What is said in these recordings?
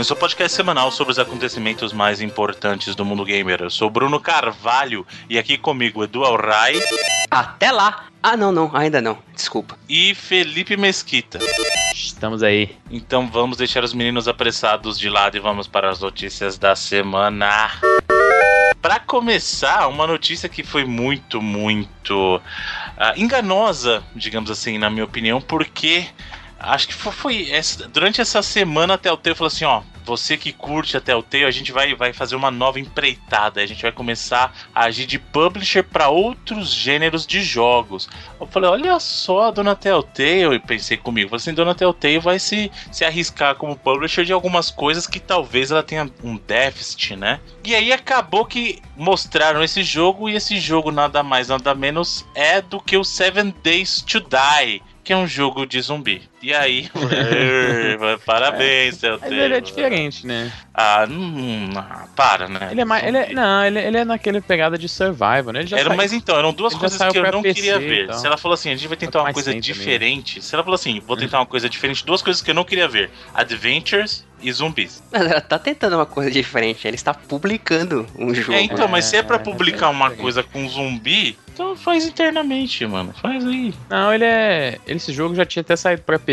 Reloading, seu podcast semanal sobre os acontecimentos mais importantes do mundo gamer. Eu sou Bruno Carvalho e aqui comigo Edu Alray. Até lá! Ah, não, não, ainda não. Desculpa. E Felipe Mesquita. Estamos aí. Então vamos deixar os meninos apressados de lado e vamos para as notícias da semana. Para começar, uma notícia que foi muito, muito uh, enganosa, digamos assim, na minha opinião, porque Acho que foi, foi essa, durante essa semana até o Telltale falou assim, ó, você que curte até o Telltale, a gente vai, vai fazer uma nova empreitada, a gente vai começar a agir de publisher para outros gêneros de jogos. Eu falei, olha só, a dona Telltale, e pensei comigo, assim, dona Telltale vai se, se arriscar como publisher de algumas coisas que talvez ela tenha um déficit, né? E aí acabou que mostraram esse jogo e esse jogo nada mais nada menos é do que o Seven Days to Die que é um jogo de zumbi. E aí, parabéns, seu Mas ele é diferente, né? Ah, não, para, né? Ele é mais. Ele é, não, ele, ele é naquele pegada de survival, né? Ele já era, mas então, eram duas coisas que eu não PC, queria ver. Então. Se ela falou assim, a gente vai tentar uma coisa diferente. Também. Se ela falou assim, vou tentar uma coisa diferente, duas coisas que eu não queria ver: Adventures e zumbis. Mas ela tá tentando uma coisa diferente, ela está publicando um jogo. É, então, mas se é pra é, publicar é uma coisa com zumbi, então faz internamente, mano. Faz aí. Não, ele é. Esse jogo já tinha até saído pra PC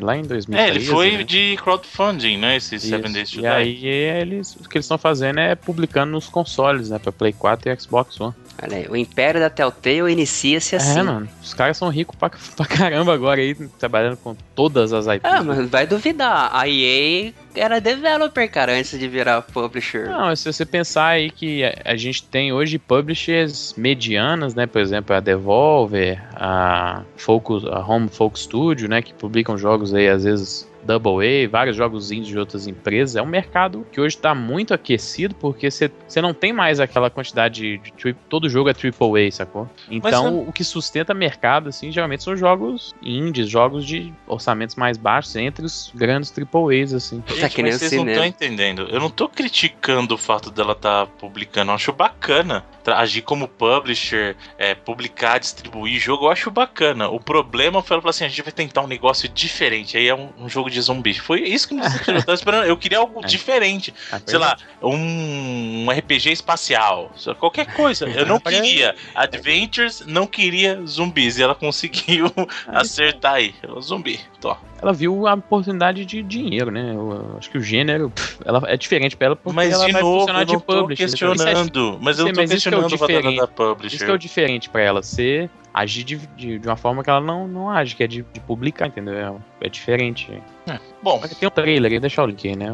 lá em 2013. É, ele foi né? de crowdfunding, né? Esse Isso. Seven Days to E Die. aí eles, o que eles estão fazendo é publicando nos consoles, né? Pra Play 4 e Xbox One. Olha aí, o Império da Telltale inicia-se assim. É, mano. Os caras são ricos pra, pra caramba agora aí, trabalhando com todas as IPs. Ah, mas vai duvidar. A EA era developer, cara, antes de virar publisher. Não, se você pensar aí que a gente tem hoje publishers medianas, né? Por exemplo, a Devolver, a Focus, a Home Folk Studio, né? Que publicam jogos aí, às vezes Double A, vários jogos indies de outras empresas. É um mercado que hoje está muito aquecido porque você não tem mais aquela quantidade de, de todo jogo é Triple A, sacou? Então Mas, o que sustenta mercado assim geralmente são jogos indies, jogos de orçamentos mais baixos entre os grandes Triple A's assim. Gente, tá mas vocês não estão entendendo. Eu não tô criticando o fato dela estar tá publicando, eu acho bacana agir como publisher, é, publicar, distribuir jogo, eu acho bacana. O problema foi ela falar assim: a gente vai tentar um negócio diferente. Aí é um, um jogo de zumbi. Foi isso que me eu tava esperando. Eu queria algo é. diferente. Ah, Sei lá, um, um, RPG espacial. Qualquer coisa. Eu não queria Adventures, não queria zumbis. E ela conseguiu acertar aí. Zumbi. Tô ela viu a oportunidade de dinheiro, né? Eu acho que o gênero, ela é diferente pra ela porque mas ela de vai novo, funcionar eu de publisher. Tô questionando, mas eu não tô mas questionando isso que é o diferente, da publisher. Isso que é o diferente pra ela ser agir de, de, de, uma forma que ela não, não age, que é de, de publicar, entendeu? É, é diferente. É. Bom, mas tem um trailer aí, deixa o link aí, né?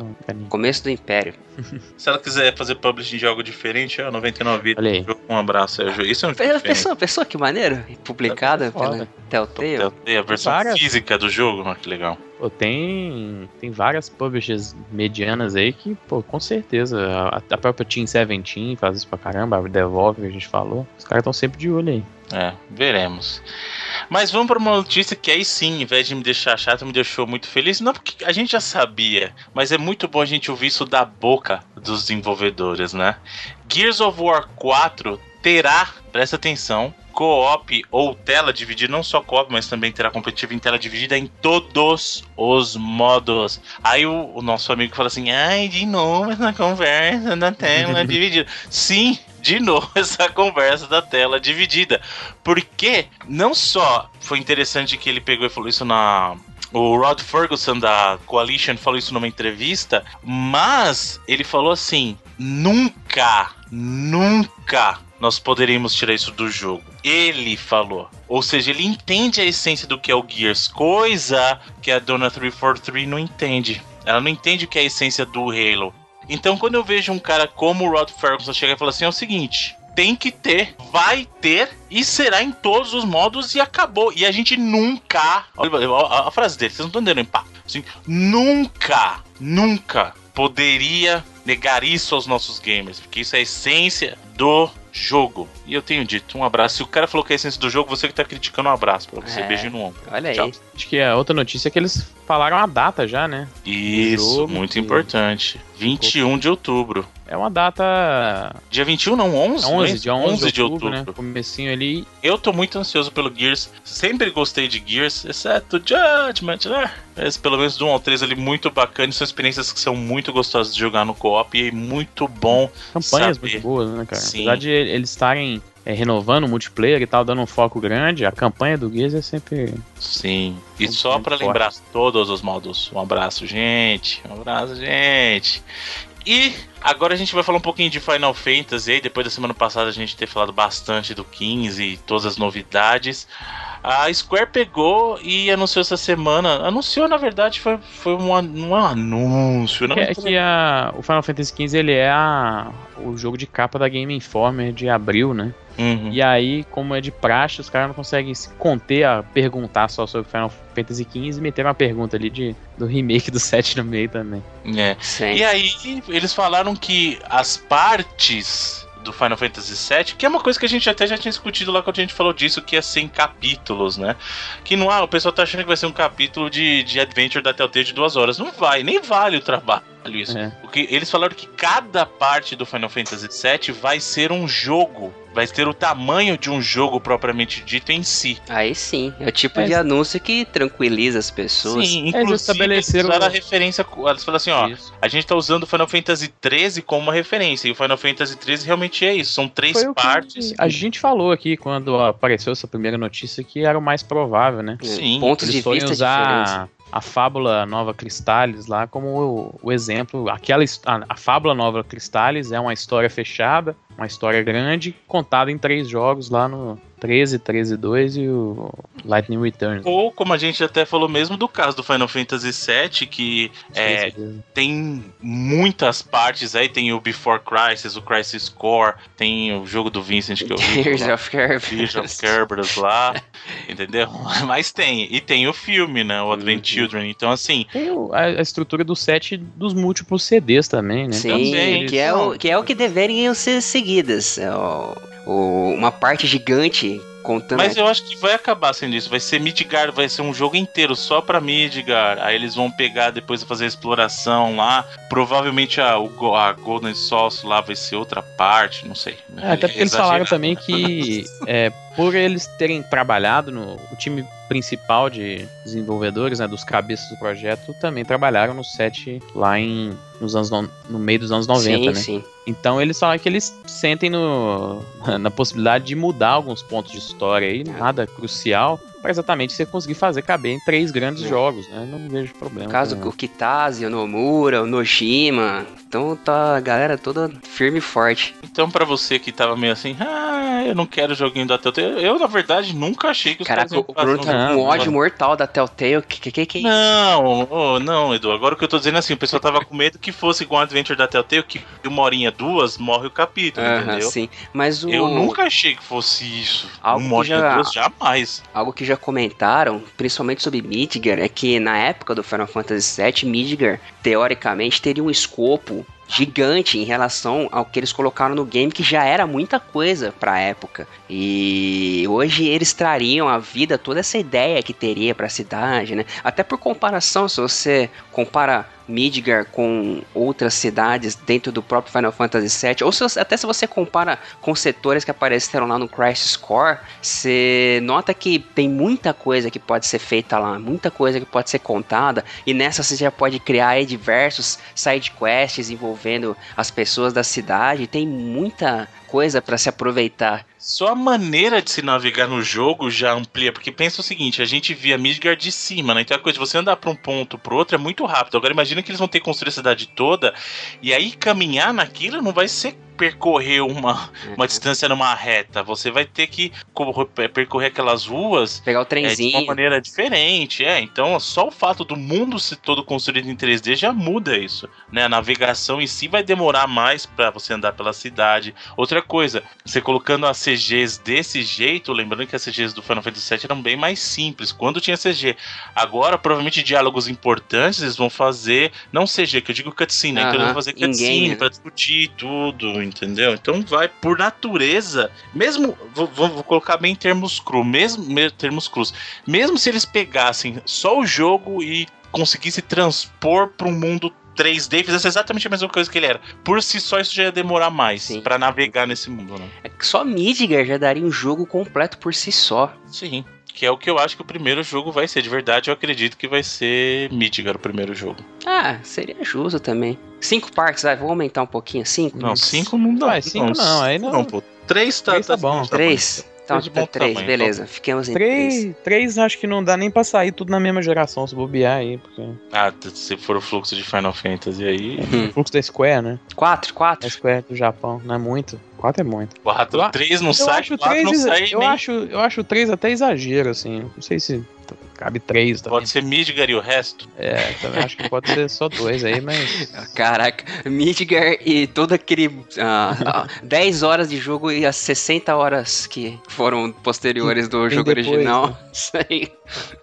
Começo do Império. Se ela quiser fazer publishing de algo diferente, é 99 vidas. Um abraço aí, Isso é um pessoa, pessoa, que maneiro. Publicada é pela Telltale. Telltale. A versão Várias. física do jogo, que legal. Pô, tem, tem várias publishers medianas aí que, pô, com certeza. A, a própria Team Seventeen faz isso pra caramba, a Devolve, a gente falou. Os caras estão sempre de olho aí. É, veremos. Mas vamos para uma notícia que aí sim, em vez de me deixar chato, me deixou muito feliz. Não porque a gente já sabia, mas é muito bom a gente ouvir isso da boca dos desenvolvedores, né? Gears of War 4 terá, presta atenção, co-op ou tela dividida, não só co-op, mas também terá competitivo em tela dividida em todos os modos. Aí o, o nosso amigo fala assim: ai, de novo essa conversa da tela dividida. Sim, de novo essa conversa da tela dividida. Porque não só foi interessante que ele pegou e falou isso na. O Rod Ferguson da Coalition falou isso numa entrevista, mas ele falou assim: nunca, nunca nós poderíamos tirar isso do jogo. Ele falou. Ou seja, ele entende a essência do que é o Gears, coisa que a Dona 343 não entende. Ela não entende o que é a essência do Halo. Então, quando eu vejo um cara como o Rod Ferguson chegar e falar assim: é o seguinte, tem que ter, vai ter e será em todos os modos e acabou. E a gente nunca. Olha a, a frase dele, vocês não estão entendendo o impacto. Assim, nunca, nunca poderia negar isso aos nossos gamers, porque isso é a essência do jogo. E eu tenho dito, um abraço. Se o cara falou que é a essência do jogo, você que tá criticando, um abraço pra você. É, Beijo no ombro. Olha Tchau. aí. Acho que a outra notícia é que eles falaram a data já, né? Isso, jogo, muito que... importante. 21 de outubro. É uma data. Dia 21, não, 11? 11, né? dia 11, 11 de outubro, né? Comecinho ali. Eu tô muito ansioso pelo Gears. Sempre gostei de Gears, exceto Judgment, né? Mas pelo menos do 1 ao 3 ali, muito bacana. São experiências que são muito gostosas de jogar no co-op e muito bom. Campanhas saber. muito boas, né, cara? Sim. Apesar de eles estarem é, renovando o multiplayer e tal, dando um foco grande, a campanha do Gears é sempre. Sim. E só pra forte. lembrar todos os modos. Um abraço, gente. Um abraço, gente. E agora a gente vai falar um pouquinho de Final Fantasy depois da semana passada a gente ter falado bastante do 15 e todas as novidades. A Square pegou e anunciou essa semana. Anunciou, na verdade, foi, foi um, an- um anúncio. Não É que a, o Final Fantasy XV ele é a, o jogo de capa da Game Informer de abril, né? Uhum. E aí, como é de praxe, os caras não conseguem se conter a perguntar só sobre Final Fantasy XV e meteram uma pergunta ali de, do remake do 7 no meio também. É. Sim. E aí, eles falaram que as partes do Final Fantasy VII, que é uma coisa que a gente até já tinha discutido lá quando a gente falou disso, que ia ser em capítulos, né? Que não há, o pessoal tá achando que vai ser um capítulo de, de Adventure da Telltale de duas horas. Não vai, nem vale o trabalho isso. É. Porque eles falaram que cada parte do Final Fantasy VII vai ser um jogo, vai ter o tamanho de um jogo propriamente dito em si. Aí sim, é o tipo É. de anúncio que tranquiliza as pessoas. Sim, eles inclusive estabeleceram- eles a referência, eles falaram assim, ó, Isso. A gente tá usando o Final Fantasy 13 como uma referência. E o Final Fantasy 13 realmente é isso. São três Foi partes. A gente falou aqui quando apareceu essa primeira notícia que era o mais provável, né? Sim, Pontos Eles de vista diferentes. A fábula Nova Cristales lá como o, o exemplo. Aquela a, a fábula Nova Cristales é uma história fechada, uma história grande, contada em três jogos lá no 13, 13 2 e o Lightning Returns. Ou, como a gente até falou mesmo do caso do Final Fantasy VII, que é, tem muitas partes aí. Tem o Before Crisis, o Crisis Core, tem o jogo do Vincent que eu vi. Gears lá, of Kerberos. Gears of Kerberos lá, entendeu? Mas tem. E tem o filme, né? O Advent Uhum. Children. Então, assim, Tem o- a, a estrutura do set dos múltiplos CDs também, né? Sim, Também, que, é o, que é o que deveriam ser seguidas. É o- o- uma parte gigante contando. Mas eu acho que vai acabar sendo isso. Vai ser Midgar, vai ser um jogo inteiro só pra Midgar. Aí eles vão pegar depois fazer a exploração lá. Provavelmente a, a Golden Sauce lá vai ser outra parte, não sei. É, até porque eles falaram também que é, por eles terem trabalhado no o time principal de desenvolvedores, né, dos cabeças do projeto, também trabalharam no set lá em nos anos no, no meio dos anos 90, sim, né? sim. Então eles falam que eles sentem no, na possibilidade de mudar alguns pontos de história aí, nada crucial, para exatamente você conseguir fazer caber em três grandes É. jogos, né? Não vejo problema. No caso, com- o Kitase, o Nomura, o Noshima. Então tá a galera toda firme e forte. Então, pra você que tava meio assim, ah, eu não quero joguinho da Telltale. Eu, na verdade, nunca achei que os Caraca, caras o Bruno um tá com jogo. ódio mortal da Telltale. Que que, que, que é isso? Não, oh, não, Edu. Agora o que eu tô dizendo é assim, o pessoal tava com medo que fosse igual um Adventure da Telltale, que uma horinha, duas, morre o capítulo, Aham, entendeu? sim. Mas o, Eu nunca achei que fosse isso. Algo um que já- duas, jamais. algo que já comentaram, principalmente sobre Midgar, é que na época do Final Fantasy VII, Midgar, teoricamente, teria um escopo gigante em relação ao que eles colocaram no game, que já era muita coisa pra época. E hoje eles trariam à vida toda essa ideia que teria pra cidade, né? Até por comparação, se você compara Midgar com outras cidades dentro do próprio Final Fantasy VII, ou se até se você compara com setores que apareceram lá no Crisis Core, você nota que tem muita coisa que pode ser feita lá, muita coisa que pode ser contada, e nessa você já pode criar diversos side quests envolvendo as pessoas da cidade, tem muita coisa pra se aproveitar. Só a maneira de se navegar no jogo já amplia, porque pensa o seguinte, a gente via Midgard de cima, né? Então a coisa de você andar pra um ponto pro outro é muito rápido. Agora imagina que eles vão ter que construir a cidade toda, e aí caminhar naquilo não vai ser percorrer uma, uma distância numa reta. Você vai ter que correr- percorrer aquelas ruas Pegar o é, de trenzinho. uma maneira diferente, é. Então, só o fato do mundo ser todo construído em 3D já muda isso, né? A navegação em si vai demorar mais pra você andar pela cidade. Outra coisa, você colocando as CGs desse jeito, lembrando que as CGs do Final Fantasy VII eram bem mais simples, quando tinha CG. Agora, provavelmente, diálogos importantes eles vão fazer, não CG, que eu digo cutscene, né? Então eles vão fazer cutscene né? pra discutir tudo, entendeu? Então vai, por natureza, mesmo, vou, vou- colocar bem em termos cru, mesmo, me- termos crus, mesmo se eles pegassem só o jogo e conseguisse transpor para um mundo 3D e fizesse exatamente a mesma coisa que ele era. Por si só, isso já ia demorar mais pra navegar nesse mundo, né? É que Só Midgar já daria um jogo completo por si só. Sim. Que é o que eu acho que o primeiro jogo vai ser. De verdade, eu acredito que vai ser Midgar o primeiro jogo. Ah, seria justo também. Cinco partes, vai, vou aumentar um pouquinho. Cinco? Não, cinco não dá. Vai, cinco não, aí não. Não, pô. Três tá, Três tá bom. Três? Então, bom três, tamanho, beleza. Fiquemos em três. Três, três acho que não dá nem pra sair tudo na mesma geração, se bobear aí, porque. Ah, se for o fluxo de Final Fantasy aí. Hum. O fluxo da Square, né? Quatro, A quatro. Square do Japão, não é muito. Quatro é muito. Quatro, Eu a- três não Eu sai, acho quatro três, não exa- sai eu nem. acho, eu acho três até exagero, assim. Não sei se cabe três também. Pode ser Midgar e o resto. É, também acho que pode ser só dois aí, mas. Caraca, Midgar e todo aquele. ah, ah, 10 horas de jogo e as 60 horas que foram posteriores do Tem jogo depois, original. né? Isso aí.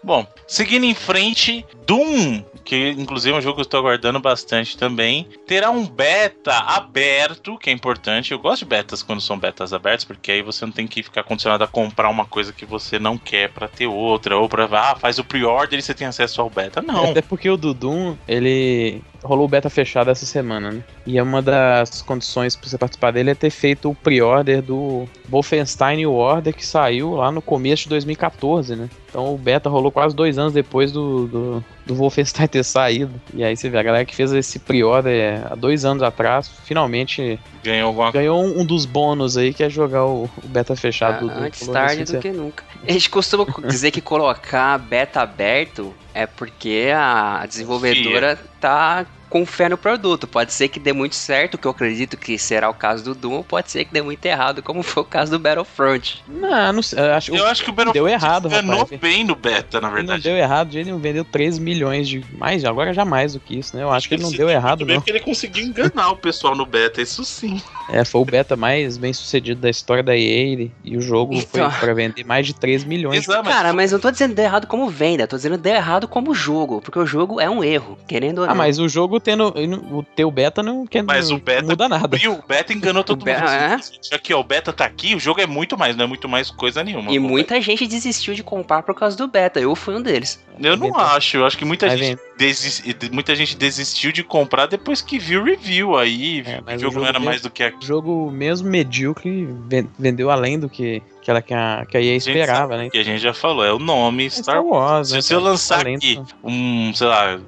Bom, seguindo em frente, Doom, que inclusive é um jogo que eu estou aguardando bastante também, terá um beta aberto, que é importante. Eu gosto de betas quando são betas abertas, porque aí você não tem que ficar condicionado a comprar uma coisa que você não quer pra ter outra, ou pra, ah, faz o pre-order e você tem acesso ao beta. Não. Até porque o Dudum, ele rolou o beta fechado essa semana, né? E é uma das condições pra você participar dele é ter feito o pre-order do Wolfenstein New Order que saiu lá no começo de 2014, né? Então o beta rolou quase dois anos depois do, do, do Wolfenstein ter saído. E aí você vê, a galera que fez esse pre-order há dois anos atrás, finalmente Ganhou alguma ganhou um, um dos bônus aí, que é jogar o, o beta fechado do Ah, do antes tarde do que nunca. A gente costuma dizer que colocar beta aberto é porque a desenvolvedora tá com fé no produto. Pode ser que dê muito certo, que eu acredito que será o caso do Doom, ou pode ser que dê muito errado, como foi o caso do Battlefront. Não, não sei. eu Acho, Eu acho que o Battlefront Deu errado, enganou rapaz. bem no beta, na Ele não verdade. deu errado, ele não vendeu 3 milhões de. Mais, agora já mais do que isso, né? Eu acho que ele não deu deu errado, bem não. Porque ele conseguiu enganar o pessoal no beta, isso sim. É, foi o beta mais bem sucedido da história da EA e o jogo Então. foi pra vender mais de 3 milhões. de- Exato, mas- Cara, mas eu não tô dizendo deu errado como venda, tô dizendo deu errado como jogo, porque o jogo é um erro, querendo ou não. Ah, mas o jogo tendo. O teu beta não, quer, Mas não, o beta não muda nada. E o beta enganou todo O mundo. é? Aqui, ó, o beta tá aqui, o jogo é muito mais, não é muito mais coisa nenhuma. E O muita gente desistiu de comprar por causa do beta, eu fui um deles. beta- Eu não Vai acho, eu acho que muita Vai gente, desis- muita gente desistiu de comprar depois que viu o review aí, É, que mas o o jogo não jogo era mesmo- mais do que a O jogo mesmo medíocre ven- vendeu além do que, que, ela, que, a, que a EA esperava, né? que a gente já falou, é o nome É Star Wars. Wars, Se né, se eu lançar Talento. aqui um, sei lá,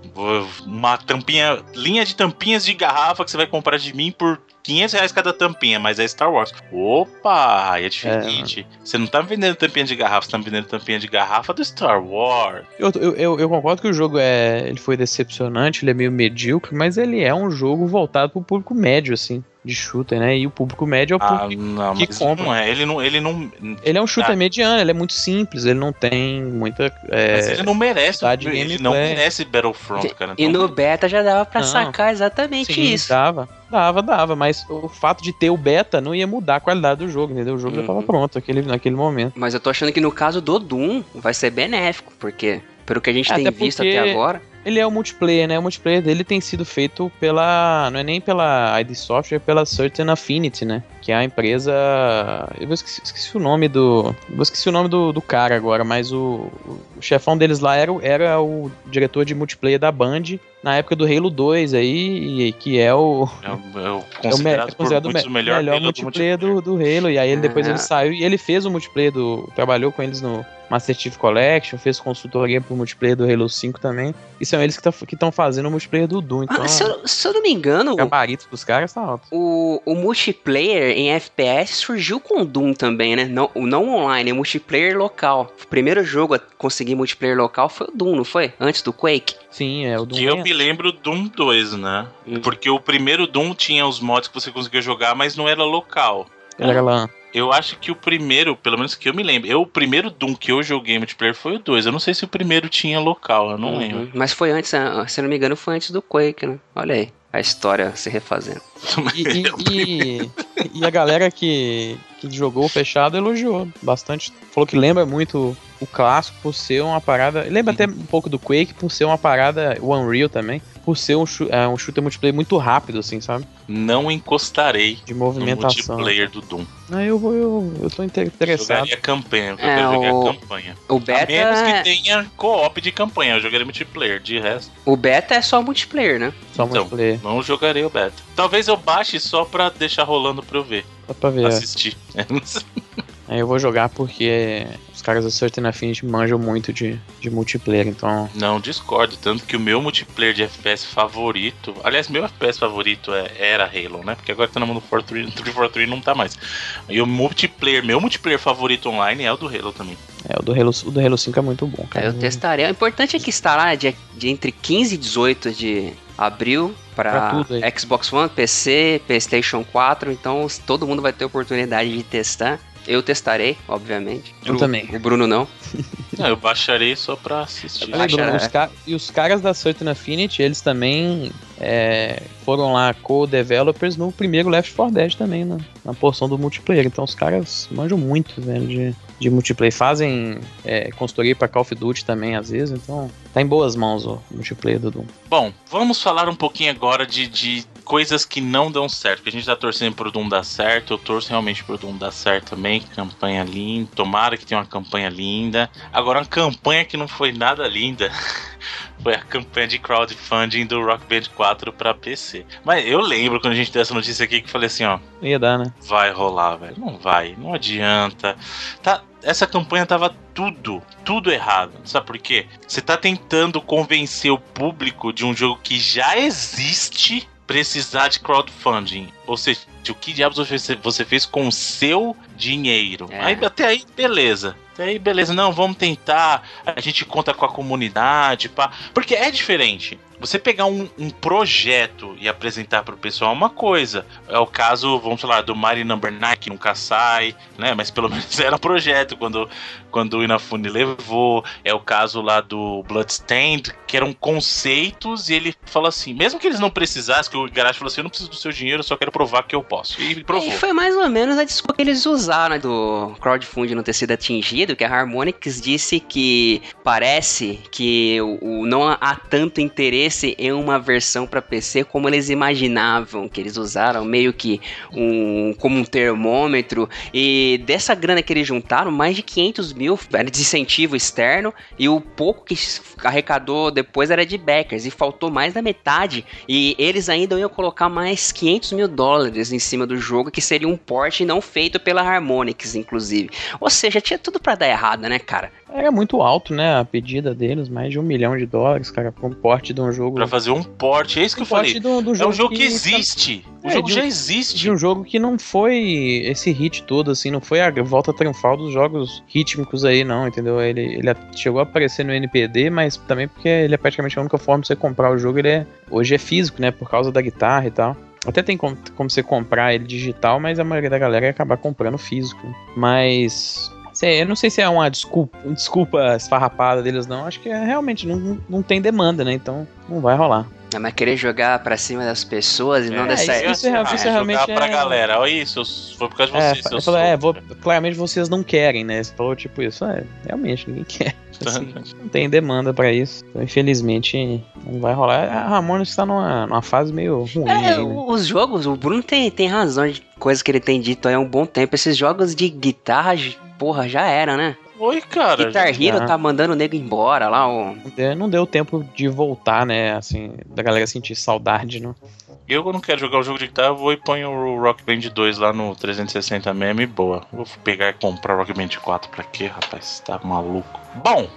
uma tampinha, linha de tampinhas de garrafa que você vai comprar de mim por 500 reais cada tampinha, mas é Star Wars. Opa, aí é diferente. Você não tá vendendo tampinha de garrafa, você tá me vendendo tampinha de garrafa do Star Wars. Eu, eu, eu, eu concordo que o jogo é. Ele foi decepcionante, ele é meio medíocre, mas ele é um jogo voltado pro público médio, assim, de shooter, né? E o público médio é o Ah, público. não, que mas compra. não é. Ele não, ele não, Ele é um shooter Ah. mediano, ele é muito simples, ele não tem muita. é, mas ele não merece. Ele não merece Battlefront, cara. E Então, no beta já dava pra Não. sacar exatamente sim, isso. Dava, dava, dava, mas o fato de ter o beta não ia mudar a qualidade do jogo, entendeu? O jogo já tava Uhum. pronto naquele, naquele momento. Mas eu tô achando que no caso do Doom vai ser benéfico, porque pelo que a gente Até tem visto porque- até agora, Ele é o multiplayer, né? O multiplayer dele tem sido feito pela. Não é nem pela ID Software, é pela Certain Affinity, né? Que é a empresa. Eu esqueci, esqueci o nome do. Eu vou esqueci o nome do, do cara agora, mas o, o chefão deles lá era, o- era o diretor de multiplayer da Band na época do Halo 2 aí, e, que é o. é, o- é o É o considerado, é considerado por me- melhor, melhor do multiplayer do, do Halo. E aí ele, depois ele saiu e ele fez o multiplayer do. Trabalhou com eles no Master Chief Collection, fez consultoria pro multiplayer do Halo 5 também. E são eles que estão fazendo o multiplayer do Doom. Então, Ah, se, eu, se eu não me engano, o gabarito dos caras tá alto. o, o multiplayer em FPS surgiu com o Doom também, né? Não, o não online, o multiplayer local. O primeiro jogo a conseguir multiplayer local foi o Doom, não foi? Antes do Quake. Sim, é o Doom. Que eu é- me lembro Doom 2, né? Hum. Porque o primeiro Doom tinha os mods que você conseguia jogar, mas não era local. Era lá. Eu acho que o primeiro, pelo menos que eu me lembro, eu, o primeiro Doom que eu joguei multiplayer foi o 2. Eu não sei se o primeiro tinha local, eu não Uhum. lembro. Mas foi antes, ah, se eu não me engano, foi antes do Quake, né? Olha aí, a história se refazendo. E, e- e- e a galera que, que jogou o fechado elogiou bastante. Falou que lembra muito o clássico por ser uma parada. Lembra até um pouco do Quake por ser uma parada. O Unreal também. Por ser um, é, um shooter multiplayer muito rápido, assim, sabe? Não encostarei De no movimentação. multiplayer do Doom. Ah, eu vou, eu, eu tô inter- interessado. Jogaria campanha, eu É, quero jogar o- campanha. O A beta, menos é- que tenha co-op de campanha, eu jogaria multiplayer. De resto, o beta é só multiplayer, né? Só Então. multiplayer. não jogarei o beta. Talvez eu baixe só pra deixar rolando pra eu ver, Só pra ver. assistir. Aí eu vou jogar porque os caras da Certain Affinity manjam muito de, de multiplayer, então. Não, discordo. Tanto que o meu multiplayer de FPS favorito. Aliás, meu FPS favorito é- era Halo, né? Porque agora tá na mão do 43 343 não tá mais. E o multiplayer, meu multiplayer favorito online é o do Halo também. É, o do Halo, o do Halo 5 é muito bom, cara. eu testarei. O importante é que estará de, de entre 15 e 18 de abril Pra para. Xbox One, PC, PlayStation 4. Então todo mundo vai ter oportunidade de testar. Eu testarei, obviamente. Eu também. O Bruno não. Não, eu baixarei só pra assistir. Aí, Bruno, os ca- e os caras da Certain Affinity, eles também é, foram lá co-developers no primeiro Left 4 Dead também, na, na porção do multiplayer. Então os caras manjam muito, velho, de, de multiplayer. Fazem é, consultoria pra Call of Duty também, às vezes. Então tá em boas mãos o multiplayer do Doom. Bom, vamos falar um pouquinho agora de, de coisas que não dão certo. Porque a gente tá torcendo pro Doom dar certo. Eu torço realmente pro Doom dar certo também. Campanha linda. Tomara que tenha uma campanha linda. Agora, uma campanha que não foi nada linda. Foi a campanha de crowdfunding do Rock Band 4 pra PC. Mas eu lembro quando a gente deu essa notícia aqui que falei assim, ó, Ia dar, né? vai rolar, velho. Não vai, não adianta. Tá, essa campanha tava tudo, tudo errado. Sabe por quê? Você tá tentando convencer o público de um jogo que já existe precisar de crowdfunding. Ou seja, o que diabos você, fez com o seu dinheiro? É. Aí até aí, beleza. Até aí, beleza. Não, vamos tentar. A gente conta com a comunidade, pá. Porque é diferente. Você pegar um, um projeto e apresentar pro pessoal é uma coisa. É o caso, vamos falar, do Mario Number 9, que nunca sai, né? Mas pelo menos era projeto quando, quando o Inafune levou. É o caso lá do Bloodstained, que eram conceitos e ele fala assim, mesmo que eles não precisassem, que o Garage falou assim, eu não preciso do seu dinheiro, eu só quero provar que eu posso. E provou. E foi mais ou menos a desculpa que eles usaram né, do crowdfunding não ter sido atingido, que a Harmonix disse que parece que o, o- não há tanto interesse em uma versão para PC como eles imaginavam, que eles usaram meio que um, como um termômetro, e dessa grana que eles juntaram, mais de 500 mil era de incentivo externo, e o pouco que arrecadou depois era de backers, e faltou mais da metade, e eles ainda iam colocar mais 500 mil dólares em cima do jogo, que seria um port não feito pela Harmonix, inclusive. Ou seja, tinha tudo pra dar errado, né, cara? Era muito alto, né? A pedida deles, mais de um milhão de dólares, cara, pra um porte de um jogo. Pra fazer um port, é isso que um eu falei. porte do, do É um jogo que existe. O É, jogo de já existe. de um jogo que não foi esse hit todo, assim, não foi a volta triunfal dos jogos rítmicos aí, não, entendeu? Ele, ele chegou a aparecer no NPD, mas também porque ele é praticamente a única forma de você comprar o jogo, ele é, hoje é físico, né, por causa da guitarra e tal. Até tem como, como você comprar ele digital, mas a maioria da galera ia acabar comprando físico. Mas. Sei, eu não sei se é uma desculpa, uma desculpa esfarrapada deles, não. Acho que é, realmente não, não tem demanda, né? Então não vai rolar. É, mas querer jogar pra cima das pessoas e não É, dessa. isso- isso é- Ah, isso é realmente jogar pra é- galera. Olha isso, foi por causa de É, vocês. ele falou, é, vou- claramente vocês não querem, né? Você falou tipo isso. É, realmente, ninguém quer. Assim, não tem demanda pra isso. Então, infelizmente, não vai rolar. A Ramones está numa, numa fase meio ruim. É, aí, né? os jogos, o Bruno tem, tem razão de coisas que ele tem dito aí há um bom tempo. Esses jogos de guitarra, porra, já era, né? Oi, cara. Guitar Hero já. tá mandando o nego embora lá, o. Não deu- Não deu tempo de voltar, né? Assim, da galera sentir saudade, né? Eu não quero jogar o jogo de guitarra, eu vou e ponho o Rock Band 2 lá no 360 mesmo e boa. Vou pegar e comprar o Rock Band 4 pra quê, rapaz? Tá maluco. Bom,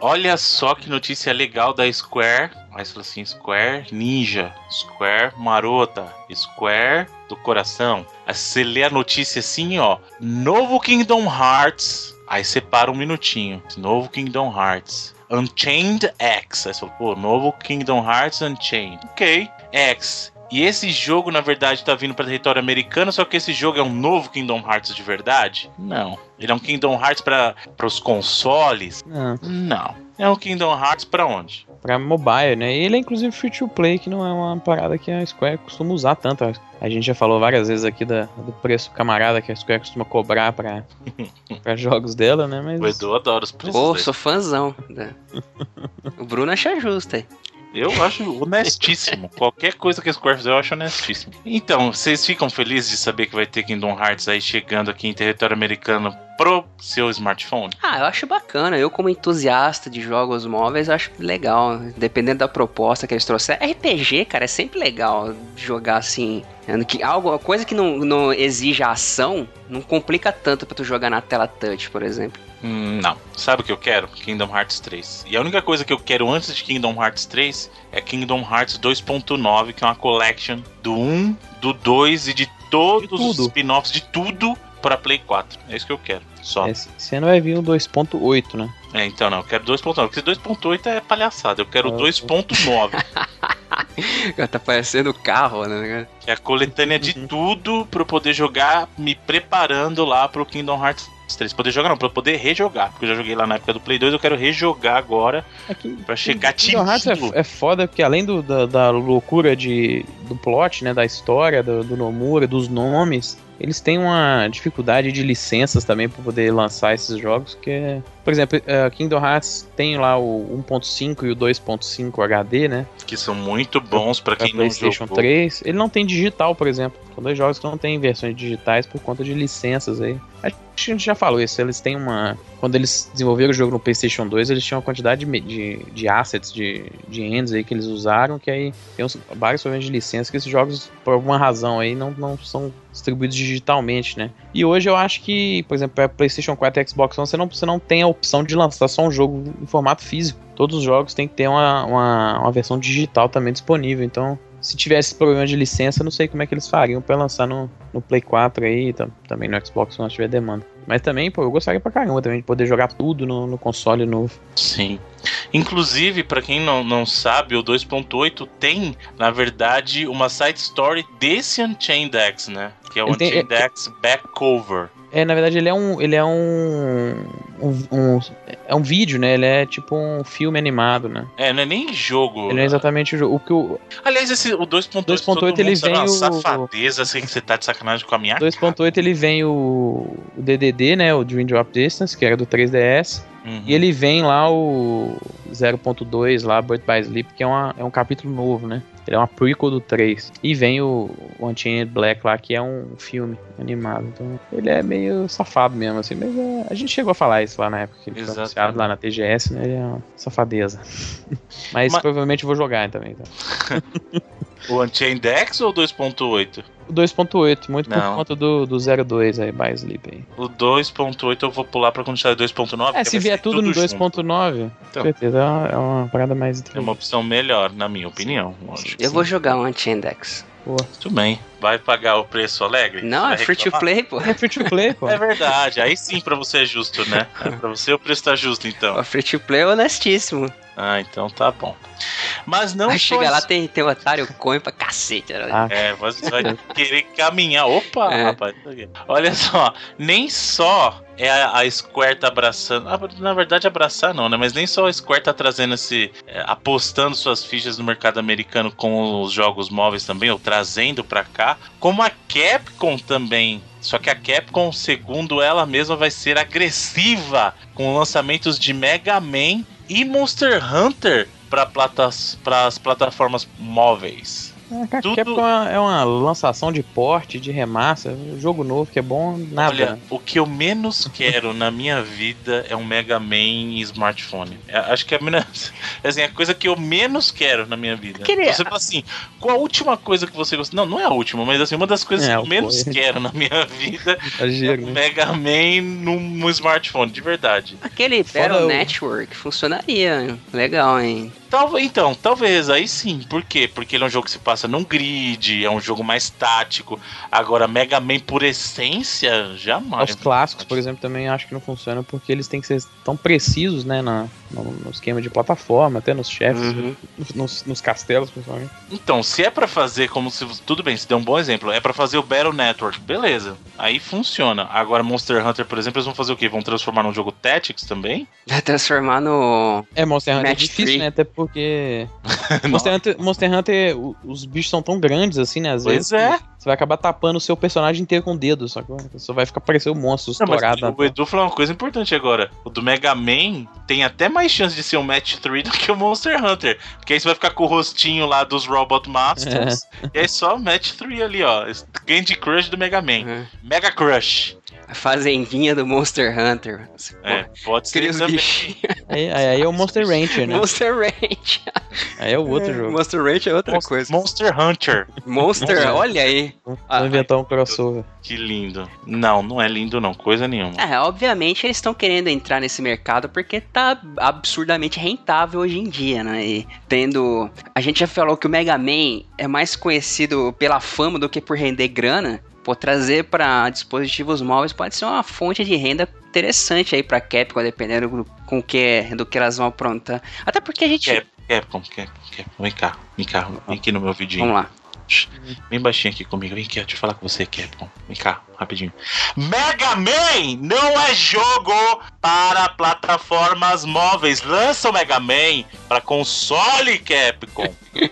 olha só que notícia legal da Square. Mas fala assim, Square Ninja, Square Marota, Square do coração. Aí você lê a notícia assim, ó. Novo Kingdom Hearts. Aí separa um minutinho. Novo Kingdom Hearts. Unchained X. Aí você fala, pô, novo Kingdom Hearts Unchained. Ok. X. E esse jogo, na verdade, tá vindo para território americano, só que esse jogo é um novo Kingdom Hearts de verdade? Não. Ele é um Kingdom Hearts para os consoles? Não, Não. É um Kingdom Hearts para onde? Pra mobile, né? E ele é inclusive free to play, que não é uma parada que a Square costuma usar tanto. A gente já falou várias vezes aqui da, do preço camarada que a Square costuma cobrar pra, pra jogos dela, né? Mas... O Edu adora os preços. Pô, sou fãzão. Né? o Bruno acha justo aí. Eu acho honestíssimo. Qualquer coisa que a Square fizer, eu acho honestíssimo. Então, vocês ficam felizes de saber que vai ter Kingdom Hearts aí chegando aqui em território americano pro seu smartphone? Ah, eu acho bacana. Eu, como entusiasta de jogos móveis, acho legal. Dependendo da proposta que eles trouxeram. RPG, cara, é sempre legal jogar assim. Que, algo, coisa que não, não exige ação, não complica tanto pra tu jogar na tela touch, por exemplo. Hum, não. Sabe o que eu quero? Kingdom Hearts 3. E a única coisa que eu quero antes de Kingdom Hearts 3 é Kingdom Hearts 2.9, que é uma collection do 1, do 2 e de todos os spin-offs de tudo para Play 4. É isso que eu quero. Só. Esse ano vai vir o 2.8, né? É, então não, eu quero 2.9. Porque 2.8 é palhaçada. Eu quero o 2.9. tá parecendo carro, né? Que é a coletânea de uhum. tudo pra eu poder jogar, me preparando lá pro Kingdom Hearts 3. Poder jogar não, pra eu poder rejogar. Porque eu já joguei lá na época do Play 2, eu quero rejogar agora é que, pra chegar Kingdom Hearts é, é foda, porque além do, da, da, loucura de, do plot, né, da história, do, do Nomura, dos nomes, eles têm uma dificuldade de licenças também para poder lançar esses jogos, que é... Por exemplo, uh, Kingdom Hearts tem lá o 1.5 e o 2.5 HD, né? Que são muito bons para quem PlayStation não jogou. 3. Ele não tem digital, por exemplo. São dois jogos que não têm versões digitais por conta de licenças aí. Acho que a gente já falou isso. Eles têm uma. Quando eles desenvolveram o jogo no PlayStation 2, eles tinham uma quantidade de, de, de assets, de, de ends aí que eles usaram, que aí tem uns, vários problemas de licença que esses jogos, por alguma razão aí, não, não são distribuídos digitalmente, né? E hoje eu acho que, por exemplo, para PlayStation 4 e Xbox One, você não, você não tem a opção de lançar só um jogo em formato físico. Todos os jogos têm que ter uma, uma, uma versão digital também disponível. Então, se tivesse problema de licença, não sei como é que eles fariam para lançar no, no Play 4 aí, também no Xbox se tiver demanda. Mas também, pô, eu gostaria pra caramba também de poder jogar tudo no, no console novo. Sim. Inclusive, para quem não, não sabe, o 2.8 tem, na verdade, uma side story desse Unchained X, né? Que é o Unchained tem, é, X Back Cover. É, na verdade, ele é um. Ele é um, um, um, É um vídeo, né? Ele é tipo um filme animado, né? É, não é nem jogo. Ele é exatamente o jogo. O que o... Aliás, esse, o 2.8 2.8 ele vem o. safadeza assim que você tá de sacanagem com a minha 2.8 ele vem o, o DDD, né? O Dream Drop Distance, que era do 3DS. Uhum. E ele vem lá o 0.2 lá, Birth by Sleep, que é, uma, é um capítulo novo, né? Ele é uma prequel do 3. E vem o, o Unchained Black lá, que é um filme animado. Então, ele é meio safado mesmo, assim. Mas é, a gente chegou a falar isso lá na época que ele foi anunciado lá na TGS, né? Ele é uma safadeza. mas, mas... provavelmente eu vou jogar também. Então. o Unchained X ou 2.8? O 2.8, muito Não. por conta do, do 02 aí, Sleep aí. O 2.8 eu vou pular pra quantidade 2.9. É, se vier tudo, tudo no 2.9, então, com certeza é uma é parada mais É uma opção melhor, na minha opinião. Eu vou jogar um Anti-Index. Tudo bem. Vai pagar o preço alegre? Não, é free to play, pô. É free to play, pô. É verdade. Aí sim pra você é justo, né? pra você o preço tá justo, então. O free to play é honestíssimo. Ah, então tá bom. Mas não Vai chegar lá, tem, tem otário coin pra cacete. Né? Ah. É, você vai querer caminhar. Opa, é. rapaz. Olha só, nem só é a, a Square tá abraçando. Ah, na verdade, abraçar não, né? Mas nem só a Square tá trazendo esse. É, apostando suas fichas no mercado americano com os jogos móveis também, ou trazendo pra cá, como a Capcom também só que a Capcom, segundo ela mesma, vai ser agressiva com lançamentos de Mega Man e Monster Hunter para platas, as plataformas móveis. É, a Tudo... Capcom é uma lançação de porte, de remassa, jogo novo que é bom, nada. Olha, o que eu menos quero na minha vida é um Mega Man em smartphone. É, acho que é a, assim, a coisa que eu menos quero na minha vida. Queria... Você fala assim, qual a última coisa que você gosta? Não, não é a última, mas assim, uma das coisas é, que eu menos foi. quero na minha vida é um né? Mega Man no, no, smartphone, de verdade. Aquele Battle Network funcionaria. Legal, hein? Tal, então, talvez, aí sim. Por quê? Porque ele é um jogo que se passa num grid, é um jogo mais tático. Agora, Mega Man por essência, jamais. Os clássicos, por exemplo, também acho que não funcionam porque eles têm que ser tão precisos, né, na, no, no esquema de plataforma, até nos chefes, Uhum. nos, nos- castelos, principalmente. Então, se é pra fazer como se. Tudo bem, se deu um bom exemplo. É pra fazer o Battle Network, beleza. Aí funciona. Agora, Monster Hunter, por exemplo, eles vão fazer o quê? Vão transformar num jogo Tactics também? Vai transformar no. É, Monster Hunter é Match difícil, three. né? Até porque. Monster Hunter, Monster Hunter, os bichos são tão grandes assim, né? Às Pois vezes. é. que Você vai acabar tapando o seu personagem inteiro com o dedo, só que só vai ficar parecendo um monstro Não, mas estourado. na o Edu falou uma coisa importante agora. O do Mega Man tem até mais chance de ser um Match 3 do que o Monster Hunter. Porque aí você vai ficar com o rostinho lá dos Robot Masters. E aí só Match 3 ali, ó. Candy Crush do Mega Man. Uhum. Mega Crush. A fazendinha do Monster Hunter. É, pode ser os também. bichinhos. Aí, aí, é o Monster Rancher, né? Monster Ranch. Aí é o outro jogo. Monster Ranch é outra Monster- coisa. Monster Hunter. Monster, olha aí. Ah, Vou inventar um crossover. Que lindo. Não, não é lindo não, coisa nenhuma. É, obviamente eles estão querendo entrar nesse mercado porque tá absurdamente rentável hoje em dia, né? E tendo. A gente já falou que o Mega Man é mais conhecido pela fama do que por render grana. Pô, trazer para dispositivos móveis pode ser uma fonte de renda interessante aí pra Capcom, dependendo do, com que, do que elas vão aprontar. Até porque a gente. Cap, Capcom, Capcom, Capcom. Vem cá, vem cá, vem aqui no meu vidinho. Vamos lá. Bem baixinho aqui comigo. Vem aqui, deixa eu falar com você, Capcom. Vem cá, rapidinho. Mega Man não é jogo para plataformas móveis. Lança o Mega Man para console, Capcom.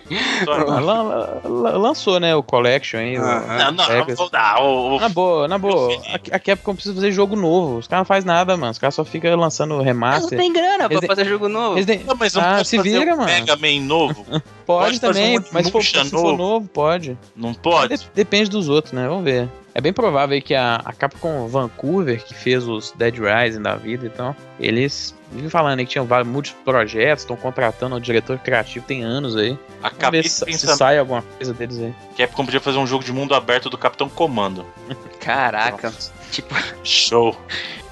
Ah, lan- lan- lançou, né? O Collection aí. o- Aham. Não, não, Vegas. não vou dar. O, Na boa, na boa. A, a Capcom precisa fazer jogo novo. Os caras não fazem nada, mano. Os caras só ficam lançando Mas não remaster. tem grana pra fazer jogo novo. Não, mas não Ah, se fazer vira, um mano. Mega Man novo? Pode, pode também, um mas se for, se Onimusha for novo. novo, pode. Não pode? De- depende dos outros, né? Vamos ver. É bem provável aí que a, a Capcom Vancouver, que fez os Dead Rising da vida, então, eles vivem falando aí que tinham vários muitos projetos, estão contratando o diretor criativo tem anos aí. Vamos Acabei ver se, se pensar sai alguma coisa deles aí. Capcom podia fazer um jogo de mundo aberto do Capitão Comando. Caraca. Tipo, Show.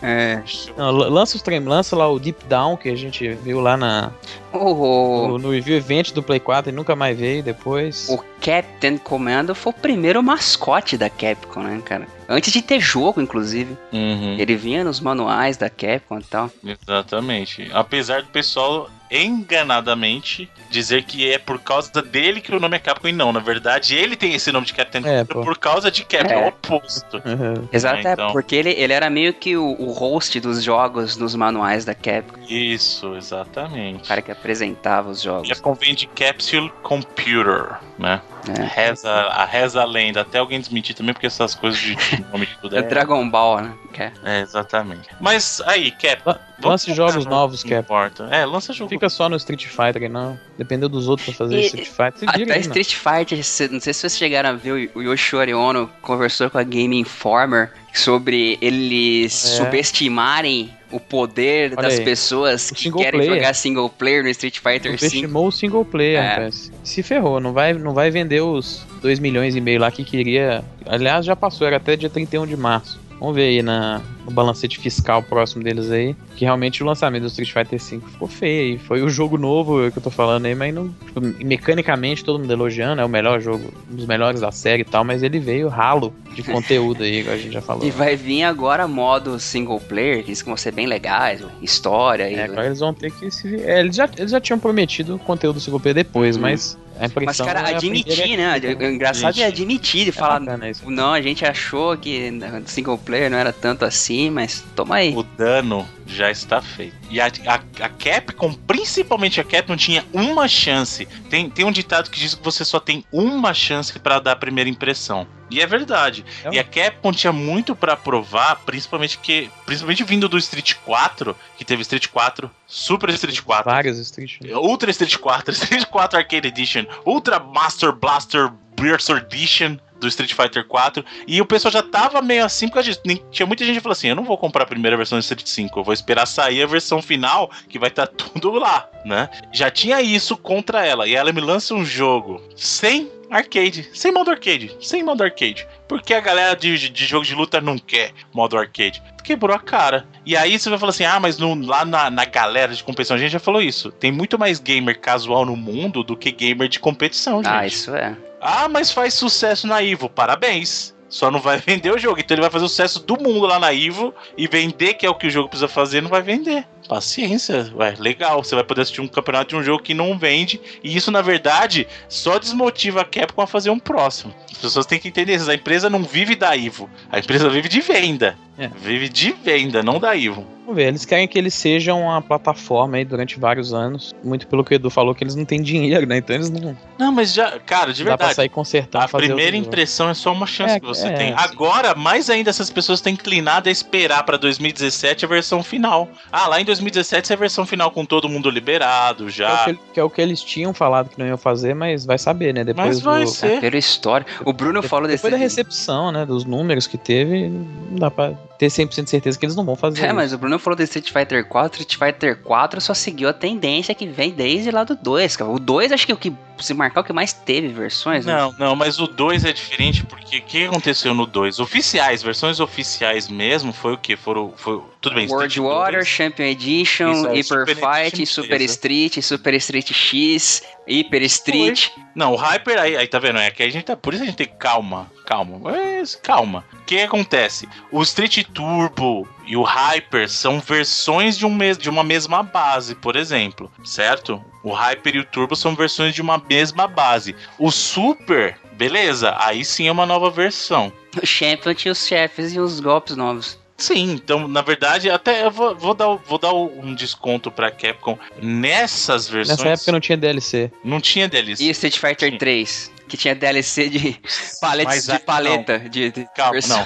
é. Show. Não, lan- lança os trem, lança lá o Deep Down, que a gente viu lá na, O, no, no review event do Play 4 e nunca mais veio depois. o Captain Commando foi o primeiro mascote da Capcom, né, cara? Antes de ter jogo, inclusive. Uhum. Ele vinha nos manuais da Capcom e tal. Exatamente. Apesar do pessoal enganadamente dizer que é por causa dele que o nome é Capcom e não. Na verdade, ele tem esse nome de Captain É, por causa de Capcom. É É. o oposto. Uhum. Exato, então. é porque ele, ele era meio que o, o host dos jogos nos manuais da Capcom. Isso, exatamente. O cara que apresentava os jogos. Capcom vem de Capsule Computer, né? É. Reza, a reza a lenda. Até alguém desmentir também, porque essas coisas de nome de tudo É é. Dragon Ball, né? É- É, exatamente. Mas aí, Capcom. Lan- Lance jogos novos, que Capcom. importa. É, lança jogo. Fica só no Street Fighter aí, não. Dependeu dos outros pra fazer E- Street Fighter. Até. Street Fighter, não sei se vocês chegaram a ver, o Yoshori Ono conversou com a Game Informer sobre eles É. subestimarem o poder Olha das aí. pessoas O que querem player. jogar single player no Street Fighter V. Subestimou o single player, É. Se ferrou, não vai, não vai vender os 2 milhões e meio lá que queria. Aliás, já passou, era até dia 31 de março. Vamos ver aí na, no balancete fiscal próximo deles aí. Que realmente o lançamento do Street Fighter V ficou feio aí. Foi o jogo novo que eu tô falando aí, mas não. tipo, mecanicamente todo mundo elogiando, é o melhor jogo, um dos melhores da série e tal, mas ele veio ralo de conteúdo aí, igual a gente já falou. E vai vir agora modo single player, que isso que vão ser bem legais, história e. É, agora eles vão ter que se. É, eles, já, eles já tinham prometido conteúdo single player depois, Uhum. mas Mas, impressão. cara, é admitir, né? O engraçado é admitir e É falar. isso. Não, a gente achou que single player não era tanto assim, mas toma aí. O dano já está feito. E a, a, a Capcom, principalmente a Capcom, tinha uma chance. Tem, tem um ditado que diz que você só tem uma chance pra dar a primeira impressão. E é verdade. É. E a Capcom tinha muito pra provar, principalmente que, principalmente vindo do Street 4, que teve Street 4, Super Street 4, Vários Street. Ultra Street 4, Street 4 Arcade Edition, Ultra Master Blaster Burst Edition do Street Fighter 4. E o pessoal já tava meio assim por causa disso. Nem- Tinha muita gente que falou assim: eu não vou comprar a primeira versão do Street 5, eu vou esperar sair a versão final, que vai estar tudo lá, né? Já tinha isso contra ela. E ela me lança um jogo sem arcade, sem modo arcade, sem modo arcade. Porque a galera de, de, de jogo de luta não quer modo arcade. Quebrou a cara. E aí você vai falar assim: ah, mas no- lá na, na galera de competição, a gente já falou isso. Tem muito mais gamer casual no mundo do que gamer de competição, gente. Ah, isso é. Ah, mas faz sucesso na Ivo. Parabéns. Só não vai vender o jogo. Então ele vai fazer o sucesso do mundo lá na Ivo e vender, que é o que o jogo precisa fazer, não vai vender. Paciência, ué, legal. Você vai poder assistir um campeonato de um jogo que não vende. E isso, na verdade, só desmotiva a Capcom a fazer um próximo. As pessoas têm que entender isso. A empresa não vive da Ivo. A empresa vive de venda. É. Vive de venda, não da Ivo. Vamos ver, eles querem que eles sejam uma plataforma aí durante vários anos. Muito pelo que o Edu falou, que eles não têm dinheiro, né? Então eles não. Não, mas já, cara, de verdade. Dá pra sair consertando. A primeira impressão é só uma chance é, que você é, tem. Agora, mais ainda, essas pessoas têm inclinado a esperar pra 2017 a versão final. Ah, lá em 2017 é a versão final com todo mundo liberado já. Que é, que, que é, o que eles tinham falado que não iam fazer, mas vai saber, né? Depois mas vai do... ser. É, pela história. O Bruno depois, falou desse. Depois da recepção, né? Dos números que teve, não dá pra ter 100% de certeza que eles não vão fazer. É, isso. mas o Bruno falou de Street Fighter 4. Street Fighter 4 só seguiu a tendência que vem desde lá do 2. O 2 acho que é o que se marcar o que mais teve versões. Não, né? não, mas o 2 é diferente porque o que aconteceu no 2? Oficiais, versões oficiais mesmo, foi o que? Foram. Foi, tudo bem, World Water, Champion Edition, Isso, é, Hyper Super Fight, Edition, Super Street, Super Street X, Hyper Street. Foi. Não, o Hyper aí, aí tá vendo? É que a gente tá. Por isso a gente tem calma, calma. Mas, calma. O que acontece? O Street Turbo e o Hyper são versões de, um mes de uma mesma base, por exemplo, certo? O Hyper e o Turbo são versões de uma mesma base. O Super, beleza, aí sim é uma nova versão. O Champion tinha os chefes e os golpes novos. Sim, então na verdade até eu vou, vou dar, vou dar um desconto pra Capcom nessas versões. Nessa época não tinha DLC. Não tinha DLC. E Street Fighter Sim. 3? Que tinha DLC de paletes de paleta. Não. De, de Calma, não.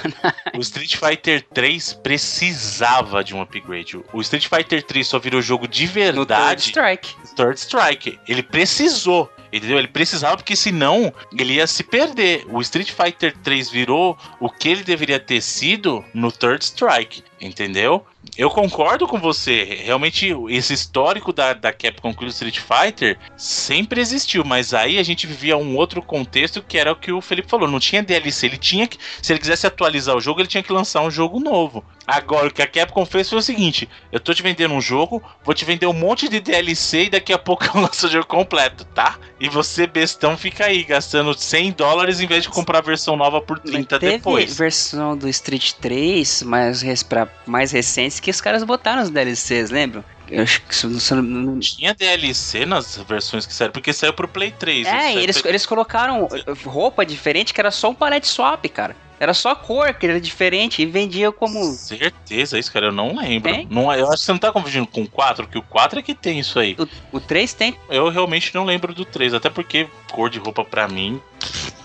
O Street Fighter 3 precisava de um upgrade. O Street Fighter 3 só virou jogo de verdade. No Third Strike. Third Strike. Ele precisou. Entendeu? Ele precisava, porque senão ele ia se perder. O Street Fighter 3 virou o que ele deveria ter sido no Third Strike. Entendeu? Eu concordo com você. Realmente, esse histórico da, da Capcom com o Street Fighter sempre existiu, mas aí a gente vivia um outro contexto que era o que o Felipe falou. Não tinha DLC. Ele tinha que. Se ele quisesse atualizar o jogo, ele tinha que lançar um jogo novo. Agora, o que a Capcom fez foi o seguinte: eu tô te vendendo um jogo, vou te vender um monte de DLC e daqui a pouco eu lanço o jogo completo, tá? E você, bestão, fica aí gastando 100 dólares em vez de comprar a versão nova por 30 teve depois. versão do Street 3, mais, pra mais recentes, que os caras botaram os DLCs, lembram? Eu acho que isso não. Tinha DLC nas versões que saíram, porque saiu pro Play 3. É, eles, eles colocaram roupa diferente que era só um palette swap, cara. Era só a cor que era diferente e vendia como. Certeza, isso, cara, eu não lembro. Não, eu acho que você não tá confundindo com o 4, que o 4 é que tem isso aí. O, o 3 tem. Eu realmente não lembro do 3, até porque cor de roupa pra mim.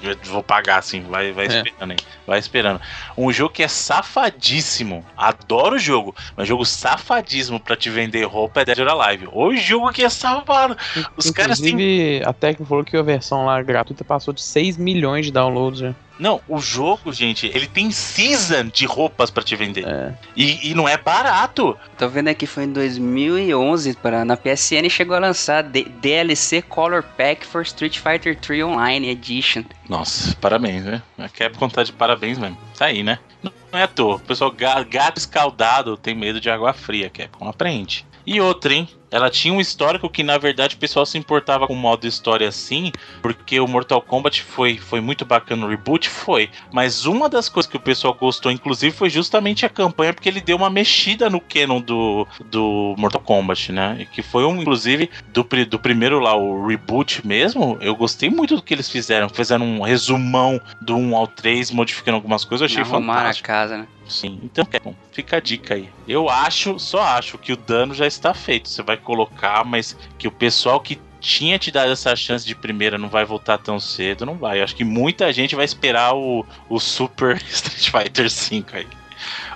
Eu vou pagar assim, vai, vai é. esperando aí. Vai esperando. Um jogo que é safadíssimo. Adoro o jogo, mas jogo safadíssimo pra te vender roupa é Dead or Alive. O jogo que é safado. Os Inclusive, caras têm. A Tecno falou que a versão lá gratuita passou de 6 milhões de downloads já. Não, o jogo, gente, ele tem season de roupas para te vender. É. E, e, não é barato. Tô vendo aqui, foi em 2011, para, na PSN chegou a lançar D DLC Color Pack for Street Fighter 3 Online Edition. Nossa, parabéns, né? A Capcom tá de parabéns mesmo. Tá aí, né? Não é à toa. O pessoal, gato escaldado, tem medo de água fria, Capcom. Aprende. E outra, hein? Ela tinha um histórico que, na verdade, o pessoal se importava com o modo história assim, porque o Mortal Kombat foi, foi muito bacana no reboot, foi. Mas uma das coisas que o pessoal gostou, inclusive, foi justamente a campanha, porque ele deu uma mexida no canon do, do Mortal Kombat, né? E que foi um, inclusive, do, do primeiro lá, o reboot mesmo. Eu gostei muito do que eles fizeram. Fizeram um resumão do 1 ao 3, modificando algumas coisas, eu achei fantástico. a casa, né? Sim, então fica a dica aí. Eu acho, só acho que o dano já está feito. Você vai colocar, mas que o pessoal que tinha te dado essa chance de primeira não vai voltar tão cedo, não vai. Eu acho que muita gente vai esperar o, o Super Street Fighter V aí.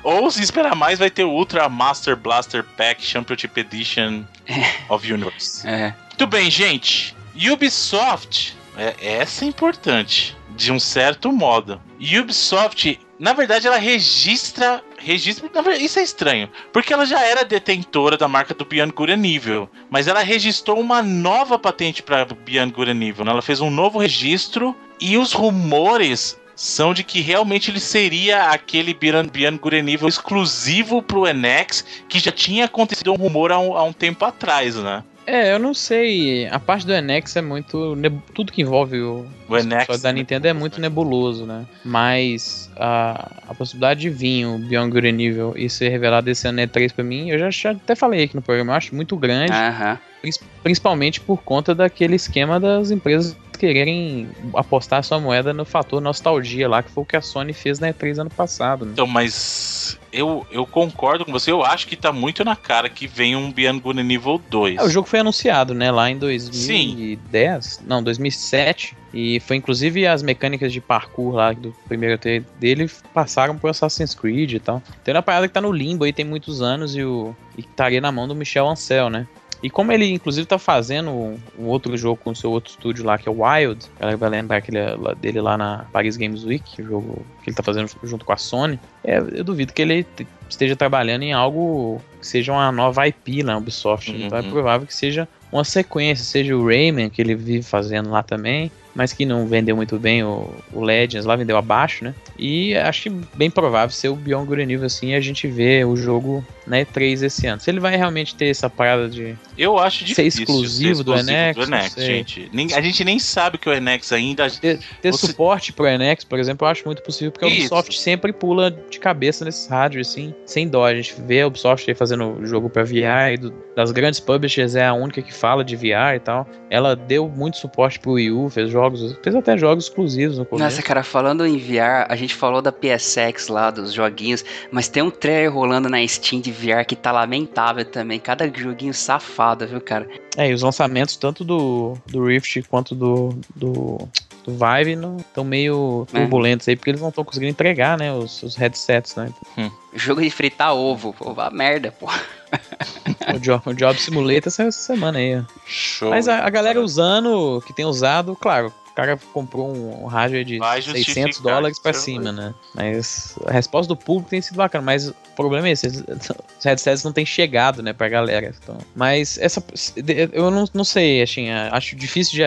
Ou se esperar mais, vai ter o Ultra Master Blaster Pack Championship Edition of Universe. É. Muito bem, gente. Ubisoft, é, essa é importante, de um certo modo. Ubisoft na verdade, ela registra. Registra verdade, isso é estranho. Porque ela já era detentora da marca do Beyond Good. Mas ela registrou uma nova patente para Beyond Good and. Né? Ela fez um novo registro. E os rumores são de que realmente ele seria aquele Good and Evil exclusivo pro NX. Que já tinha acontecido um rumor há um, há um tempo atrás, né? É, eu não sei. A parte do Enex é muito. Tudo que envolve o, o Enex da Nintendo é muito nebuloso, né? Mas a, a possibilidade de vir o Beyond Good Evil e ser revelado esse ano E3 pra mim, eu já, já até falei aqui no programa, eu acho muito grande. Aham. Principalmente por conta daquele esquema das empresas quererem apostar sua moeda no fator nostalgia lá, que foi o que a Sony fez na E3 ano passado. Né? Então, mas eu, eu concordo com você, eu acho que tá muito na cara que vem um Beyond Good Evil 2. É, o jogo foi anunciado, né, lá em 2010, Sim. não, 2007, e foi inclusive as mecânicas de parkour lá do primeiro dele passaram pro Assassin's Creed e tal. Tem uma parada que tá no limbo aí tem muitos anos e o e estaria na mão do Michel Ancel, né? E como ele, inclusive, tá fazendo um outro jogo com o seu outro estúdio lá, que é o Wild, ela vai lembrar aquele, dele lá na Paris Games Week, o jogo que ele tá fazendo junto com a Sony, é, eu duvido que ele esteja trabalhando em algo que seja uma nova IP na Ubisoft. Uhum. Então é provável que seja uma sequência, seja o Rayman, que ele vive fazendo lá também, mas que não vendeu muito bem o, o Legends, lá vendeu abaixo, né? E acho bem provável ser o Beyond Good and Evil assim, a gente vê o jogo na E3 esse ano. Se ele vai realmente ter essa parada de Eu acho ser exclusivo, ser exclusivo do Enex, do Enex gente. A gente nem sabe que o Enex ainda ter, ter Você... suporte pro Enex, por exemplo, eu acho muito possível porque Isso. a Ubisoft sempre pula de cabeça nesses rádios assim, sem dó. A gente vê a Ubisoft aí fazendo jogo para VR e do, das grandes publishers é a única que fala de VR e tal. Ela deu muito suporte pro Wii U, fez jogos, fez até jogos exclusivos no começo. Nossa, cara, falando em VR, a gente falou da PSX lá, dos joguinhos, mas tem um trailer rolando na Steam de VR que tá lamentável também. Cada joguinho safado, viu, cara? É, e os lançamentos tanto do, do Rift quanto do, do, do Vive estão meio é. turbulentos aí, porque eles não estão conseguindo entregar, né, os, os headsets, né? Hum. Jogo de fritar ovo, pô, vá merda, pô. o, job, o Job Simulator saiu essa semana aí. Show. Mas a, a galera usando, que tem usado, claro, o cara comprou um, hardware de 600 dólares para cima, né? Mas a resposta do público tem sido bacana, mas o problema é esse, os headsets não têm chegado, né, pra galera. Então, mas essa, eu não, não sei, assim, acho difícil de,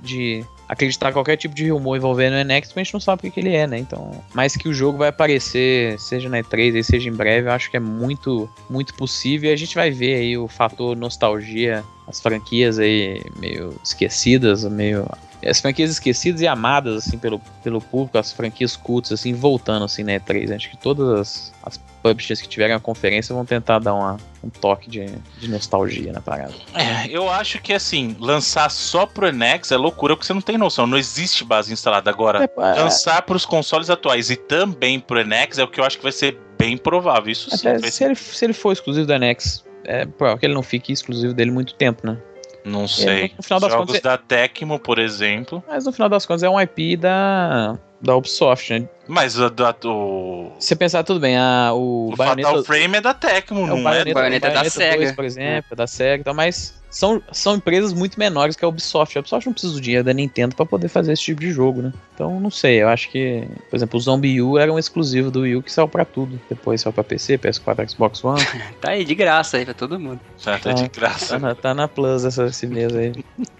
de acreditar qualquer tipo de rumor envolvendo o Enex, a gente não sabe o que, que ele é, né? Então, mais que o jogo vai aparecer, seja na E3, seja em breve, eu acho que é muito, muito possível. E a gente vai ver aí o fator nostalgia, as franquias aí meio esquecidas, meio as franquias esquecidas e amadas assim pelo, pelo público, as franquias cultas assim voltando assim na E3. Acho que todas as, as publishers que tiverem a conferência vão tentar dar uma, um toque de, de nostalgia na parada. É, eu acho que assim, lançar só pro Enex é loucura porque você não tem noção, não existe base instalada. Agora, é, é. lançar para os consoles atuais e também pro Enex é o que eu acho que vai ser bem provável. Isso sim. se, ser... ele, se ele for exclusivo do Enex, é provável que ele não fique exclusivo dele muito tempo, né? Não sei. no final das Jogos contas, da Tecmo, por exemplo. Mas no final das contas é um IP da, da Ubisoft, né? Mas a, da, o. Se você pensar tudo bem, a, o, o Bayonetta, Fatal Frame é da Tecmo, é, não o Bayonetta, é? O Bayonetta, é da SEGA. 2, por exemplo, é da SEGA, então, mas são, são empresas muito menores que a Ubisoft. A Ubisoft não precisa do dinheiro da Nintendo para poder fazer esse tipo de jogo, né? Então, não sei, eu acho que, por exemplo, o Zombie U era um exclusivo do Wii U que saiu para tudo. Depois saiu para PC, PS4, Xbox One. tá aí de graça aí pra todo mundo. Tá, tá de graça. Tá na, tá na Plus essa, esse mês aí.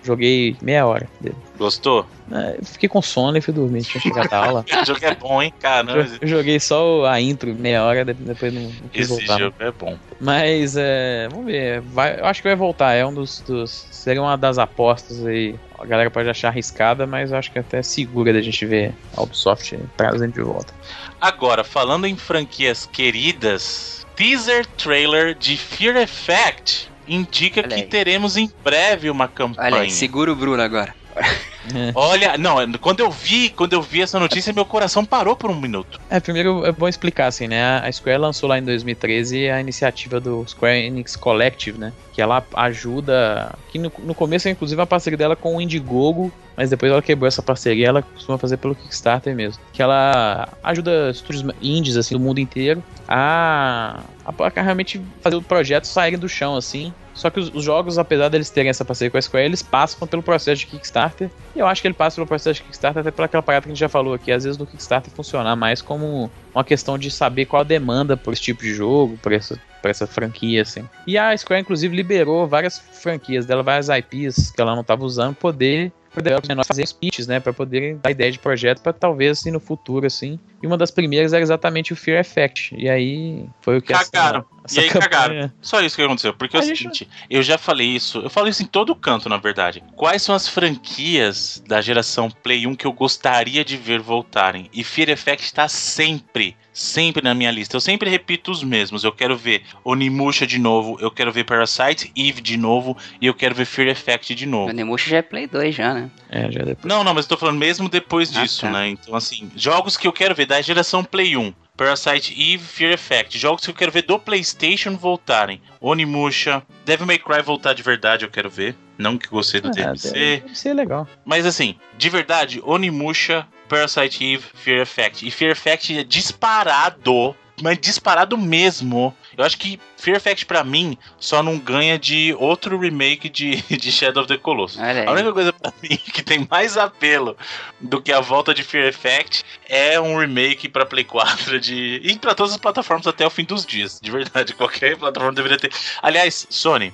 Joguei meia hora dele. Gostou? É, fiquei com sono e fui dormir, tinha chegado da aula. o jogo é bom, hein, cara? Eu, eu, joguei só a intro, meia hora, depois não, não Esse voltar. jogo é bom. Mas, é, vamos ver, vai, eu acho que vai voltar, é um dos, dos seria uma das apostas aí. A galera pode achar arriscada, mas eu acho que é até segura da gente ver a Ubisoft trazendo de volta. Agora, falando em franquias queridas, teaser trailer de Fear Effect indica que teremos em breve uma campanha. Olha aí, segura o Bruno agora. Olha, não, quando eu vi, quando eu vi essa notícia, meu coração parou por um minuto. É, primeiro é bom explicar assim, né? A Square lançou lá em 2013 a iniciativa do Square Enix Collective, né? Que ela ajuda. Que no, no começo, inclusive, a parceria dela com o Indiegogo, mas depois ela quebrou essa parceria, ela costuma fazer pelo Kickstarter mesmo. Que ela ajuda estúdios indies assim do mundo inteiro a, a, a realmente fazer o projeto sair do chão assim só que os, os, jogos, apesar deles terem essa parceria com a Square, eles passam pelo processo de Kickstarter. E eu acho que ele passa pelo processo de Kickstarter até pela aquela parada que a gente já falou aqui. Às vezes no Kickstarter funcionar mais como uma questão de saber qual a demanda por esse tipo de jogo, por essa, por essa franquia, assim. E a Square, inclusive, liberou várias franquias dela, várias IPs que ela não estava usando, poder developers menores fazer os pitches, né, para poderem dar ideia de projeto para talvez assim no futuro assim. E uma das primeiras era exatamente o Fear Effect. E aí foi o que Cagaram. essa e aí campanha- cagaram. Só isso que aconteceu. Porque é o seguinte, eu já falei isso, eu falo isso em todo canto, na verdade. Quais são as franquias da geração Play 1 que eu gostaria de ver voltarem? E Fear Effect tá sempre, sempre na minha lista. Eu sempre repito os mesmos. Eu quero ver Onimusha de novo, eu quero ver Parasite Eve de novo, e eu quero ver Fear Effect de O novo. Nemusha já é Play 2 já, né? É, já depois. Não, não, mas eu tô falando mesmo depois Ah, disso, tá. né? Então, assim, jogos que eu quero ver da geração Play 1, Parasite Eve, Fear Effect. Jogos que eu quero ver do PlayStation voltarem. Onimusha, Devil May Cry voltar de verdade, eu quero ver. Não que gostei do DMC. deve, deve ser legal. Mas assim, de verdade, Onimusha, Parasite Eve, Fear Effect. E Fear Effect é disparado, mas disparado mesmo. Eu acho que Fear Effect pra mim só não ganha de outro remake de, de Shadow of the Colossus. A única coisa pra mim que tem mais apelo do que a volta de Fear Effect é um remake pra Play 4 de e pra todas as plataformas até o fim dos dias. De verdade, qualquer plataforma deveria ter. Aliás, Sony,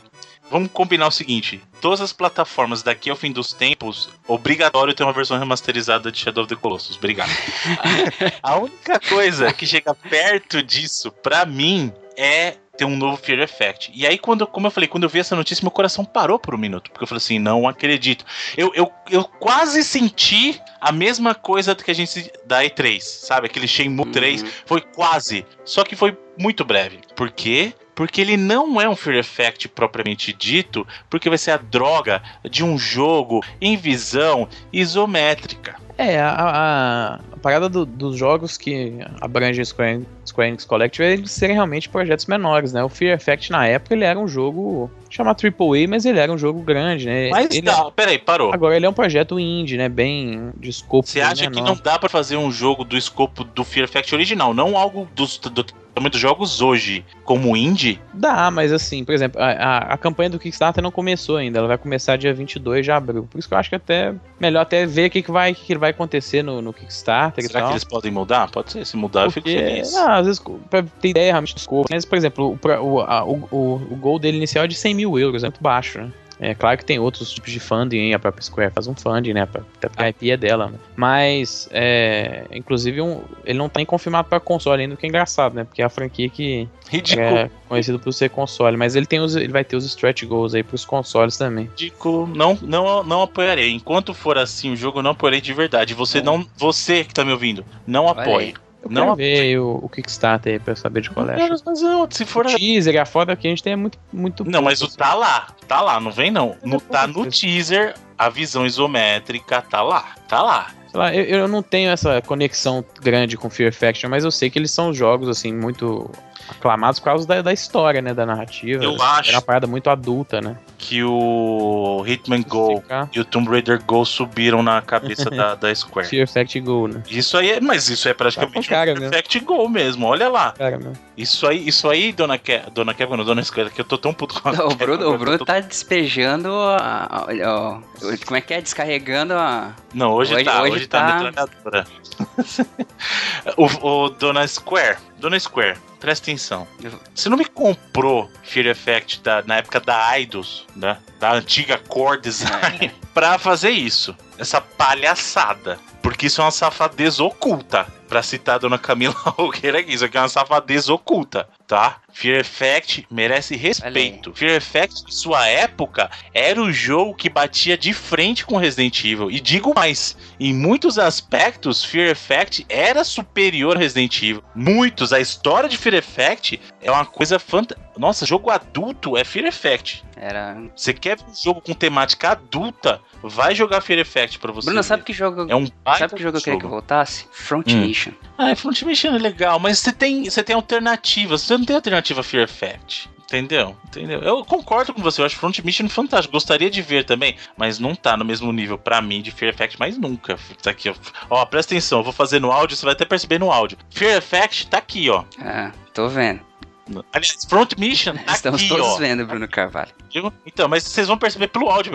vamos combinar o seguinte: todas as plataformas daqui ao fim dos tempos, obrigatório ter uma versão remasterizada de Shadow of the Colossus. Obrigado. a única coisa que chega perto disso, pra mim, é ter um novo Fear Effect. E aí, quando, como eu falei, quando eu vi essa notícia, meu coração parou por um minuto. Porque eu falei assim, não acredito. Eu, eu, eu quase senti a mesma coisa que a gente da E3, sabe? Aquele Shenmue 3. Uhum. Foi quase. Só que foi muito breve. Por quê? Porque ele não é um Fear Effect propriamente dito, porque vai ser a droga de um jogo em visão isométrica. É, a, a- a parada do- dos jogos que abrangem Square, Square Enix Collective é eles serem realmente projetos menores, né? O Fear Effect na época ele era um jogo chamado AAA, mas ele era um jogo grande, né? Mas ele, dá, peraí, parou. Agora ele é um projeto indie, né? Bem de escopo. Você acha que menor. não dá pra fazer um jogo do escopo do Fear Effect original, não algo dos, do tamanho dos jogos hoje, como indie? Dá, mas assim, por exemplo, a, a, a campanha do Kickstarter não começou ainda, ela vai começar dia 22 de abril. Por isso que eu acho que até melhor até ver o que, que, vai, que, que vai acontecer no, no Kickstarter e Será tal. que eles podem mudar? Pode ser, se mudar eu fico Porque, feliz. não, às vezes, pra ter ideia realmente do escopo. Mas, por exemplo, o, o, a- o, o, gol dele inicial é de 100 mil euros, é muito baixo, né? É claro que tem outros tipos de funding, hein? a própria Square faz um funding, né? Até porque a IP é dela, né? Mas, é, inclusive, um, ele não tá nem confirmado pra console ainda, o que é engraçado, né? Porque é a franquia que Ridículo. é conhecido por ser console. Mas ele, tem os, ele vai ter os stretch goals aí pros consoles também. ridículo. Não, não, não apoiarei. Enquanto for assim o jogo, eu não apoiarei de verdade. Você É. não, você que tá me ouvindo, não apoie. Eu Não ver o, o Kickstarter aí pra saber de qual é. Se for O teaser, a foto que a gente tem é muito, muito Não, mas o pouco, tá lá, tá lá, não vem não. No, com tá no certeza. teaser, a visão isométrica tá lá, tá lá. Sei lá, eu, eu não tenho essa conexão grande com Fear Faction, mas eu sei que eles são jogos, assim, muito aclamados por causa da, da história, né, da narrativa. Eu acho. Era uma parada muito adulta, né? Que o Hitman Go Ficar e o Tomb Raider Go subiram na cabeça da, da Square. Fear Fact Go, né? Isso aí é, mas isso é praticamente Tá cara um. Perfect Go mesmo, olha lá. Cara, meu. Isso aí, isso aí, dona Ke, dona Kevin, não, dona Square, que eu tô tão puto com a O Kevin, Bruno, o Bruno tô- tá despejando a, a- a- o- Como é que é? Descarregando a. Não, hoje, Hoje- tá, hoje hoje, tá, tá- metralhadora. o, o Dona Square, Dona Square, presta atenção. Você não me comprou Fear Effect da- na época da Eidos, né? Da antiga Core Design, pra fazer isso. Essa palhaçada. Porque isso é uma safadez oculta. Pra citar a dona Camila Roqueira aqui, isso aqui é uma safadez oculta, tá? Fear Effect merece respeito. Fear Effect, em sua época, era o jogo que batia de frente com Resident Evil. E digo mais, em muitos aspectos, Fear Effect era superior a Resident Evil. Muitos. A história de Fear Effect é uma coisa fantástica. Nossa, jogo adulto é Fear Effect. Era. Você quer ver um jogo com temática adulta? Vai jogar Fear Effect pra você. Bruno, ver. sabe que jogo. É um baita sabe que jogo eu queria que jogo. voltasse? Front Hum. Mission. Ah, Front Mission é legal, mas você tem, você tem alternativas. Você não tem alternativa a Fear Effect. Entendeu? Entendeu? Eu concordo com você, eu acho Front Mission fantástico. Gostaria de ver também, mas não tá no mesmo nível pra mim de Fear Effect, mas nunca. Tá aqui, ó. Ó, presta atenção, eu vou fazer no áudio, você vai até perceber no áudio. Fear Effect tá aqui, ó. Ah, tô vendo. Aliás, Front Mission tá Estamos aqui, todos ó. vendo, Bruno Carvalho. Então, mas vocês vão perceber pelo áudio.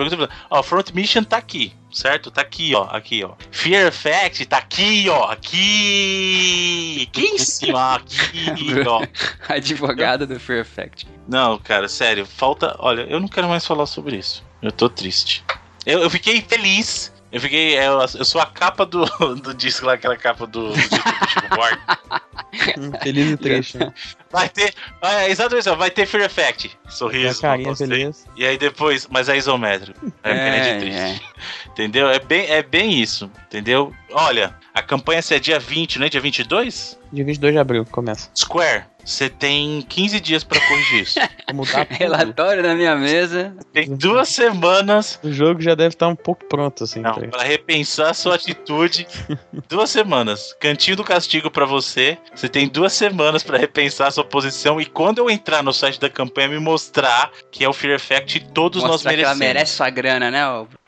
Ó, Front Mission tá aqui, certo? Tá aqui, ó. Aqui, ó. Fear Effect tá aqui, ó. Aqui. Aqui em cima, aqui, ó. Advogado do Fear Effect. Não, cara, sério. Falta. Olha, eu não quero mais falar sobre isso. Eu tô triste. Eu, eu fiquei feliz Eu fiquei. é, Eu, eu sou a capa do, do disco lá, aquela capa do, do disco do Chico. Feliz e triste, né? Vai ter. Vai, exatamente isso, vai ter Fear Effect. Sorriso. carinha feliz. E aí depois, mas é isométrico. É, é, de triste. Entendeu? É bem, é bem isso. Entendeu? Olha, a campanha se é dia 20, né? Dia 22? Dia 22 de abril começa. Square, você tem 15 dias pra corrigir isso. Vou mudar tudo. Relatório na minha mesa. Tem duas semanas O jogo já deve estar um pouco pronto, assim. não, pra repensar a sua atitude. duas semanas. Cantinho do castigo pra você. Você tem duas semanas pra repensar a sua posição. E quando eu entrar no site da campanha, me mostrar que é o Fear Effect e todos nós Mostrar que ela merecemos. merece sua grana, né?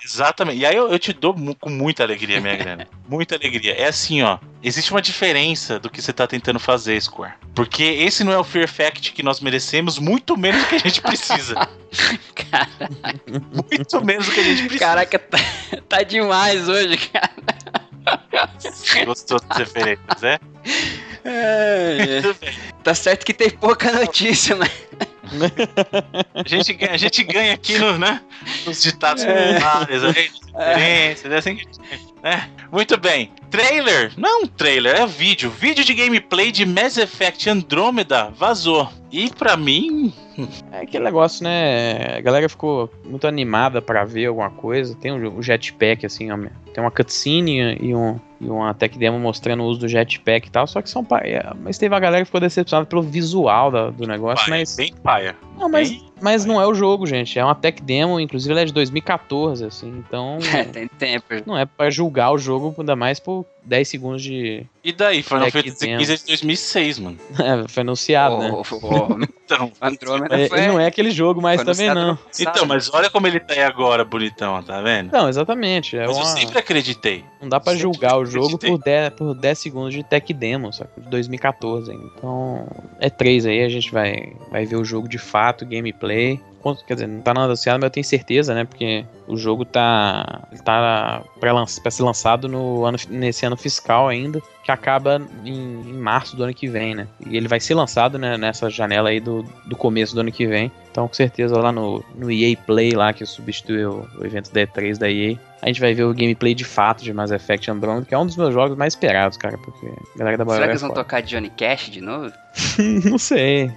Exatamente. E aí eu, eu te dou mu- com muita alegria, minha grana. muita alegria. É assim, ó. Existe uma diferença do que você tá tentando fazer, Square. Porque esse não é o Fear Effect que nós merecemos, muito menos do que a gente precisa. muito menos do que a gente precisa. Caraca, tá, tá demais hoje, cara. Gostou das referências, é? É, bem. Tá certo que tem pouca notícia, mas. A gente ganha, a gente ganha aqui no, né, nos ditados É. populares, nas referências, é assim que né? Muito bem. Trailer? Não é um trailer, é vídeo. Vídeo de gameplay de Mass Effect Andromeda vazou. E pra mim, É aquele negócio, né? A galera ficou muito animada pra ver alguma coisa. Tem o jetpack, assim, tem uma cutscene e, um, e uma tech demo mostrando o uso do jetpack e tal. Só que são. pa- é, Mas teve a galera que ficou decepcionada pelo visual da- do negócio. paia, Mas, bem paia. Não, mas, mas não é o jogo, gente. É uma tech demo, inclusive ela é de 2014, assim. Então. É, tem tempo. Não é pra julgar o jogo, ainda mais por 10 segundos de. E daí? Final Fantasy. XV é de 2006, mano. É, foi anunciado, né? O, o, Então, Andrômeda É, foi. não é aquele jogo mais foi também, não. então, mas olha como ele tá aí agora, bonitão, tá vendo? Não, exatamente. É mas eu uma... sempre acreditei. Não dá pra sempre julgar o jogo acreditei. por 10, por 10 segundos de tech demo, saca? De 2014 ainda. Então, é 3 aí, a gente vai, vai ver o jogo de fato, gameplay. Quanto- Quer dizer, não tá nada anunciado, mas eu tenho certeza, né? Porque o jogo tá, tá pra ser lançado no ano, nesse ano fiscal ainda, que acaba em, em março do ano que vem, né? E ele vai ser lançado né, nessa janela aí do, do começo do ano que vem. Então, com certeza, lá no, no EA Play, lá que substitui o, o evento da E3 da EA, a gente vai ver o gameplay de fato de Mass Effect Andromeda, que é um dos meus jogos mais esperados, cara, porque a galera da Será que é eles vão foda. tocar Johnny Cash de novo? Não sei,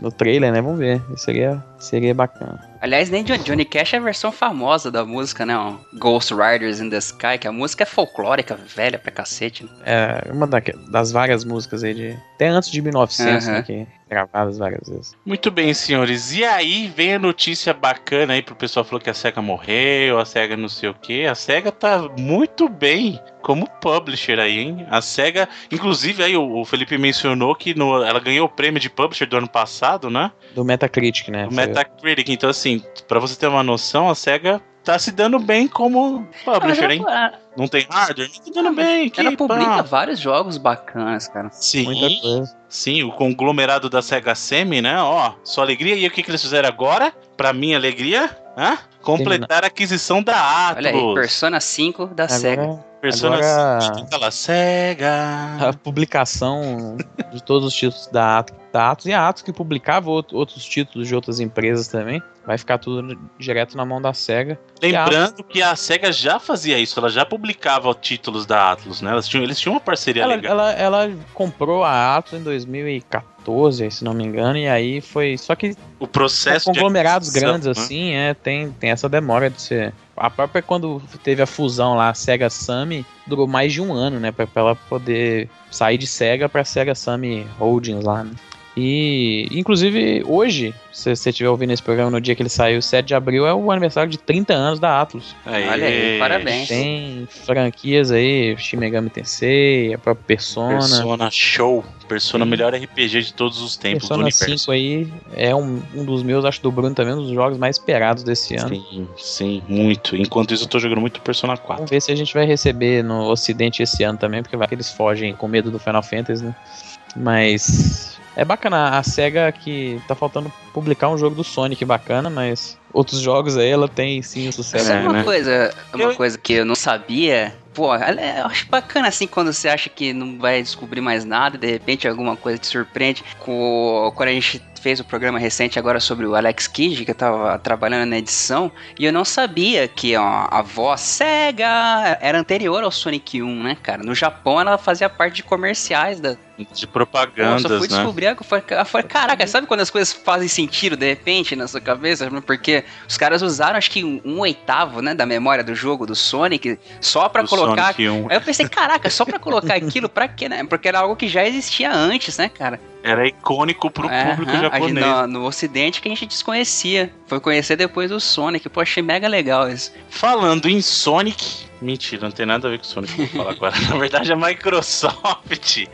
no trailer, né? Vamos ver. Seria, seria bacana. Aliás, nem Johnny, Cash é a versão famosa da música, né? Ghost Riders in the Sky, que a música é folclórica, velha pra cacete. Né? É uma da- das várias músicas aí de. Até antes de 1900, né? Que gravadas várias vezes. Muito bem, senhores. E aí vem a notícia bacana aí pro pessoal falou que a SEGA morreu, a SEGA não sei o que. A SEGA tá muito bem como publisher aí, hein? A SEGA, inclusive aí o, Felipe mencionou que no- ela ganhou o prêmio de publisher do ano passado, né? Do Metacritic, né? O Metacritic. Então assim, pra você ter uma noção, a SEGA tá se dando bem como publisher, hein? Não tem hardware, tá dando bem. aqui, ela publica pá. vários jogos bacanas, cara. Sim. Muita coisa. Sim, o conglomerado da Sega Semi, né? Ó, só alegria. E o que, que eles fizeram agora? Pra minha alegria, hã? Completar a aquisição da Atlus. Olha aí, Persona 5 da SEGA. Agora, Persona agora- 5, tá lá, Sega. a publicação de todos os títulos da Atos, da Atos e a Atos que publicava out- outros títulos de outras empresas também. Vai ficar tudo direto na mão da SEGA. Lembrando que a Sega já fazia isso, ela já publicava títulos da Atlus, né? Eles tinham, eles tinham uma parceria Ela, legal. ela, ela comprou a Atos em 2014, se não me engano, e aí foi. Só que O processo conglomerados grandes né? assim, é, tem, tem essa demora de ser. A própria quando teve a fusão lá, Sega Sammy, durou mais de um ano, né? Pra, pra ela poder sair de Sega pra Sega Sammy Holdings lá, né? E, inclusive, hoje, se você estiver ouvindo esse programa no dia que ele saiu, 7 de abril, é o aniversário de 30 anos da Atlus. Aê. Olha aí, parabéns. Tem franquias aí, Shin Megami Tensei, a própria Persona. Persona Show. Persona, Sim. melhor RPG de todos os tempos do Persona universo. 5 aí é um, um dos meus, acho do Bruno também, um dos jogos mais esperados desse ano. Sim, sim, muito. Enquanto isso, eu tô jogando muito Persona 4. Vamos ver se a gente vai receber no Ocidente esse ano também, porque vai que eles fogem com medo do Final Fantasy, né? Mas é bacana, a SEGA que tá faltando publicar um jogo do Sonic bacana, mas outros jogos aí ela tem sim o sucesso. Sabe É, uma né? coisa, uma Eu- coisa que eu não sabia? Pô, eu acho bacana assim quando você acha que não vai descobrir mais nada e de repente alguma coisa te surpreende. Com, quando a gente fez o programa recente agora sobre o Alex Kidd, que eu tava trabalhando na edição, e eu não sabia que ó, a voz Sega era anterior ao Sonic 1, né, cara? No Japão ela fazia parte de comerciais da, de propagandas, Nossa, eu fui né? descobrir, eu falei, eu falei, caraca, sabe quando as coisas fazem sentido de repente na sua cabeça? Porque os caras usaram acho que um, um oitavo, né, da memória do jogo do Sonic só pra Do colocar. Sonic 1. Aí eu pensei, caraca, só pra colocar aquilo, pra quê, né? Porque era algo que já existia antes, né, cara? Era icônico pro É, público aham, japonês. no, no ocidente que a gente desconhecia. Foi conhecer depois do Sonic. Pô, achei mega legal isso. Falando em Sonic. Mentira, não tem nada a ver com Sonic que eu vou falar agora. Na verdade, a Microsoft.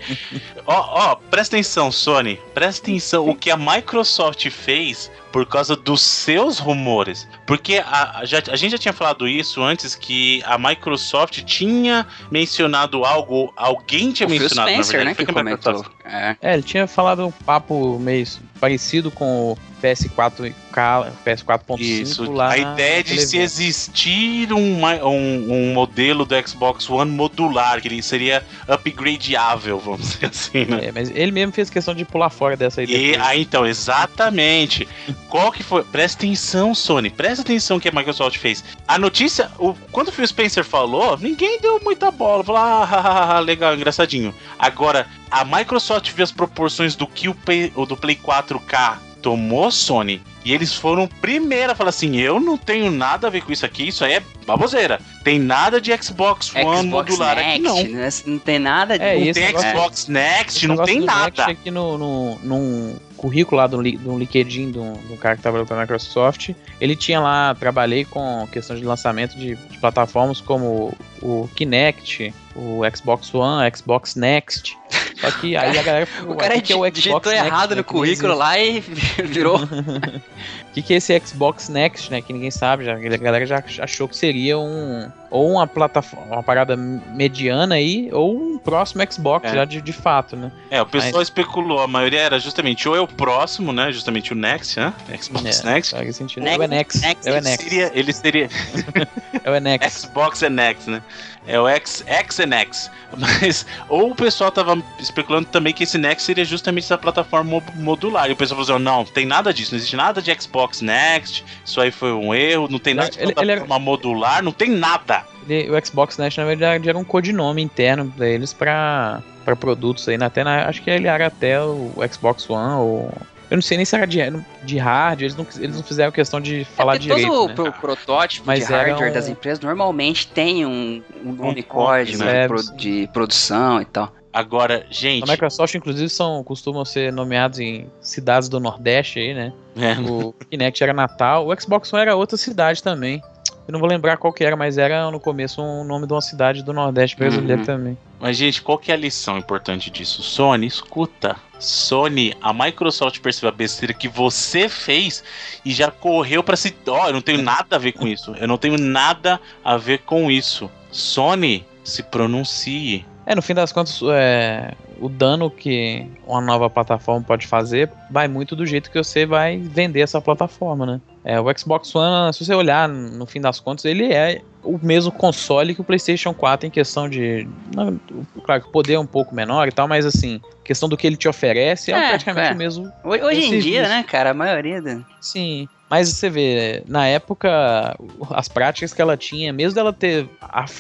Ó, ó, presta atenção, Sony. Presta atenção o que a Microsoft fez por causa dos seus rumores. Porque a, a- já- a gente já tinha falado isso antes que a Microsoft tinha mencionado algo, alguém tinha o Phil mencionado, Spencer, na né, verdade, que foi a comentou. É. É, ele tinha falado um papo meio parecido com o PS4K, PS4.5 Isso, lá. a ideia de se existir um, um, um modelo do Xbox One modular, que ele seria upgradeável, vamos dizer assim, né? É, mas ele mesmo fez questão de pular fora dessa E ideia. aí, então, exatamente. Qual que foi? Presta atenção, Sony. Presta atenção que a Microsoft fez. A notícia, o, quando o Phil Spencer falou, ninguém deu muita bola. Falou, ah, legal, engraçadinho. Agora, a Microsoft viu as proporções do que o, Play- o do Play 4K tomou, Sony. E eles foram primeiro a falar assim: eu não tenho nada a ver com isso aqui, isso aí é baboseira. Tem nada de Xbox One Xbox modular Next, aqui, não. né? Não tem nada de. É, Não tem negócio- Xbox Next, Esse não tem do Next nada. aqui no, no, num currículo lá do, do LinkedIn do, do cara que trabalhou pra Microsoft, ele tinha lá, trabalhei com questão de lançamento de, de plataformas como o Kinect, o Xbox One, Xbox Next. Só que aí a galera O cara "Ué, que que é o digitou Xbox Next, errado né, no currículo existe?" lá e virou. O que, que é esse Xbox Next, né? Que ninguém sabe, já, a galera já achou que seria um. Ou uma plataforma, uma parada mediana aí, ou um próximo Xbox, É. já de, de fato, né? É, o pessoal Mas- especulou, a maioria era justamente ou é o próximo, né? Justamente o Next, né? Xbox É, Next. Faz sentido. Next, é o NX. Next, É o Ele NX. seria, ele seria É o NX. Xbox and X, né? É o X, X and X. Mas, ou o pessoal tava especulando também que esse Next seria justamente essa plataforma mo- modular. E o pessoal falou assim, não, tem nada disso, não existe nada de Xbox Next, isso aí foi um erro, não tem nada de Ele- ele plataforma era- modular, não tem nada. Ele- o Xbox Next, na verdade, era um codinome interno pra eles pra, pra produtos aí. né? Até na- acho que ele era até o Xbox One ou. Eu não sei nem se era de, de hardware, eles não, eles não fizeram questão de falar É direito. todo né? pro- protótipo Mas de hardware um- das empresas normalmente tem um, um nome código né? de, pro- de produção e tal. Agora, gente, A Microsoft, inclusive, são, costumam ser nomeados em cidades do Nordeste aí, né? é, O Kinect era Natal, o Xbox One era outra cidade também. Eu não vou lembrar qual que era, mas era no começo um nome de uma cidade do Nordeste brasileiro Uhum. também. Mas, gente, qual que é a lição importante disso? Sony, escuta. Sony, a Microsoft percebeu a besteira que você fez e já correu pra se. Ó, eu não tenho nada a ver com isso. Eu não tenho nada a ver com isso. Sony, se pronuncie. É, no fim das contas, é, o dano que uma nova plataforma pode fazer vai muito do jeito que você vai vender essa plataforma, né? É, o Xbox One, se você olhar no fim das contas, ele é o mesmo console que o PlayStation 4 em questão de. não, claro que o poder é um pouco menor e tal, mas assim, questão do que ele te oferece é, É, praticamente é. o mesmo. Hoje, em dia, né, cara, a maioria da. Sim. Mas você vê, na época, as práticas que ela tinha, mesmo dela ter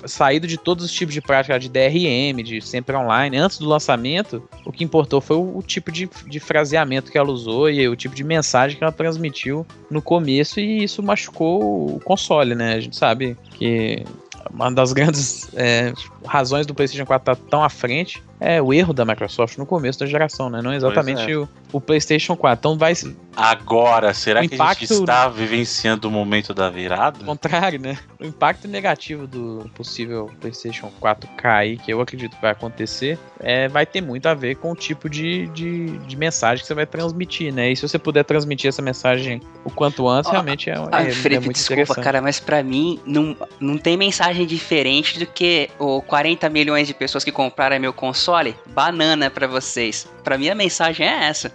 saído de todos os tipos de prática de DRM, de sempre online, antes do lançamento, o que importou foi o, tipo de, de fraseamento que ela usou e o tipo de mensagem que ela transmitiu no começo, e isso machucou o console, né? A gente sabe que uma das grandes é, razões do PlayStation 4 estar tão à frente é o erro da Microsoft no começo da geração, né? Não exatamente é. o, o PlayStation 4. Então vai, Agora, será O que a impacto- gente está vivenciando o momento da virada? Ao contrário, né? O impacto negativo do possível PlayStation 4K aí, que eu acredito que vai acontecer, é, vai ter muito a ver com o tipo de, de, de mensagem que você vai transmitir, né? E se você puder transmitir essa mensagem o quanto antes, Ó, realmente é, Ah, é, é Felipe, muito desculpa, interessante. cara, mas pra mim não, não tem mensagem diferente do que o 40 milhões de pessoas que compraram meu console. Banana pra vocês. Pra mim a mensagem é essa.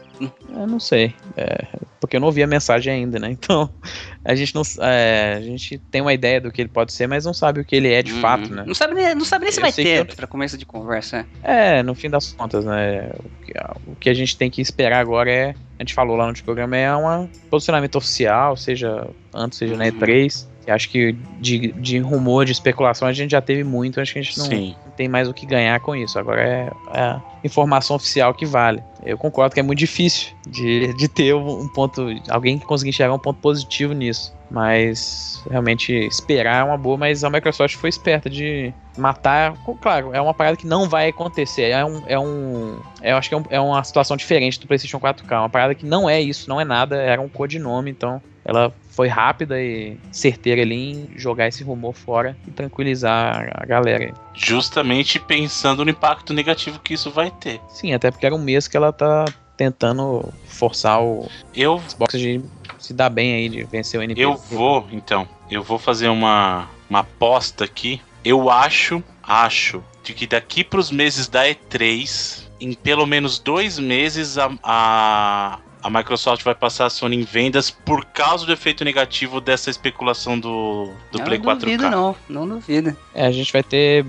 Eu não sei. é, porque eu não ouvi a mensagem ainda, né? Então, a gente não. é, a gente tem uma ideia do que ele pode ser, mas não sabe o que ele é de Hum, fato, né? Não sabe nem, não sabe nem se Eu vai que ter eu- pra começo de conversa. É, no fim das contas, né? O que, o que a gente tem que esperar agora é a gente falou lá no programa, é um posicionamento oficial, seja antes, seja na E3. Acho que de, de rumor, de especulação, a gente já teve muito, acho que a gente não, não tem mais o que ganhar com isso. Agora é, é, a informação oficial que vale. Eu concordo que é muito difícil de, de ter um ponto, alguém que conseguir enxergar um ponto positivo nisso. Mas realmente esperar é uma boa, mas a Microsoft foi esperta de matar. Claro, é uma parada que não vai acontecer. É um. É um eu acho que é, um, é uma situação diferente do PlayStation 4K. Uma parada que não é isso, não é nada, era um codinome, então ela foi rápida e certeira ali em jogar esse rumor fora e tranquilizar a galera. Justamente pensando no impacto negativo que isso vai ter. Sim, até porque era um mês que ela tá tentando forçar o eu, Xbox de se dar bem aí, de vencer o NP. Eu vou, então, eu vou fazer uma, uma aposta aqui. Eu acho, acho, de que daqui para os meses da E3, em pelo menos dois meses, a, a, a Microsoft vai passar a Sony em vendas por causa do efeito negativo dessa especulação do, do não Play 4K. Não duvido, não, não duvido. É, a gente vai ter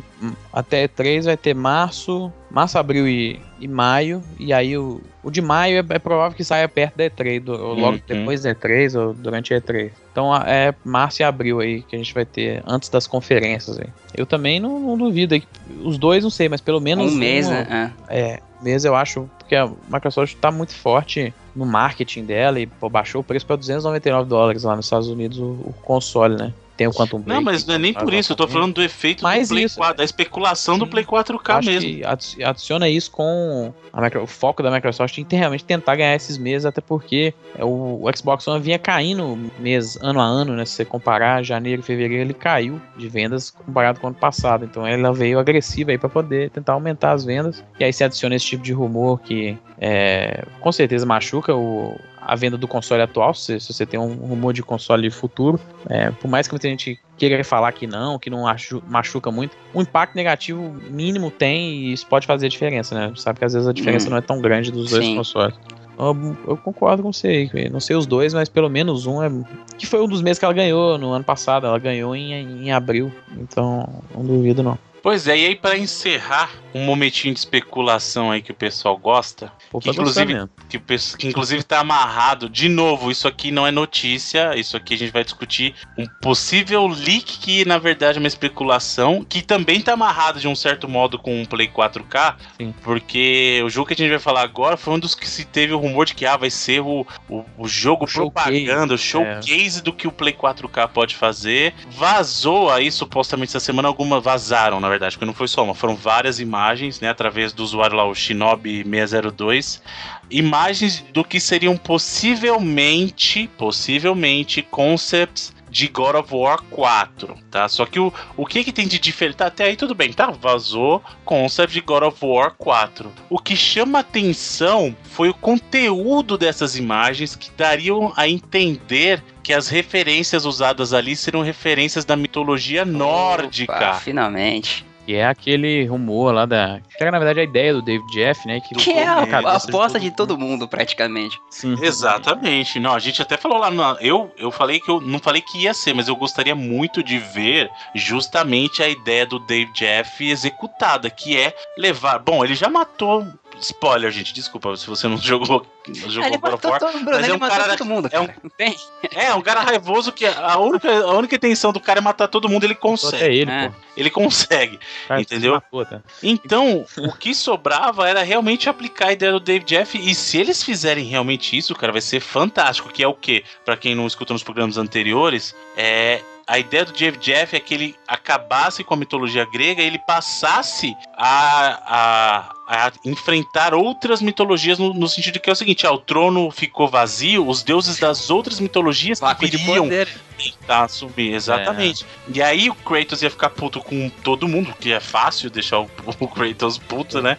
até E3, vai ter março, março, abril e, e maio, e aí o, o de maio é, é, provável que saia perto da E3, do, ou logo uhum. depois da E3 ou durante a E3. Então é março e abril aí que a gente vai ter antes das conferências aí. Eu também não, não duvido. Os dois não sei, mas pelo menos. Um mês, né? É, mês eu acho, porque a Microsoft está muito forte no marketing dela e pô, baixou o preço para 299 dólares lá nos Estados Unidos o, o console, né? Tem o Quantum Break. Não, mas não é nem por isso, eu tô falando do efeito mas do Play isso, 4, da especulação sim, do Play 4K mesmo. adiciona isso com micro, o foco da Microsoft em realmente tentar ganhar esses meses, até porque o, o, Xbox One vinha caindo mês, ano a ano, né? Se você comparar janeiro e fevereiro, ele caiu de vendas comparado com o ano passado. Então ela veio agressiva aí para poder tentar aumentar as vendas. E aí se adiciona esse tipo de rumor que é, com certeza machuca o, a venda do console atual, se, se você tem um rumor de console futuro. É, por mais que muita gente queira falar que não, que não machuca muito, um impacto negativo mínimo tem e isso pode fazer a diferença, né? Sabe que às vezes a diferença hum. não é tão grande dos dois Sim. consoles. Eu, eu, concordo com você aí, não sei os dois, mas pelo menos um é. Que foi um dos meses que ela ganhou no ano passado, ela ganhou em, em abril, então não duvido não. Pois é, e aí para encerrar um momentinho de especulação aí que o pessoal gosta, Pô, que, inclusive, que, que, inclusive tá amarrado, de novo, isso aqui não é notícia, isso aqui a gente vai discutir um possível leak que na verdade é uma especulação, que também tá amarrado de um certo modo com um Play 4K, Sim. porque o jogo que a gente vai falar agora foi um dos que se teve o rumor de que ah, vai ser o, o, o jogo o propaganda, o showcase é. do que o Play 4K pode fazer. Vazou aí supostamente essa semana alguma vazaram, na verdade, porque não foi só uma, foram várias imagens, né, através do usuário lá, o Shinobi602, imagens do que seriam possivelmente, possivelmente, concepts de God of War 4, tá? Só que o, o que que tem de diferente? Tá, até aí tudo bem, tá? Vazou concept de God of War 4. O que chama atenção foi o conteúdo dessas imagens que dariam a entender que as referências usadas ali serão referências da mitologia nórdica. Opa, finalmente. Que é aquele rumor lá da. Que era, na verdade, a ideia do David Jeff, né? Que, que é a, a aposta de todo, de todo mundo, praticamente. Sim. Exatamente. Não, a gente até falou lá. No, eu, eu falei que eu não falei que ia ser, mas eu gostaria muito de ver justamente a ideia do David Jeff executada, que é levar. Bom, ele já matou Spoiler, gente, desculpa se você não jogou, jogou ele God of War. Todo, Bruno, mas é um cara, todo mundo, é um, tem. é um cara raivoso que a única, a única intenção do cara é matar todo mundo, ele consegue. Até ele, é. ele consegue, cara, entendeu? Tá? Então, o que sobrava era realmente aplicar a ideia do Dave Jeff e se eles fizerem realmente isso, cara, vai ser fantástico, que é o quê? Para quem não escutou nos programas anteriores, é a ideia do Jeff Jeff é que ele acabasse com a mitologia grega e ele passasse a, a, a enfrentar outras mitologias no, no, sentido que é o seguinte: ah, o trono ficou vazio, os deuses das outras mitologias viriam tentar subir, exatamente. É. E aí o Kratos ia ficar puto com todo mundo, que é fácil deixar o, o Kratos puto, né?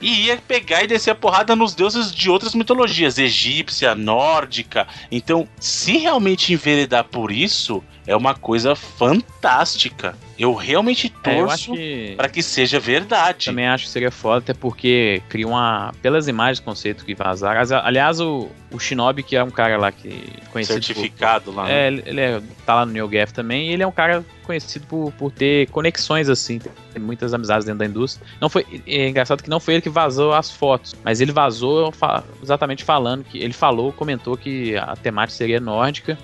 E ia pegar e descer a porrada nos deuses de outras mitologias, egípcia, nórdica. Então, se realmente enveredar por isso, é uma coisa fantástica. Eu realmente torço é, que... para que seja verdade. Também acho que seria foda, até porque cria uma. Pelas imagens, conceito que vazaram. Aliás, o, o Shinobi, que é um cara lá que. Conhecido Certificado por, lá. É, né? ele é, tá lá no NeoGaf também, e ele é um cara conhecido por, por ter conexões assim, tem muitas amizades dentro da indústria. Não foi, é engraçado que não foi ele que vazou as fotos, mas ele vazou exatamente falando que ele falou, comentou que a temática seria nórdica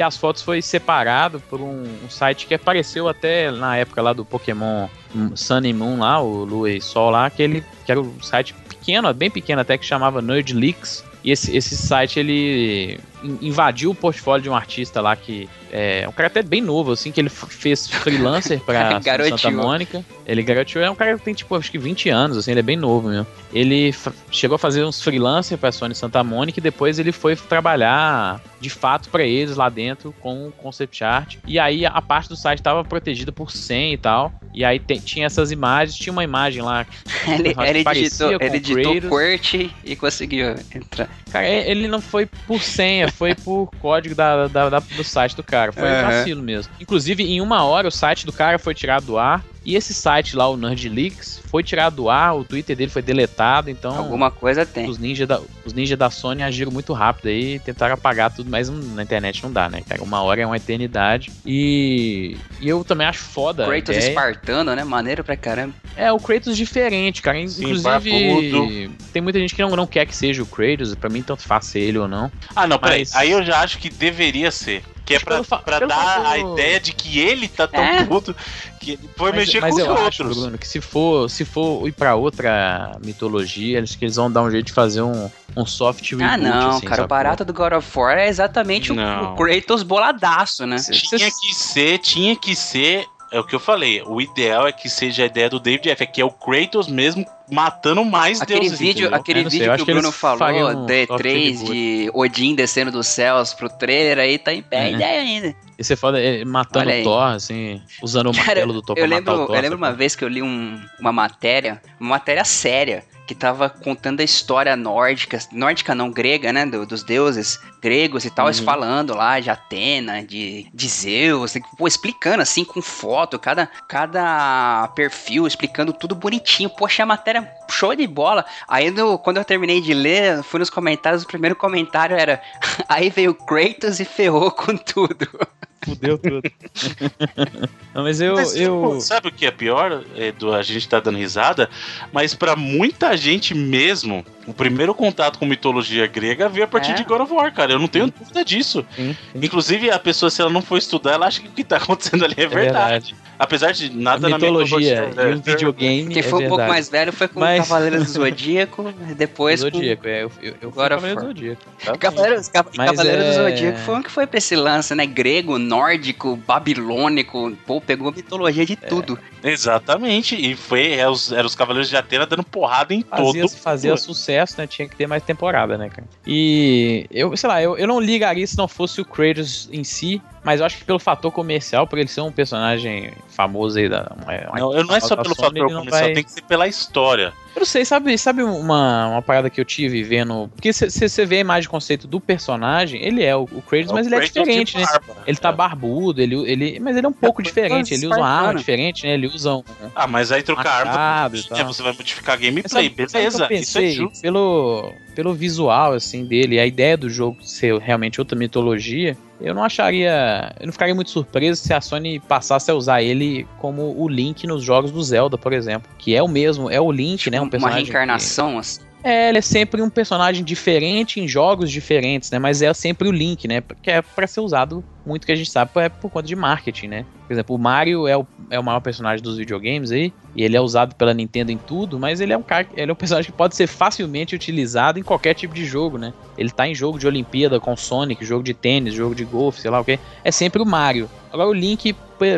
e as fotos foi separado por um, um, site que apareceu até na época lá do Pokémon Sun and Moon lá, o Lua e Sol lá, que ele que era um site pequeno, bem pequeno até que chamava Nerd Leaks. E esse, esse site ele invadiu o portfólio de um artista lá que é um cara até bem novo, assim, que ele fez freelancer pra Santa Mônica. Ele garoteou, é um cara que tem, tipo, acho que 20 anos, assim, ele é bem novo mesmo. Ele chegou a fazer uns freelancer pra Sony Santa Mônica e depois ele foi trabalhar de fato para eles lá dentro com concept art. E aí a parte do site estava protegida por 100 e tal. E aí tinha essas imagens, tinha uma imagem lá. ele ele digitou, ele digitou QWERTY e conseguiu entrar. Cara, ele não foi por senha, foi por código da, da, da do site do cara. Foi uhum. vacilo mesmo. Inclusive, em uma hora, o site do cara foi tirado do ar. E esse site lá, o Nerd Leaks, foi tirado do ar, o Twitter dele foi deletado, então. Alguma coisa tem. Os ninjas da, os ninja da Sony agiram muito rápido aí tentaram apagar tudo, mas na internet não dá, né, cara? Uma hora é uma eternidade. E, e eu também acho foda. Kratos espartano, né? Maneiro pra caramba. É, o Kratos diferente, cara. Inclusive, tem muita gente que não, não quer que seja o Kratos, pra mim tanto faz ser ele ou não. Ah, não, peraí. Mas... Aí eu já acho que deveria ser. Que é pra, pra dar a ideia de que ele tá tão é. puto que ele foi mas, mexer mas com os acho, outros. Bruno, que se for, se for ir pra outra mitologia, acho que eles vão dar um jeito de fazer um, um soft reboot. Ah, não, assim, cara. O barato do God of War é exatamente o, o, Kratos boladaço, né? Tinha que ser, tinha que ser é o que eu falei. O ideal é que seja a ideia do David F. É que é o Kratos mesmo matando mais aquele deuses. Vídeo, aquele vídeo sei, que o Bruno falou, um D3 de Odin descendo dos céus pro trailer aí, tá em pé uhum. ideia ainda. E você fala ele matando o Thor, assim, usando o martelo do Thor eu lembro, Thor, Eu lembro uma vez que eu li um, uma matéria, uma matéria séria, que estava contando a história nórdica, nórdica não grega, né, do, dos deuses gregos e tal, uhum. falando lá de Atena, de, de Zeus, pô, explicando assim com foto, cada, cada perfil, explicando tudo bonitinho. Poxa, a matéria show de bola. Aí no, quando eu terminei de ler, fui nos comentários, o primeiro comentário era aí veio Kratos e ferrou com tudo. Fudeu tudo. Não, mas eu. Mas, eu... Sabe o que é pior? Edu, a gente tá dando risada, mas para muita gente mesmo, o primeiro contato com mitologia grega veio a partir é. de God of War, cara. Eu não tenho sim. dúvida disso. Sim, sim. Inclusive, a pessoa, se ela não for estudar, ela acha que o que tá acontecendo ali é, é verdade. verdade. Apesar de nada a mitologia na mitologia e um videogame. Quem é foi um pouco mais velho foi com Mas... Cavaleiro do Zodíaco, depois. Zodíaco, com... é. Eu, eu, eu Cavaleiro do Zodíaco. Tá Cavaleiro, Cavaleiro é... do Zodíaco foi um que foi pra esse lance, né? Grego, nórdico, babilônico. Pô, pegou mitologia de é. tudo. Exatamente. E foi. Eram os, era os Cavaleiros de Atena dando porrada em fazia, todo. Fazia sucesso, né? Tinha que ter mais temporada, né, cara? E eu, sei lá, eu, eu não ligaria se não fosse o Kratos em si, mas eu acho que pelo fator comercial, por ele ser um personagem famoso aí da. Uma, não, eu não é só pelo Sony, fator comercial, vai... tem que ser pela história. Eu não sei, sabe, sabe uma, uma parada que eu tive vendo. Porque você vê a imagem de conceito do personagem, ele é o, o Kratos, é mas o ele é diferente, né? Barba, ele tá é. barbudo, ele, ele, mas ele é um pouco é, diferente. Ele usa uma arma diferente, né? Ele usa um. Ah, mas aí trocar arma. Você vai modificar gameplay, beleza. Isso é justo. Pelo, pelo visual, assim, dele, a ideia do jogo ser realmente outra mitologia eu não acharia. Eu não ficaria muito surpreso se a Sony passasse a usar ele como o Link nos jogos do Zelda, por exemplo. Que é o mesmo, é o Link, tipo, né? Um personagem. Uma reencarnação, que... assim. É, ele é sempre um personagem diferente em jogos diferentes, né? Mas é sempre o Link, né? Que é para ser usado muito que a gente sabe é por conta de marketing, né? Por exemplo, o Mario é o, é o maior personagem dos videogames aí, e ele é usado pela Nintendo em tudo, mas ele é um cara, ele é um personagem que pode ser facilmente utilizado em qualquer tipo de jogo, né? Ele tá em jogo de Olimpíada com Sonic, jogo de tênis, jogo de golfe, sei lá o que. É sempre o Mario. Agora o Link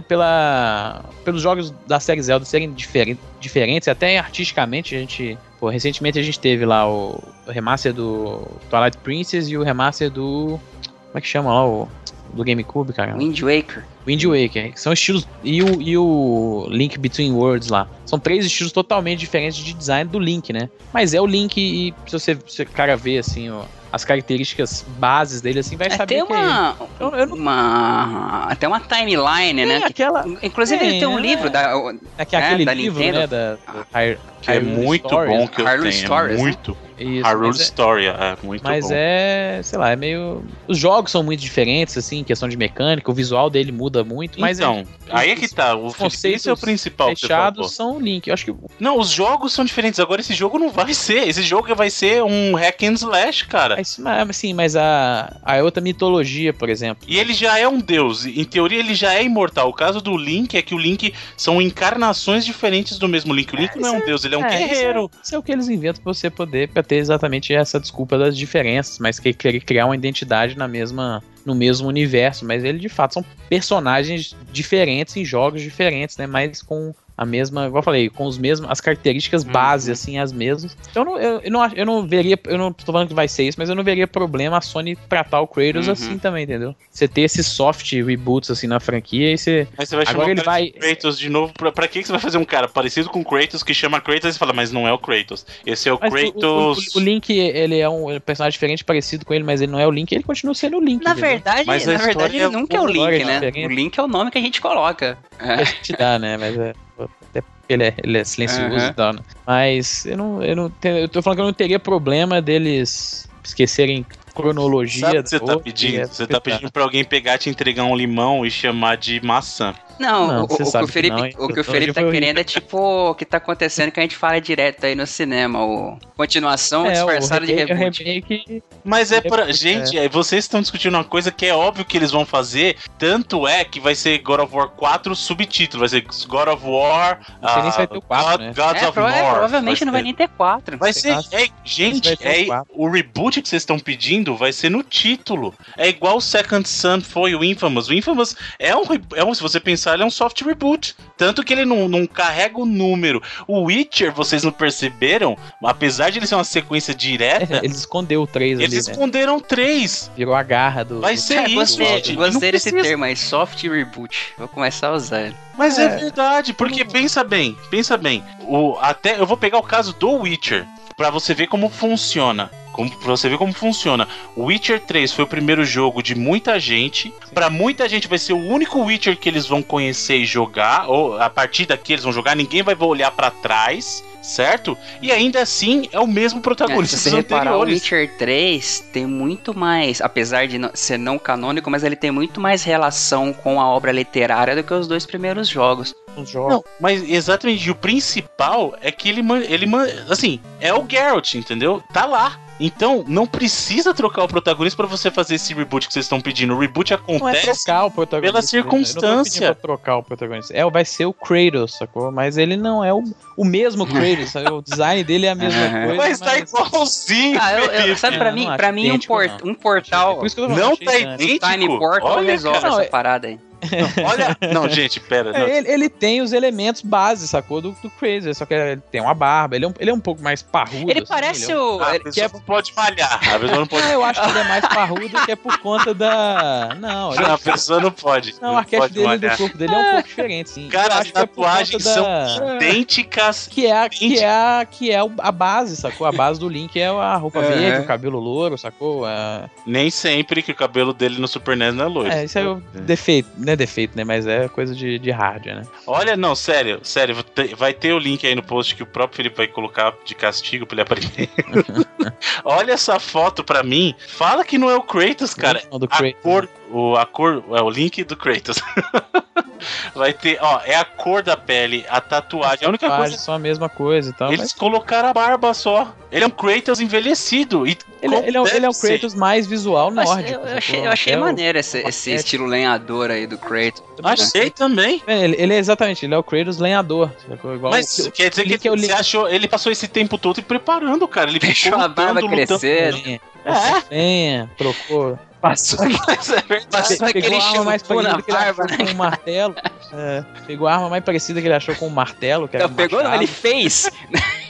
pela pelos jogos da série Zelda serem diferentes, diferentes, até artisticamente a gente Pô, recentemente a gente teve lá o, o, remaster do Twilight Princess e o remaster do. Como é que chama lá? O, do GameCube, cara? Wind Waker. Wind Waker. São estilos. E o, e o Link Between Worlds lá. São três estilos totalmente diferentes de design do Link, né? Mas é o Link e se você, se o cara vê assim, ó, as características bases dele, assim, vai É, saber tem que é uma. Eu, eu não uma. Até uma timeline, né? É, que- aquela. inclusive, ele tem um é. livro da. É que É, aquele da livro, Nintendo. né? Da, Que é Hyrule muito Stories, bom que eu Hyrule tenho. Stories, é muito. Isso, Hyrule mas é- Story, é muito Mas bom. é, sei lá, é meio. Os jogos são muito diferentes, assim, em questão de mecânica, o visual dele muda muito, mas então, é, aí é que tá. O esse é o principal fechados são o Link. Eu acho que Não, os jogos são diferentes. Agora esse jogo não vai ser. Esse jogo vai ser um hack and slash, cara. Mas, mas, assim, mas a, a outra mitologia, por exemplo. E ele já é um deus. Em teoria, ele já é imortal. O caso do Link é que o Link são encarnações diferentes do mesmo Link. O Link não é um deus, ele é um É, guerreiro. Isso é, isso é o que eles inventam pra você poder pra ter exatamente essa desculpa das diferenças, mas que querer criar uma identidade na mesma no mesmo universo, mas ele de fato são personagens diferentes em jogos diferentes, né, mas com a mesma, igual eu falei, com os mesmos as características Uhum. base assim as mesmas. Então eu não, eu, eu não acho- eu não veria, eu não tô falando que vai ser isso, mas eu não veria problema a Sony tratar o Kratos Uhum. assim também, entendeu? Você ter esses soft reboots assim na franquia e você Aí você vai chamar Agora o ele vai- de Kratos de novo. Pra, pra que que você vai fazer um cara parecido com o Kratos que chama Kratos e fala, mas não é o Kratos. Esse é o Mas o- Kratos. O, o, o Link, ele é um personagem diferente, parecido com ele, mas ele não é o Link, ele continua sendo o Link. Na entendeu? verdade, Mas na verdade, ele é nunca é o Link, né? diferente. O Link é o nome que a gente coloca. a gente dá, né? Mas é. Até porque ele é, ele é silencioso Aham. e tal, né? Mas eu não, eu não tenho, Eu tô falando que eu não teria problema deles esquecerem cronologia. Sabe o que você tá pedindo? Você tá pedindo pra alguém pegar, te entregar um limão e chamar de maçã. Não, Não, o, o que o que Felipe, não, hein? o que o Felipe tá querendo é tipo o que tá acontecendo que a gente fala direto aí no cinema, o continuação É, o disfarçada de o reboot. remake Mas é pra. É, Gente, é, vocês estão discutindo uma coisa que é óbvio que eles vão fazer. Tanto é que vai ser God of War 4 subtítulo. Vai ser God of War. Não sei nem se vai ter o 4, God- né? Gods É, of War. provavelmente não vai nem ter quatro. Vai ser. É, gente, Vai ter é, o reboot que vocês estão pedindo vai ser no título. É igual o Second Son foi o Infamous. O Infamous é um, é um. Se você pensar, ele é um soft reboot. Tanto que ele não, não carrega o número. O Witcher, vocês não perceberam? Apesar de ele ser uma sequência direta, Eles escondeu o 3 ali, eles né? esconderam três. Virou a garra do. Vai ser isso, gostei, gente. gostei desse precisa. termo aí, soft reboot. Vou começar a usar ele. Mas é, É. verdade, porque pensa bem, pensa bem. O, até eu vou pegar o caso do Witcher pra você ver como funciona. Como, pra você ver como funciona. O Witcher 3 foi o primeiro jogo de muita gente. Pra muita gente vai ser o único Witcher que eles vão conhecer e jogar. Ou a partir daqui eles vão jogar, ninguém vai olhar pra trás, certo? E ainda assim é o mesmo É, protagonista se você reparar, o. Witcher 3 tem muito mais, apesar de não- ser não canônico, mas ele tem muito mais relação com a obra literária do que os dois primeiros jogos. Os jogos. Não, mas exatamente, e o principal é que ele, ele assim, é o Geralt, entendeu? Tá lá. Então, não precisa trocar o protagonista pra você fazer esse reboot que vocês estão pedindo. O reboot Não é acontece. trocar o protagonista. pela né? Não tô circunstância. pedindo pra trocar o protagonista. É, vai ser o Kratos, sacou? Mas ele não é o, o mesmo Kratos, sabe? O design dele é a mesma Aham. coisa. mas tá igualzinho, Ah, eu, eu- sabe, pra É, mim, não pra mim um, port- não. um portal, Por isso que eu tô falando, Não tá idêntico. Tiny Portal Olha, resolve cara. essa parada aí. Olha, não, gente, pera. É, não. Ele, ele tem os elementos base, sacou? Do, do Crazy, só que ele tem uma barba, ele é um, ele é um pouco mais parrudo. Ele assim, parece ele é um- o. A ele- pessoa não pode malhar. A pessoa não pode. Ah, eu acho que ele é mais parrudo que é por conta da. Não, ele- A pessoa não pode. não, o arquétipo pode dele malhar. do corpo dele é um pouco diferente, sim. Cara, as que é tatuagens conta são da- idênticas. Que é, a, que é, a, que é a base, sacou? A base do Link é a roupa É. verde, o cabelo louro, sacou? É, Nem sempre que o cabelo dele no Super NES não é loiro. é, isso é o defeito, não é defeito, né? Mas é coisa de, de hardware, né? Olha, não, sério, sério, vai ter- o link aí no post que o próprio Felipe vai colocar de castigo pra ele aprender. Olha essa foto pra mim. Fala que não é o Kratos, cara. Não, do A Kratos. cor, o, a cor, é o link do Kratos. vai ter, ó, é a cor da pele, a tatuagem. A única Tatuagem coisa. são a mesma coisa e tal. Eles mas colocaram a barba só. Ele é um Kratos envelhecido. E ele, como ele é, um- ele é um. Kratos mais visual nórdico. eu, eu achei, eu achei É o- maneiro esse, esse estilo lenhador aí do Kratos. Achei também. É, Ele, ele é exatamente, ele é o Kratos lenhador. Igual Mas o- quer dizer que, Link é você achou. Ele passou esse tempo todo se preparando, cara. Ele Deixou ficou a barba lutando, lutando. crescer. Mas é verdade. Passou Pegou aquele a arma mais parecida que ele achou com um martelo. É, pegou a arma mais parecida que ele achou com um martelo, que era Não, um pegou, não, ele fez.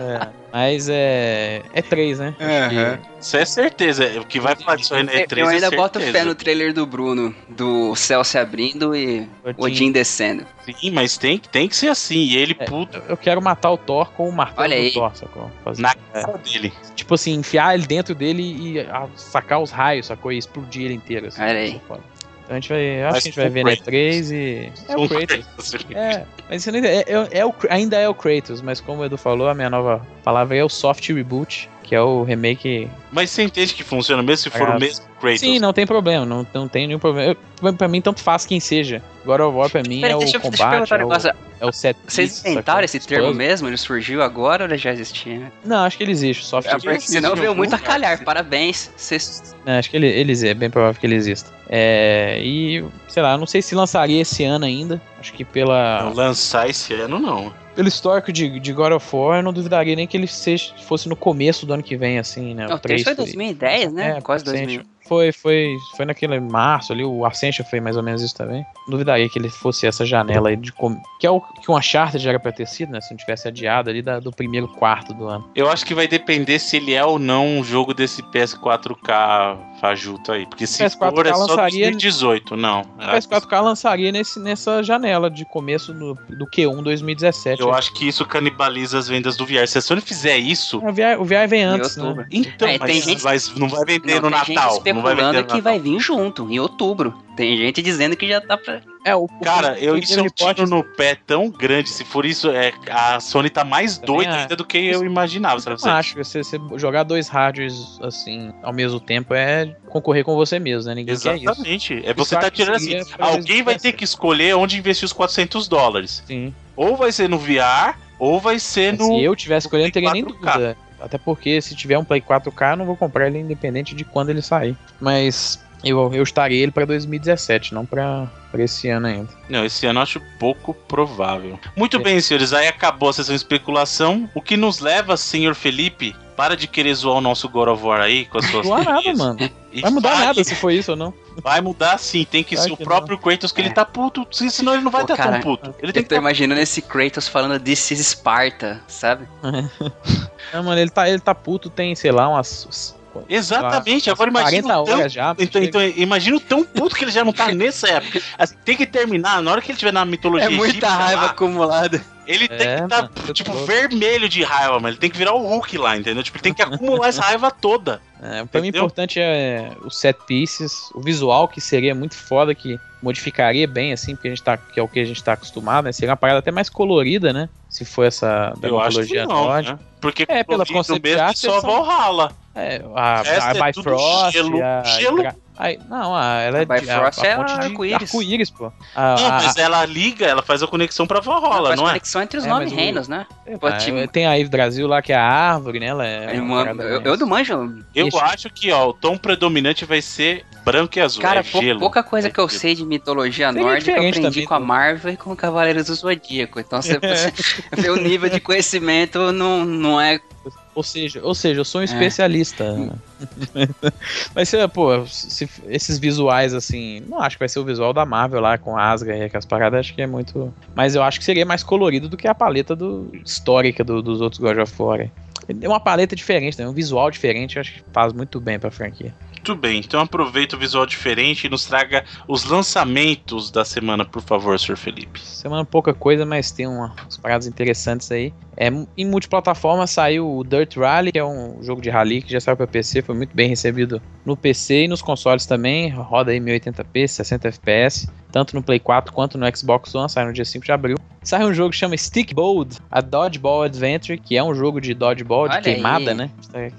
É, É, mas é. É 3, né? Uhum. Isso é certeza. O que vai falar disso aí na E3 Eu ainda é boto fé no trailer do Bruno, do céu se abrindo e Odin descendo. Sim, mas tem, tem que ser assim. E ele, É. puto, Eu quero matar o Thor com o martelo Olha aí. do Thor, sacou? Fazer- na é. cara dele. Tipo assim, enfiar ele dentro dele e sacar os raios, sacou? E explodir ele inteiro. Assim, Olha aí. É foda. Então a gente vai. Acho Mas que a gente vai ver na Kratos. E3 e. É o Kratos. É, mas você não entende, é, é- é o, ainda é o Kratos, mas como o Edu falou, a minha nova palavra é o soft reboot, que é o remake. Mas você entende que funciona mesmo se for Ah, o mesmo Kratos? Sim, não tem problema, não, não tem nenhum problema. Eu, pra- mim, tanto faz quem seja. God of War pra mim Peraí, é o deixa, eu- deixa eu combate, perguntar um é o, negócio. é o set Vocês inventaram esse termo puzzles. mesmo? Ele surgiu agora ou ele já existia? Não, acho que ele existe, o soft É, porque senão existe veio muito a calhar. Parabéns. Vocês É, acho que ele, eles é bem provável que ele exista. É, e, sei lá, não sei se lançaria esse ano ainda. Acho que pela, Não, lançar esse ano, não. Pelo histórico de, de God of War, eu não duvidaria nem que ele seja, fosse no começo do ano que vem, assim, né? Não, o 3 foi 2010, né? É, Quase Ascension. 2000. Foi, foi, foi naquele março ali, o Ascension foi mais ou menos isso também. Não duvidaria que ele fosse essa janela aí de com... que é o que um Uncharted era pra ter sido, né? Se não tivesse adiado ali da- do primeiro quarto do ano. Eu acho que vai depender se ele é ou não um jogo desse PS4K fajuto aí. Porque se PS4K for, é só lançaria- 2018, não. O PS4K lançaria nesse, nessa janela de começo do, do Q1 2017. Eu acho que isso canibaliza as vendas do VR. Se a Sony fizer isso, O VR, o VR vem Em antes, né? então, É, mas tem gente- vai- não vai vender Não, no tem gente Natal. Não vai vender especulando no que Natal. vai vir junto, em outubro. Tem gente dizendo que já tá pra. É, o, Cara, o eu, isso é um tiro no pé tão grande. Se for isso, é, a Sony tá mais Também doida acho. ainda do que eu imaginava. Sabe? Eu acho que você, você jogar dois hardwares assim ao mesmo tempo é concorrer com você mesmo, né? Ninguém quer isso. Exatamente. É você Isso tá tirando assim. Alguém vai ter que escolher onde investir os 400 dólares. Sim. Ou vai ser no VR, ou vai ser no. Se eu tivesse escolhendo, não teria nem 4K. dúvida. Até porque se tiver um Play 4K, eu não vou comprar ele independente de quando ele sair. Mas eu, eu estarei ele pra 2017, não pra, pra esse ano ainda. Não, esse ano eu acho pouco provável. Muito É. bem, senhores. Aí acabou a sessão de especulação. O que nos leva, senhor Felipe, para de querer zoar o nosso God of War aí com as suas Não nada, mano. E Vai mudar fale- nada se for isso ou não. Vai mudar sim. Tem que Vai ser o próprio Kratos que ele É. tá puto. se- Senão ele não vai estar tão puto. Ele tem Eu que tô tá... imaginando esse Kratos falando This is Sparta, sabe? Não, mano, ele tá, ele tá puto, tem, sei lá, umas. Exatamente. sei lá, Agora imagina 40 o tão horas já. Então, então, imagina o tão puto que ele já não tá nessa época. Assim, tem que terminar, na hora que ele tiver na mitologia É muita egípcia raiva lá, acumulada. ele tem É, que estar, tô tipo, louco. vermelho de raiva, mano. Ele tem que virar o Hulk lá, entendeu? Tipo, ele tem que acumular essa raiva toda. É, pra mim, o importante é os set pieces, o visual, que seria muito foda, que modificaria bem, assim, porque a gente tá, que é o que a gente tá acostumado, né? Seria uma parada até mais colorida, né? Se for essa da Eu acho que mitologia não, nórdica. né? Porque É, pela concept art, só são- Valhalla. É, a, resto a é Bifrost, gelo. a, Gelo? Ai, não, a, ela é A Bifrost é de arco-íris. arco-íris, pô. A, Não, a- mas ela liga, ela faz a conexão pra Valhalla, faz não é? conexão entre os É, nove o- reinos, né? a- Pô, tipo- tem a Eve Brasil lá, que é a árvore, né? Ela é uma eu, eu não manjo. Eu Isso. acho que, ó, o tom predominante vai ser branco e azul. Cara, é pou- gelo. pouca coisa É que eu gelo. sei de mitologia Seria nórdica eu aprendi também, com a? Marvel e com o Cavaleiros do Zodíaco. Então você, você vê o nível de conhecimento não, não é. Ou seja, ou seja, eu sou um É. especialista. Mas, pô, se, esses visuais, assim, não acho que vai ser o visual da Marvel lá com Asgard e aquelas paradas, acho que é muito. Mas eu acho que seria mais colorido do que a paleta do, histórica do- dos outros God of War. É uma paleta diferente, né? um visual diferente, acho que faz muito bem pra franquia. Muito bem, então aproveita o visual diferente e nos traga os lançamentos da semana, por favor, Sr. Felipe. Semana pouca coisa, mas tem uma- umas paradas interessantes aí. É, em multiplataforma saiu o Dirt Rally, que é um jogo de rally que já saiu para PC, foi muito bem recebido no PC e nos consoles também. Roda aí 1080p, 60 FPS, tanto no Play 4 quanto no Xbox One, sai no dia 5 de abril. Sai um jogo que chama Stickbold, a Dodgeball Adventure, que é um jogo de dodgeball, de Olha queimada, aí. né?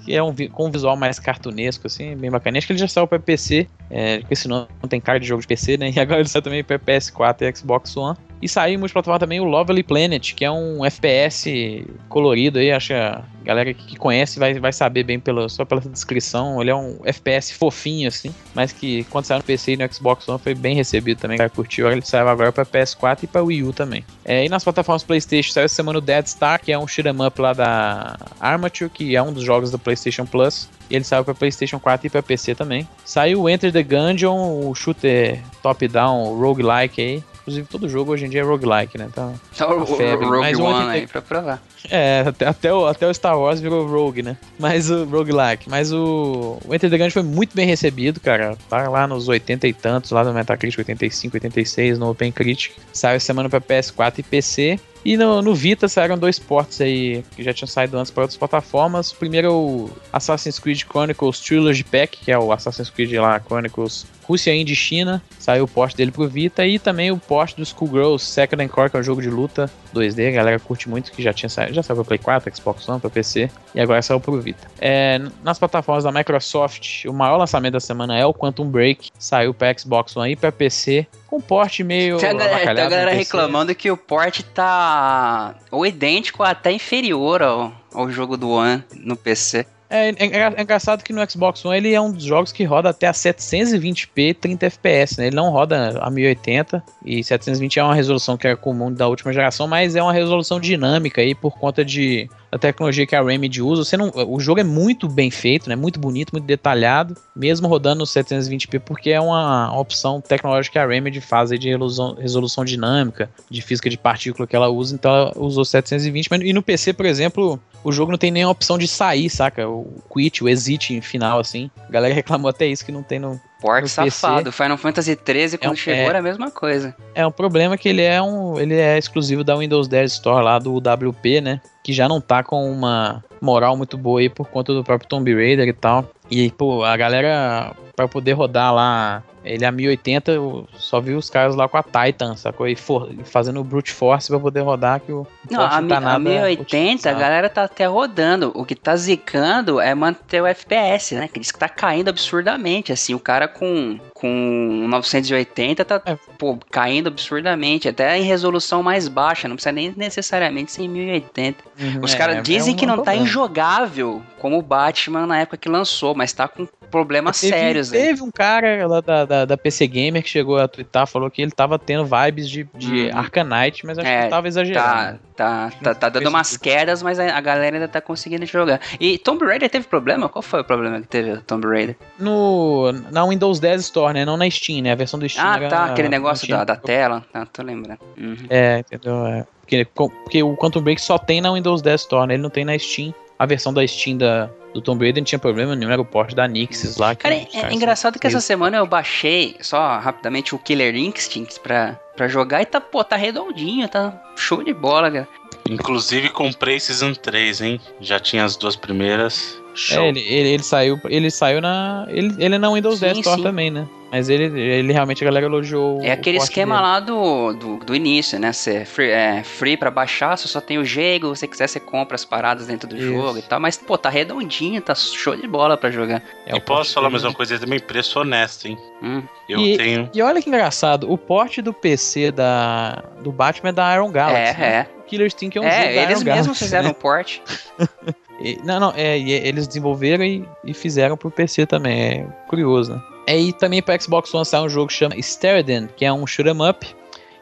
Que é um, com um visual mais cartunesco, assim, bem bacana. Acho que ele já saiu para PC, é, com esse nome não tem cara de jogo de PC, né? E agora ele saiu também para PS4 e Xbox One. E saiu em multiplataforma também o Lovely Planet, que é um FPS colorido aí, acho que a galera que conhece vai, vai saber bem pela, só pela descrição. Ele é um FPS fofinho, assim, mas que quando saiu no PC e no Xbox One foi bem recebido também, cara curtiu. Ele saiu agora para PS4 e para Wii U também. É, e nas plataformas PlayStation saiu essa semana o Dead Star, que é um shoot 'em up lá da Armature, que é um dos jogos do PlayStation Plus. E ele saiu para PlayStation 4 e para PC também. Saiu o Enter the Gungeon, o shooter top-down roguelike aí Inclusive, todo jogo hoje em dia é roguelike, né? Tá, Só o, o, febre, Rogue mas One 80 aí pra provar. É, até, até, o, até o Star Wars virou Rogue, né? Mas o Roguelike. Mas o, o Enter the Gungeon foi muito bem recebido, cara. Tá lá nos 80 e tantos, lá no Metacritic, 85, 86, no OpenCritic. Saiu semana pra PS4 e PC. E no, no Vita saíram dois ports aí que já tinham saído antes para outras plataformas. O primeiro é o Assassin's Creed Chronicles Trilogy Pack, que é o Assassin's Creed lá, Chronicles Rússia, Índia e China. Saiu o port dele pro Vita. E também o port do Schoolgirls Second Encore, que é um jogo de luta 2D. A galera curte muito, que já tinha saído. Já saiu pra Play 4, Xbox One, pra PC. E agora saiu pro Vita. É, nas plataformas da Microsoft, o maior lançamento da semana é o Quantum Break. Saiu pra Xbox One e pra PC. Com port meio. Tem a galera, tem a galera reclamando que o port tá ou idêntico ou até inferior ao, ao jogo do One no PC. É, é, é engraçado que no Xbox One ele é um dos jogos que roda até a 720p 30 fps, né? Ele não roda a 1080 e 720 é uma resolução que é comum da última geração, mas é uma resolução dinâmica aí por conta de da tecnologia que a Remedy usa. Você não, o jogo é muito bem feito, né? Muito bonito, muito detalhado, mesmo rodando no 720p, porque é uma opção tecnológica que a Remedy faz aí de resolução, resolução dinâmica, de física de partícula que ela usa, então ela usou 720, mas e no PC, por exemplo, o jogo não tem nenhuma opção de sair, saca? O quit, o exit final, assim. A galera reclamou até isso que não tem no. Port No safado. Final Fantasy XIII, quando um- chegou, é. era a mesma coisa. É um problema que ele é um. Ele é exclusivo da Windows 10 Store lá do WP, né? Que já não tá com uma moral muito boa aí por conta do próprio Tomb Raider e tal. E, pô, a galera, pra poder rodar lá ele a 1080, eu só vi os caras lá com a Titan, sacou? E for- fazendo o brute force pra poder rodar que o. Não, a, mi- tá a nada 1080 a galera tá até rodando. O que tá zicando é manter o FPS, né? Que diz que tá caindo absurdamente. Assim, o cara com, com 980 tá É. pô, caindo absurdamente. Até em resolução mais baixa. Não precisa nem necessariamente ser em 1080. Uhum, Os é, caras é dizem um- que é um não tá problema. injogável como o Batman na época que lançou, mas tá com problemas Teve- sérios. né? Teve um cara lá da, da, da PC Gamer que chegou a twittar, falou que ele tava tendo vibes de, de Uhum. Arcanite, mas acho É, que tava exagerando. Tá, tá, tá, tá dando umas quedas, mas a a galera ainda tá conseguindo jogar. E Tomb Raider teve problema? Qual foi o problema que teve o Tomb Raider? No, na Windows 10 Store, né? Não na Steam, né? A versão do Steam. Ah, era- tá, aquele negócio da, da tela. Tá, tô lembrando. Uhum. É, entendeu? É. Porque, porque o Quantum Break só tem na Windows 10 Store, né? Ele não tem na Steam. A versão da Steam da, do Tomb Raider não tinha problema nenhum, era o port da Nixis lá. que Cara, é, é engraçado que essa semana eu baixei só rapidamente o Killer Instinct pra, pra jogar e tá, pô, tá redondinho, tá show de bola, cara. Inclusive comprei Season 3, hein? Já tinha as duas primeiras. Show. É, ele, ele, ele saiu, ele saiu na. Ele, ele é na Windows Sim, 10 Store sim. também, né? Mas ele, ele realmente a galera elogiou. É aquele esquema dele. lá do, do, do início, né? Você é free, é free pra baixar, você só tem o Jego, se você quiser você compra as paradas dentro do Isso. jogo e tal. Mas, pô, tá redondinho, tá show de bola pra jogar. É, e posso falar mais uma coisa também, preço honesto, hein? Hum. Eu E- tenho. E olha que engraçado, o port do PC da, do Batman é da Iron Galaxy. né? é, é. O Killer Instinct é um jogo É, eles Iron mesmos Galaxy, fizeram né? o port. E- não, não, é, eles desenvolveram e, e fizeram pro PC também, é curioso, né? É, e também para Xbox One saiu um jogo que chama Sterden, que é um shoot 'em up.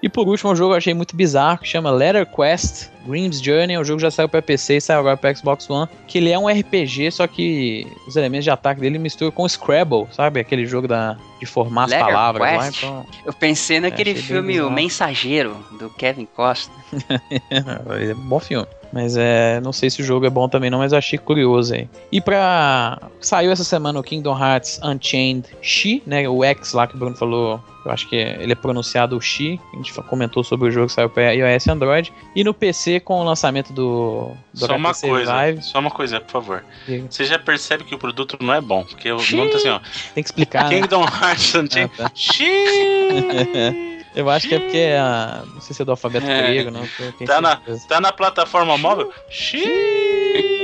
E por último, um jogo que eu achei muito bizarro, que chama Letter Quest Grimm's Journey. O jogo já saiu para PC e saiu agora para Xbox One. Que ele é um RPG, só que os elementos de ataque dele misturam com Scrabble, sabe? Aquele jogo da, de formar as Letter palavras lá. Quest? Então, Eu pensei naquele achei bem filme O. Mensageiro, do Kevin Costa. é um bom filme. Mas é, não sei se o jogo é bom também não, mas eu achei curioso aí. E pra... Saiu essa semana o Kingdom Hearts Unchained Shi, né? O X lá que o Bruno falou, eu acho que ele é pronunciado Shi. A gente comentou sobre o jogo que saiu pra iOS e Android. E no PC com o lançamento do... do Só uma coisa, Vive. só uma coisa, por favor. Diga. Você já percebe que o produto não é bom, porque o nome tá assim, ó. Tem que explicar, né? Kingdom Hearts Unchained. Ah, tá. Eu acho que é porque é a... Não sei se é do alfabeto É. grego, não. Tá na-. Tá na plataforma móvel? Xiii.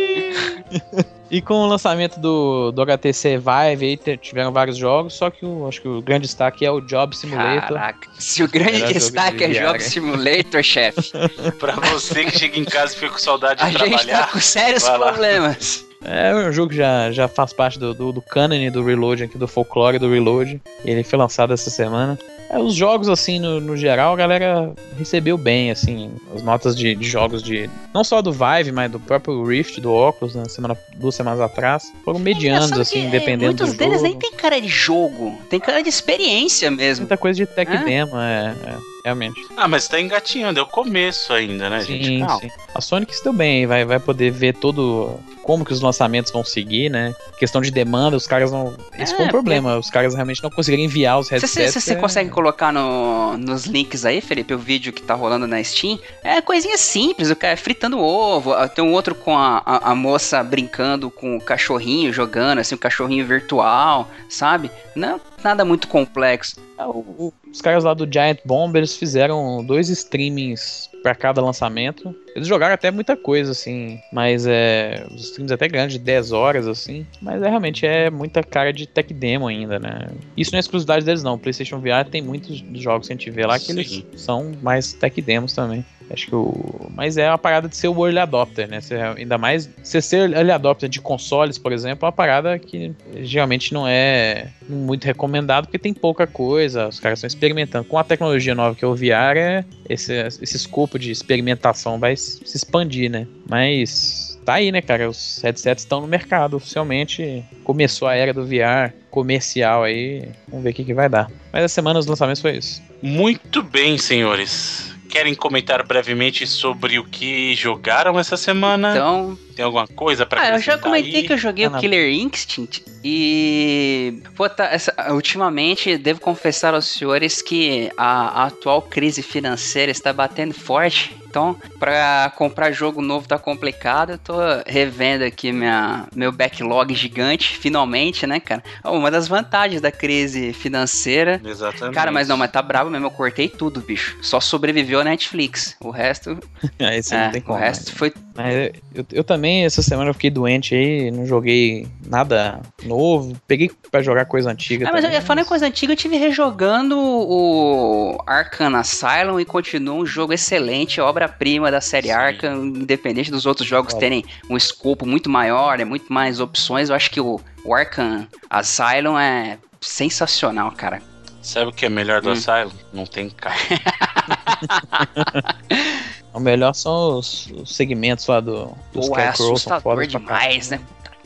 E com o lançamento do, do HTC Vive, aí tiveram vários jogos, só que o, acho que o grande destaque é o Job Simulator. Caraca. Se o grande destaque de é. Job Simulator, chefe, Pra você que chega em casa e fica com saudade a de gente tá trabalhar. com sérios problemas. É um jogo que já, já faz parte do, do, do canon do Reload, aqui do folclore do Reload. E ele foi lançado essa semana. É, os jogos, assim, no, no geral, a galera recebeu bem, assim, as notas de, de jogos de. Não só do Vive, mas do próprio Rift, do Oculus, na semana, duas semanas atrás. Foram medianos, Engraçado assim, é, dependendo Muitos do deles jogo. nem tem cara de jogo, tem cara de experiência mesmo. Muita coisa de tech É? demo, é, é. Realmente. Ah, mas tá engatinhando, é o começo ainda, né, sim, gente? Calma. sim. A Sonic se deu bem, vai, vai poder ver todo como que os lançamentos vão seguir, né? Questão de demanda, os caras não. Esse É, foi um problema. Os caras realmente não conseguiram enviar os headsets. Você é- consegue colocar no- nos links aí, Felipe, o vídeo que tá rolando na Steam? É coisinha simples, o cara fritando ovo. ah, Tem um outro com a, a, a moça brincando com o cachorrinho, jogando, assim, o cachorrinho virtual, sabe? Não nada muito complexo. O- os caras lá do Giant Bomb, eles fizeram dois streamings pra cada lançamento. Eles jogaram até muita coisa, assim, mas é. Os streams até grandes, de 10 horas, assim. Mas é realmente é muita cara de tech demo ainda, né? Isso não é exclusividade deles, não. O PlayStation VR tem muitos jogos que a gente vê lá que Sim. eles são mais tech demos também. Acho que o. Mas é uma parada de ser o early adopter, né? Você, ainda mais. Você ser early adopter de consoles, por exemplo, é uma parada que geralmente não é muito recomendado porque tem pouca coisa. Os caras estão experimentando. Com a tecnologia nova que é o VR, é esse, esse escopo de experimentação vai se expandir, né? Mas. Tá aí, né, cara? Os headsets estão no mercado oficialmente. Começou a era do VR comercial aí. Vamos ver o que, que vai dar. Mas a semana dos lançamentos foi isso. Muito bem, senhores. Querem comentar brevemente sobre o que jogaram essa semana? Então, Tem alguma coisa pra Ah, eu já comentei aí? que eu joguei Ah, o. Killer Instinct e. Pô, tá, essa- ultimamente, devo confessar aos senhores que a, a atual crise financeira está batendo forte. Então, pra comprar jogo novo tá complicado. Eu tô revendo aqui minha, meu backlog gigante, finalmente, né, cara? Uma das vantagens da crise financeira. Exatamente. Cara, mas não, mas tá bravo mesmo. Eu cortei tudo, bicho. Só sobreviveu a Netflix. O resto. Aí você é, não tem como. o resto né? foi Mas eu, eu também, essa semana eu fiquei doente aí, não joguei nada novo. Peguei pra jogar coisa antiga. Ah, mas também, eu, falando em coisa antiga, eu tive rejogando o Arkham Asylum e continua um jogo excelente, obra-prima da série Sim. Arkham, independente dos outros jogos Olha. terem um escopo muito maior, né, muito mais opções. Eu acho que o, o Arkham Asylum é sensacional, cara. Sabe o que é melhor do Hum. Asylum? Não tem carro. O melhor são os, os segmentos lá do, dos Pô, é assustador demais, né?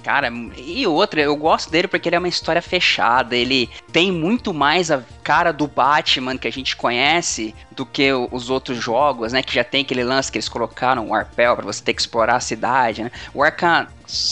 Cara, e outra, eu gosto dele porque ele é uma história fechada. Ele tem muito mais a cara do Batman que a gente conhece do que os outros jogos, né? Que já tem aquele lance que eles colocaram, o arpel, pra você ter que explorar a cidade, né? O Arkham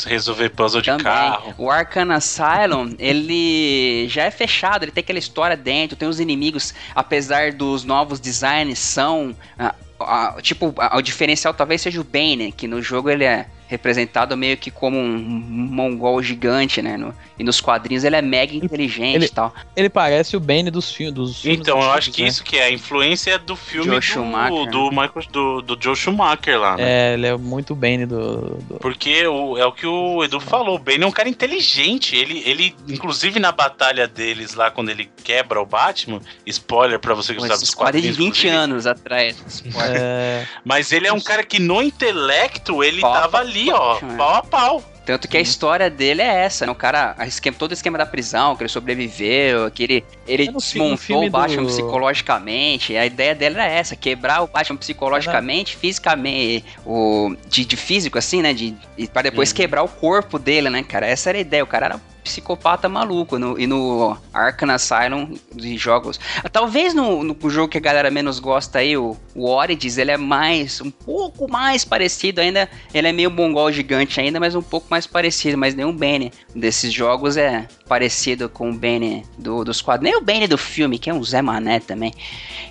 Resolver puzzle de também. carro. O Arkham Asylum, ele já é fechado, ele tem aquela história dentro, tem os inimigos, apesar dos novos designs, são. ah, ah, tipo, ah, o diferencial talvez seja o Bane, que no jogo ele é representado meio que como um mongol gigante, né? No- e nos quadrinhos ele é mega inteligente ele- e tal. Ele parece o Bane dos, fi dos filmes. Então, eu antigos, acho que né? isso que é a influência do filme Joe do, Schumacher. do Michael do, do Joe Schumacher lá, né? É, ele é muito Bane do. do- Porque o, é o que o Edu falou, o Bane é um cara inteligente. Ele, ele, inclusive na batalha deles lá, quando ele quebra o Batman, spoiler pra você que Pô, sabe dos quadrinhos de quadrinhos. 20 inclusive, anos atrás. É, Mas ele é um cara que no intelecto ele Pau a tava pau, ali, ó, né? pau a pau. Tanto que a história dele é essa, né? O cara, a esquema, todo o esquema da prisão, que ele sobreviveu, que ele, ele É desmontou o Batman do- psicologicamente. A ideia dele era essa, quebrar o Batman psicologicamente, fisicamente, o, de, de físico, assim, né? De, para depois Uhum. quebrar o corpo dele, né, cara? Essa era a ideia. O cara era psicopata maluco. No, e no Arkham Asylum de jogos. Talvez no, no jogo que a galera menos gosta aí, o, o Origins, ele é mais, um pouco mais parecido ainda. Ele é meio mongol gigante ainda, mas um pouco mais parecido. Mas o Bane desses jogos é parecido com o Bane do, dos quadros. Nem o Bane do filme, que é um Zé Mané também.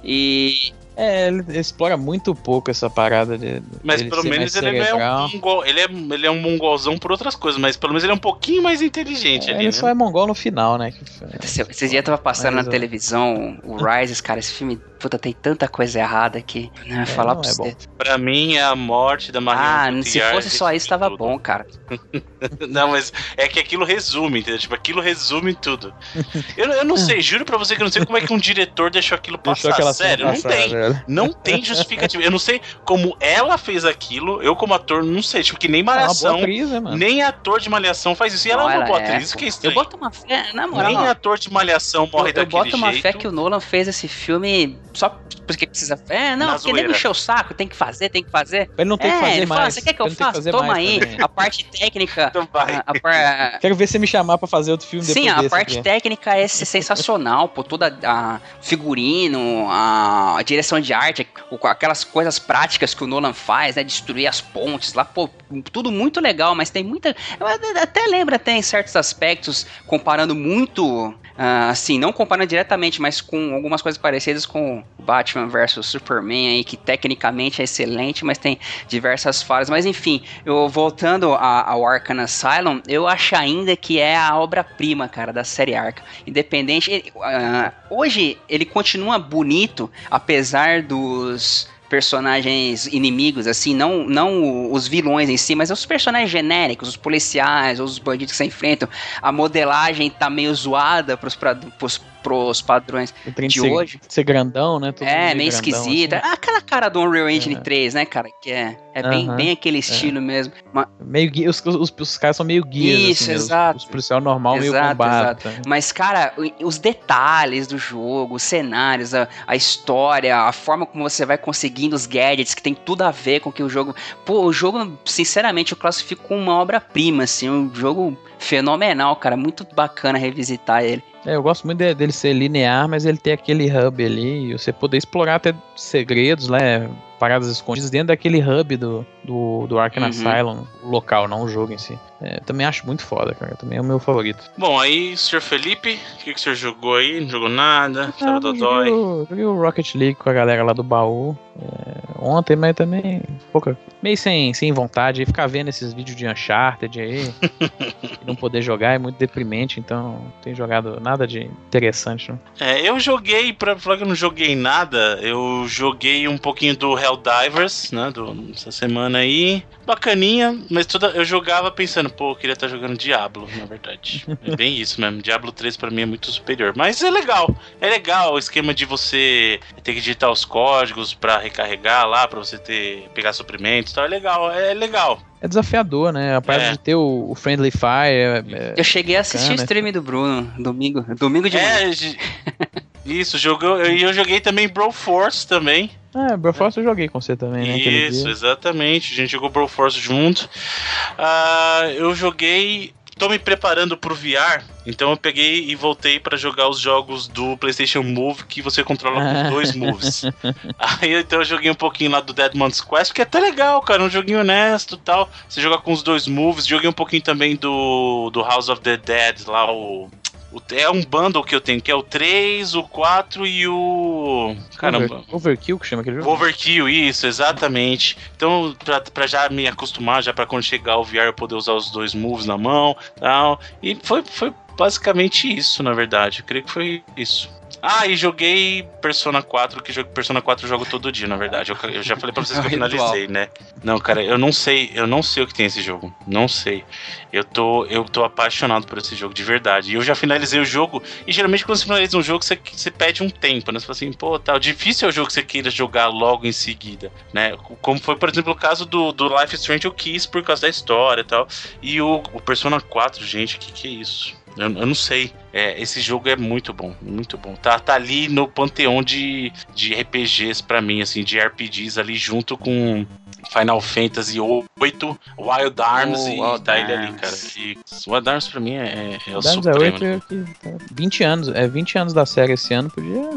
E é, ele explora muito pouco essa parada de. Mas pelo menos ele é um mongol. Ele é, ele é um mongolzão por outras coisas, mas pelo menos ele é um pouquinho mais inteligente É, ali, ele né? só é mongol no final, né? Esses dias tava passando Mas, na televisão o Rises, cara, esse filme, puta, tem tanta coisa errada que. Né, falar não pra é você. bom. Pra mim é a morte da Marion Ah, Cotillard se fosse só isso, tava tudo. bom, cara. Não, mas é que aquilo resume, entendeu? Tipo, aquilo resume tudo. Eu, eu não sei, juro pra você que eu não sei como é que um diretor deixou aquilo Deixou passar. cena Sério, passar, não tem. velho. Não tem justificativa. Eu não sei como ela fez aquilo. Eu, como ator, não sei. Tipo, que nem É uma boa Malhação. atriz, né, mano? nem ator de Malhação faz isso. E ela é uma boa atriz. Isso que é Eu estranho. boto uma fé, na moral. Nem ator de Malhação eu, morre eu daquele boto uma jeito. fé que o Nolan fez esse filme só porque precisa. É, não, Na porque nem encher o saco, tem que fazer, tem que fazer. Ele não tem é, que fazer ele fala, mais. você quer que eu tem faça? Toma mais aí. também. A parte técnica. Então a- a par- Quero ver você me chamar pra fazer outro filme depois Sim, a parte aqui. técnica é sensacional, pô, toda a figurino, a, a direção de arte, aquelas coisas práticas que o Nolan faz, né, destruir as pontes lá, pô, tudo muito legal, mas tem muita, eu até lembra até em certos aspectos, comparando muito, ah, assim, não comparando diretamente, mas com algumas coisas parecidas com Batman vs Superman aí, que tecnicamente é excelente, mas tem diversas falhas, mas enfim, eu voltando ao Arkham Asylum, eu acho ainda que é a obra-prima, cara, da série Arkham. Independente, ele- ah, hoje ele continua bonito, apesar dos personagens inimigos, assim, não, não os vilões em si, mas os personagens genéricos, os policiais, os bandidos que se enfrentam. A modelagem tá meio zoada pros, pra- pros, pros padrões O de ser, hoje. ser grandão, né? Todo é, meio esquisita. assim. Aquela cara do Unreal Engine É. 3, né, cara? Que é, é bem, Aham, bem aquele estilo mesmo. Ma- Meio guia, os, os, os caras são meio guias, Isso, assim, né? Os- exato. Os, policial normal meio Exato, bombado. tá? Mas, cara, o- os detalhes do jogo, os cenários, a, a história, a forma como você vai conseguindo os gadgets, que tem tudo a ver com que o jogo. Pô, o jogo, sinceramente, eu classifico como uma obra-prima, assim, um jogo fenomenal, cara. Muito bacana revisitar ele. É, eu gosto muito de- dele ser linear, mas ele tem aquele hub ali, e você poder explorar até segredos, né? Paradas escondidas dentro daquele hub do, do, do Arkham Uhum. Asylum, o local, não o jogo em si. É, também acho muito foda, cara. Também é o meu favorito. Bom, aí, senhor Felipe, o que, que o senhor jogou aí? Não jogou nada? Tava Ah, dodói. joguei, o, joguei o Rocket League com a galera lá do baú é, ontem, mas também pouca, meio sem, sem vontade. E ficar vendo esses vídeos de Uncharted aí e não poder jogar é muito deprimente, então não tenho jogado nada de interessante. Não. É, eu joguei, pra falar que eu não joguei nada, eu joguei um pouquinho do Helldivers, né, do, essa semana aí. Bacaninha, mas toda, eu jogava pensando, pô, eu queria estar jogando Diablo, na verdade. É bem isso mesmo, Diablo 3 pra mim é muito superior. Mas é legal, é legal o esquema de você ter que digitar os códigos pra recarregar lá, pra você ter, pegar suprimentos e tal, é legal, é legal. É desafiador, né? A parte É. de ter o, o Friendly Fire. É, Eu cheguei a assistir o bacana, stream do Bruno, domingo, domingo de manhã. É, gi- isso, jogou, e eu joguei também Broforce também. é, Broforce eu joguei com você também, né? Isso, exatamente. A gente jogou Broforce junto. Ah, eu joguei. Tô me preparando pro VR, então eu peguei e voltei pra jogar os jogos do PlayStation Move que você controla com dois moves. Aí então eu joguei um pouquinho lá do Dead Man's Quest, que é até legal, cara, um joguinho honesto e tal. Você joga com os dois moves. Joguei um pouquinho também do, do House of the Dead, lá o. É um bundle que eu tenho, que é o 3, o 4 e o. Caramba. Over- Overkill que chama aquele jogo? Overkill, isso, exatamente. Então, pra, pra já me acostumar, já pra quando chegar o VR eu poder usar os dois moves na mão tal. E foi, foi basicamente isso, na verdade. Eu creio que foi isso. Ah, e joguei Persona 4, que Persona 4 eu jogo todo dia, na verdade. Eu, eu já falei pra vocês que eu Ritual. finalizei, né? Não, cara, eu não sei, eu não sei o que tem esse jogo. Não sei. Eu tô, eu tô apaixonado por esse jogo, de verdade. E eu já finalizei o jogo. E geralmente quando você finaliza um jogo, você, você pede um tempo, né? Você fala assim, pô, tal, difícil é o jogo que você queira jogar logo em seguida, né? Como foi, por exemplo, o caso do, do Life is Strange, eu quis por causa da história e tal. E o, o Persona 4, gente, que que é isso? Eu, eu não sei. É, esse jogo é muito bom, muito bom. Tá, tá ali no panteão de, de RPGs pra mim, assim, de RPGs ali junto com Final Fantasy VIII, Wild Arms Oh, e Wild tá ele ali, Arms. cara. E Wild Arms pra mim é, é, é o supremo. Awake é que tá 20 anos, é 20 anos da série esse ano, podia.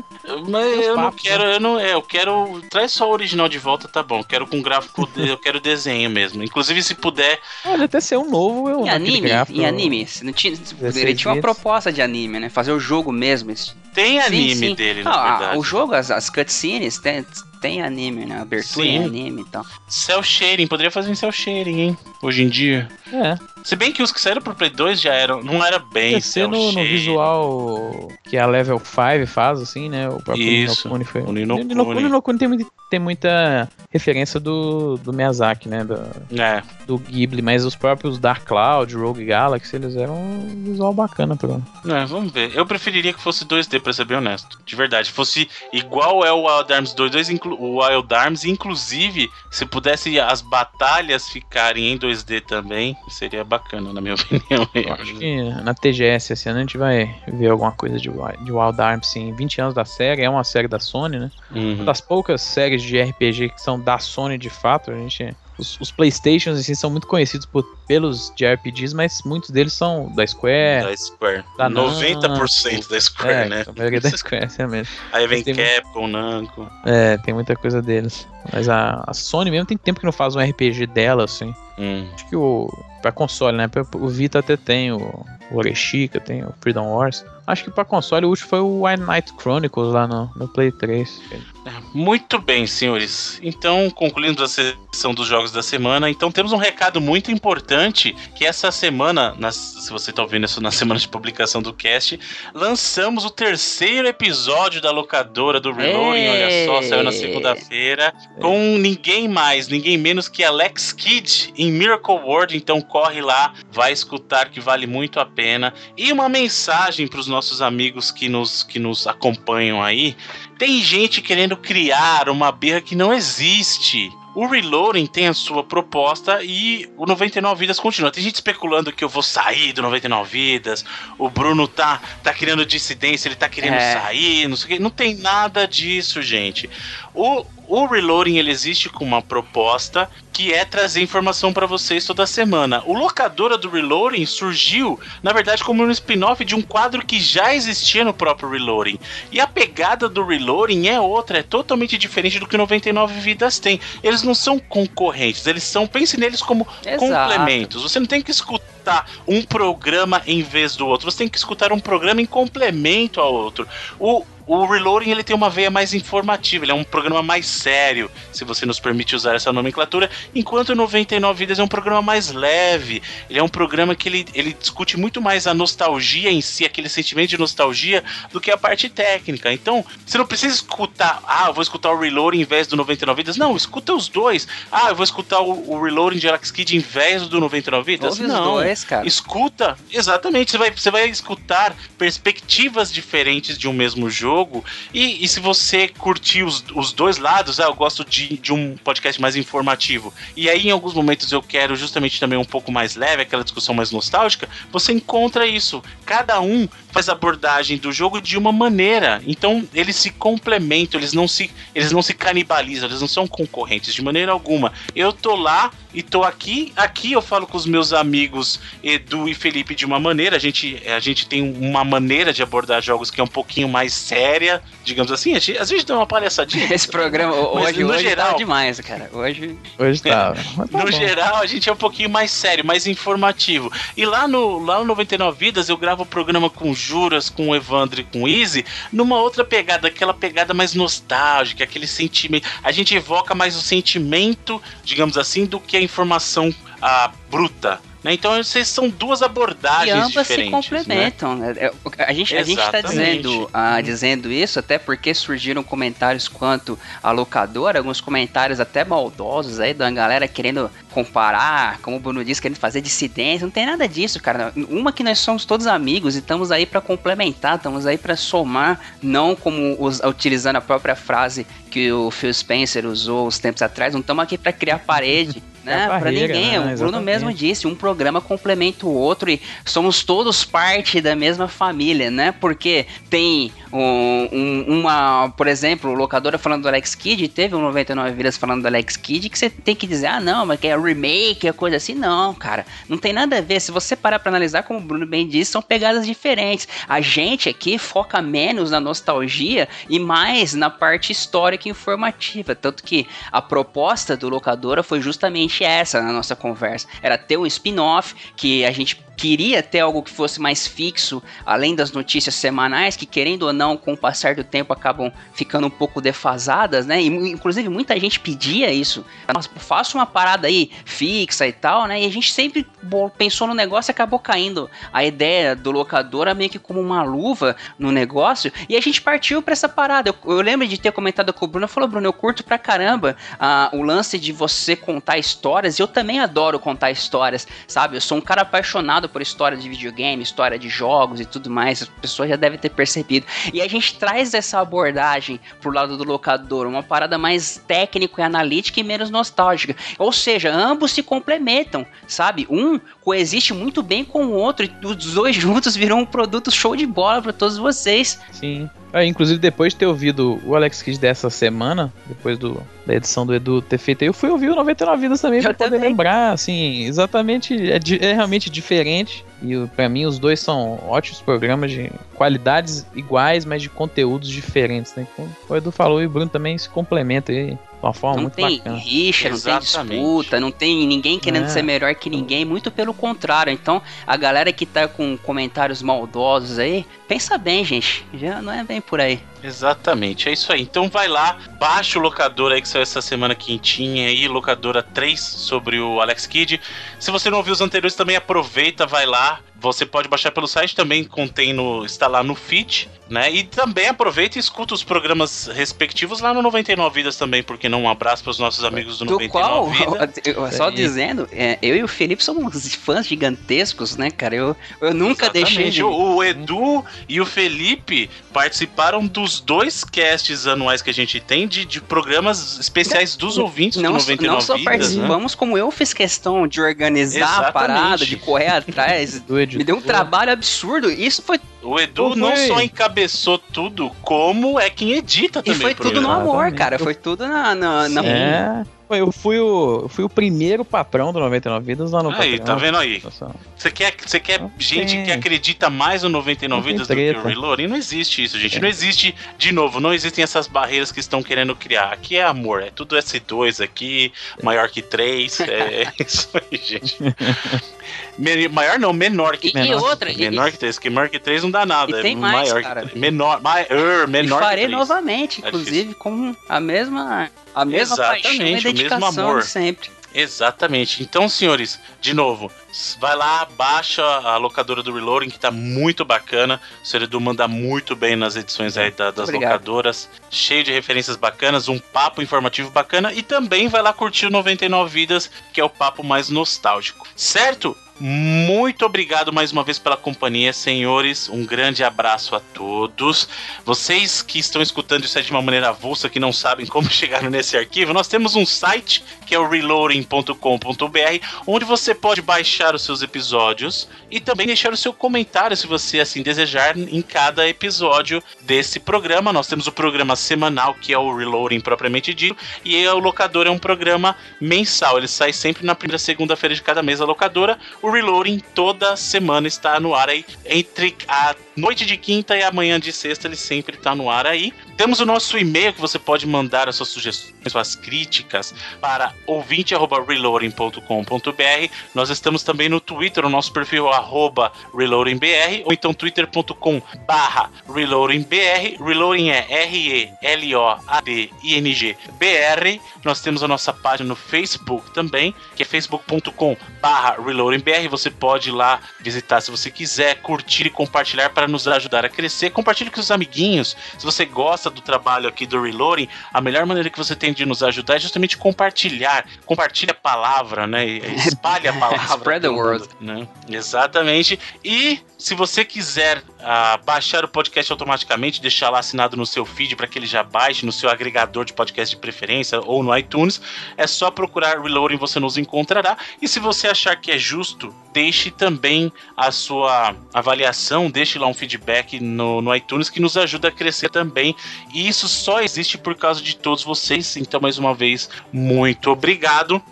Mas eu não papos, quero, eu não, é, eu quero, traz só o original de volta, tá bom. Eu quero com gráfico, de- eu quero desenho mesmo. Inclusive se puder, Pode até ser um novo, eu Em anime, gráfico, em anime, se não tinha, ele 16 tinha uma proposta de anime, né? Fazer o jogo mesmo. esse- tem Sim, anime sim. dele, Ah, na ah, verdade. o jogo, as, as cutscenes, tem, tem anime, né? Abertura em Sim. anime e tal. Cell shading, poderia fazer em cell shading, hein? Hoje em dia. É, Se bem que os que saíram pro Play 2 já eram, não era bem cel no, no visual que a Level 5 faz, assim, né? O próprio Isso, Ninokuni foi. o Ninokuni. Ninokuni, tem, muito- tem muita referência do, do Miyazaki, né? Do, É, do Ghibli, mas os próprios Dark Cloud, Rogue Galaxy, eles eram um visual bacana pro. é, vamos ver. Eu preferiria que fosse 2D, pra ser bem honesto. De verdade. Fosse igual é o Wild Arms 2, 2 inclu- o Wild Arms, inclusive, se pudesse as batalhas ficarem em 2D 2D também, seria bacana, na minha opinião. Eu acho que na TGS esse ano a gente vai ver alguma coisa de, de Wild Arms, sim. 20 anos da série, é uma série da Sony, né? Uhum. Uma das poucas séries de RPG que são da Sony de fato, a gente os, os, Playstations assim, são muito conhecidos por, pelos JRPGs, mas muitos deles são da Square. Da Square. Da 90% Namco, da Square, é, né? A maioria da Square, é mesmo. Aí vem Capcom, Namco. É, tem muita coisa deles. Mas a, a Sony mesmo tem tempo que não faz um RPG dela, assim. Hum. Acho que o. Pra console, né? O Vita até tem o, o Oreshika, tem o Freedom Wars. Acho que para console o último foi o Wild Night Chronicles lá no, no Play 3. É, muito bem, senhores. Então, concluindo a sessão dos jogos da semana, então temos um recado muito importante que essa semana, se você está ouvindo isso na semana de publicação do cast, lançamos o terceiro episódio da locadora do Reloading, olha só, saiu na segunda-feira, com ninguém mais, ninguém menos que Alex Kidd em Miracle World, então corre lá, vai escutar que vale muito a pena. E uma mensagem para os nossos amigos que nos, que nos acompanham aí, tem gente querendo criar uma birra que não existe. O Reloading tem a sua proposta e o 99 Vidas continua. Tem gente especulando que eu vou sair do 99 Vidas. O Bruno tá, tá criando dissidência, ele tá querendo é. sair, não sei o que. Não tem nada disso, gente. O, o Reloading ele existe com uma proposta que é trazer informação para vocês toda semana. O Locadora do Reloading surgiu, na verdade, como um spin-off de um quadro que já existia no próprio Reloading. E a pegada do Reloading é outra, é totalmente diferente do que 99 Vidas tem. Eles não são concorrentes, eles são, pense neles como Exato. complementos. Você não tem que escutar um programa em vez do outro, você tem que escutar um programa em complemento ao outro. O, o Reloading ele tem uma veia mais informativa, ele é um programa mais sério, se você nos permite usar essa nomenclatura, enquanto o 99 Vidas é um programa mais leve, ele é um programa que ele, ele discute muito mais a nostalgia em si, aquele sentimento de nostalgia, do que a parte técnica. Então, você não precisa escutar, ah, eu vou escutar o Reloading em vez do 99 Vidas. Não, escuta os dois. Ah, eu vou escutar o, o Reloading de Alex Kidd em vez do 99 Vidas. Ouve não, cara. escuta, exatamente, você vai, você vai escutar perspectivas diferentes de um mesmo jogo jogo. E, e se você curtir os, os dois lados, ah, eu gosto de, de um podcast mais informativo. E aí, em alguns momentos, eu quero justamente também um pouco mais leve, aquela discussão mais nostálgica. Você encontra isso. Cada um faz a abordagem do jogo de uma maneira. Então, eles se complementam, eles não se, eles não se canibalizam, eles não são concorrentes de maneira alguma. Eu tô lá e tô aqui. Aqui eu falo com os meus amigos Edu e Felipe de uma maneira. A gente, a gente tem uma maneira de abordar jogos que é um pouquinho mais séria, digamos assim. A gente, às vezes dá uma palhaçadinha. Esse programa hoje, no hoje tá geral, tá demais, cara. Hoje, hoje tá. tá no bom. geral, a gente é um pouquinho mais sério, mais informativo. E lá no, lá no 99 Vidas eu gravo o programa com Juras, com o Evandro e com o Easy, numa outra pegada, aquela pegada mais nostálgica, aquele sentimento. A gente evoca mais o sentimento, digamos assim, do que a informação a bruta. Né? Então vocês são duas abordagens e ambas diferentes. se complementam. Né? É, a gente, está dizendo, uh, dizendo isso até porque surgiram comentários quanto a locadora, alguns comentários até maldosos aí da galera querendo comparar, como o Bruno disse, querendo fazer dissidência. Não tem nada disso, cara. Uma que nós somos todos amigos e estamos aí para complementar, estamos aí para somar, não como os, utilizando a própria frase que o Phil Spencer usou uns tempos atrás, não estamos aqui para criar parede né? Para ninguém. Né? O Bruno mesmo disse, um programa complementa o outro e somos todos parte da mesma família, né? Porque tem um, um, uma, por exemplo, locadora falando do Alex Kidd, teve um 99 vidas falando do Alex Kidd, que você tem que dizer, ah, não, mas que é remake, é coisa assim. Não, cara, não tem nada a ver. Se você parar pra analisar, como o Bruno bem disse, são pegadas diferentes. A gente aqui foca menos na nostalgia e mais na parte histórica e informativa. Tanto que a proposta do locadora foi justamente essa na nossa conversa. Era ter um spin-off que a gente queria ter algo que fosse mais fixo, além das notícias semanais, que querendo ou não, com o passar do tempo, acabam ficando um pouco defasadas, né? E, inclusive, muita gente pedia isso. faça uma parada aí fixa e tal, né? E a gente sempre pensou no negócio e acabou caindo a ideia do locadora meio que como uma luva no negócio. E a gente partiu para essa parada. Eu, eu, lembro de ter comentado com o Bruno, falou, Bruno, eu curto pra caramba uh, o lance de você contar história histórias e eu também adoro contar histórias, sabe? Eu sou um cara apaixonado por história de videogame, história de jogos e tudo mais. As pessoas já devem ter percebido. E a gente traz essa abordagem pro lado do locador, uma parada mais técnico e analítica e menos nostálgica. Ou seja, ambos se complementam, sabe? Um coexiste muito bem com o outro e os dois juntos viram um produto show de bola para todos vocês. Sim. Ah, inclusive, depois de ter ouvido o Alex Kidd dessa semana, depois do, da edição do Edu ter feito, eu fui ouvir o 99 Vidas também eu pra poder lembrar, assim, exatamente, é, é realmente diferente. E para mim os dois são ótimos programas de qualidades iguais, mas de conteúdos diferentes, né? Como o Edu falou e o Bruno também se complementa aí uma forma não muito tem bacana. rixa, não tem disputa, não tem ninguém querendo é. ser melhor que ninguém, muito pelo contrário. Então, a galera que tá com comentários maldosos aí, pensa bem, gente. Já não é bem por aí. Exatamente, é isso aí. Então vai lá, baixa o locador aí que saiu essa semana quentinha aí, locadora 3 sobre o Alex Kidd. Se você não ouviu os anteriores, também aproveita, vai lá. Você pode baixar pelo site, também contém no. está lá no feed né? E também aproveita e escuta os programas respectivos lá no 99 Vidas também, porque não um abraço para os nossos amigos do, do 99 qual, Vidas. Só dizendo, é, eu e o Felipe somos fãs gigantescos, né, cara? Eu, eu nunca Exatamente. deixei. De... O, o Edu e o Felipe participaram dos dois casts anuais que a gente tem de, de programas especiais dos ouvintes não, do 99 Não só Vidas, participamos, né? como eu fiz questão de organizar Exatamente. a parada, de correr atrás. Me deu um trabalho absurdo. Isso foi o Edu não só encabeçou tudo, como é quem edita também. E foi tudo no amor, cara. Foi tudo na. na, na... É. Eu fui o, eu fui o primeiro patrão do 99 Vidas lá no Aí, tá vendo aí? Você quer, você quer gente que acredita mais no 99 Vidas do que o Reloading? Não existe isso, gente. É. Não existe, de novo, não existem essas barreiras que estão querendo criar. Aqui é amor, é tudo S2 aqui, maior que 3. É isso aí, gente. maior não, menor que e, menor. E outra, menor e, que 3, que maior que 3 não dá nada. Tem é mais, maior cara. que Menor, maior, menor e farei novamente, é inclusive, com a mesma a mesma Exatamente, paixão e dedicação o mesmo amor. sempre. Exatamente. Então, senhores, de novo, vai lá, baixa a locadora do Reloading, que tá muito bacana. O Sr. Edu manda muito bem nas edições aí da, das Obrigado. locadoras. Cheio de referências bacanas, um papo informativo bacana. E também vai lá curtir o 99 Vidas, que é o papo mais nostálgico. Certo? Muito obrigado mais uma vez pela companhia, senhores. Um grande abraço a todos. Vocês que estão escutando isso de uma maneira avulsa, que não sabem como chegaram nesse arquivo, nós temos um site que é o reloading.com.br, onde você pode baixar os seus episódios e também deixar o seu comentário, se você assim desejar, em cada episódio desse programa. Nós temos o programa semanal, que é o Reloading propriamente dito, e o Locador é um programa mensal. Ele sai sempre na primeira segunda-feira de cada mês a locadora o Reloading toda semana está no ar aí. Entre a noite de quinta e a manhã de sexta, ele sempre está no ar aí. Temos o nosso e-mail que você pode mandar as suas sugestões, suas críticas para ouvinte.reloading.com.br. Nós estamos também no Twitter, o nosso perfil arroba reloadingbr, ou então twitter.com barra reloadingbr. Reloading é R-E-L-O-A-D-I-N-G BR. Nós temos a nossa página no Facebook também, que é facebook.com barra reloadingbr BR. Você pode ir lá visitar se você quiser, curtir e compartilhar para nos ajudar a crescer. Compartilhe com os amiguinhos. Se você gosta do trabalho aqui do Reloading, a melhor maneira que você tem de nos ajudar é justamente compartilhar. Compartilhe a palavra, né? Espalhe a palavra. Spread the word. Né? Exatamente. E se você quiser uh, baixar o podcast automaticamente, deixar lá assinado no seu feed para que ele já baixe no seu agregador de podcast de preferência ou no iTunes, é só procurar Reloading, você nos encontrará. E se você achar que é justo, deixe também a sua avaliação, deixe lá um feedback no, no iTunes que nos ajuda a crescer também. E isso só existe por causa de todos vocês. Então, mais uma vez, muito obrigado.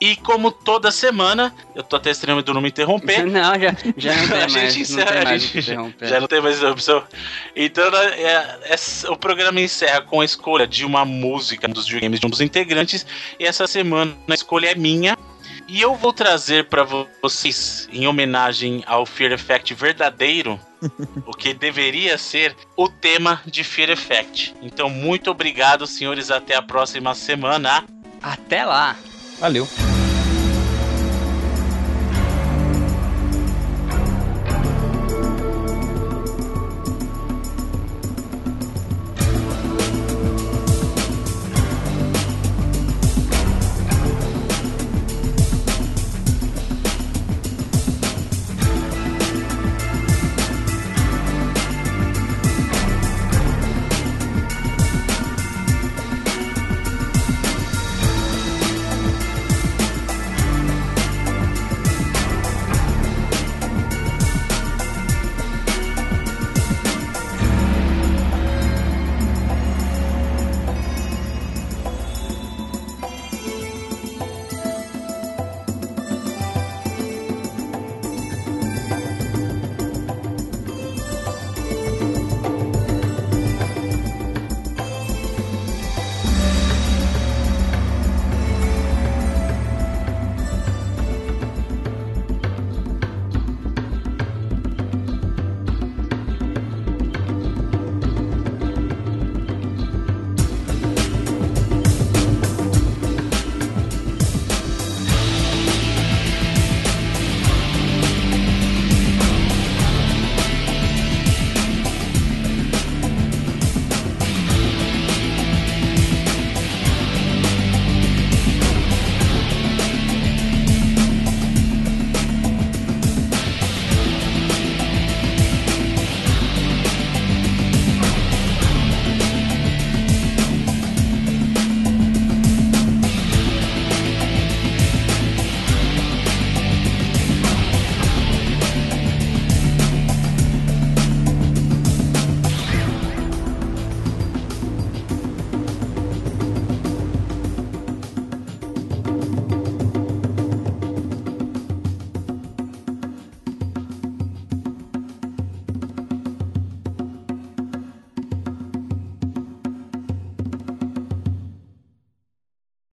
E como toda semana, eu tô até do não me interromper. Não, já, já não tem a mais. Gente encerra, a gente já, não tem mais opção. Então, né, é, é, o programa encerra com a escolha de uma música dos videogames de um dos integrantes. E essa semana a escolha é minha. E eu vou trazer para vocês, em homenagem ao Fear Effect verdadeiro, o que deveria ser o tema de Fear Effect. Então, muito obrigado, senhores. Até a próxima semana. Até lá. Valeu.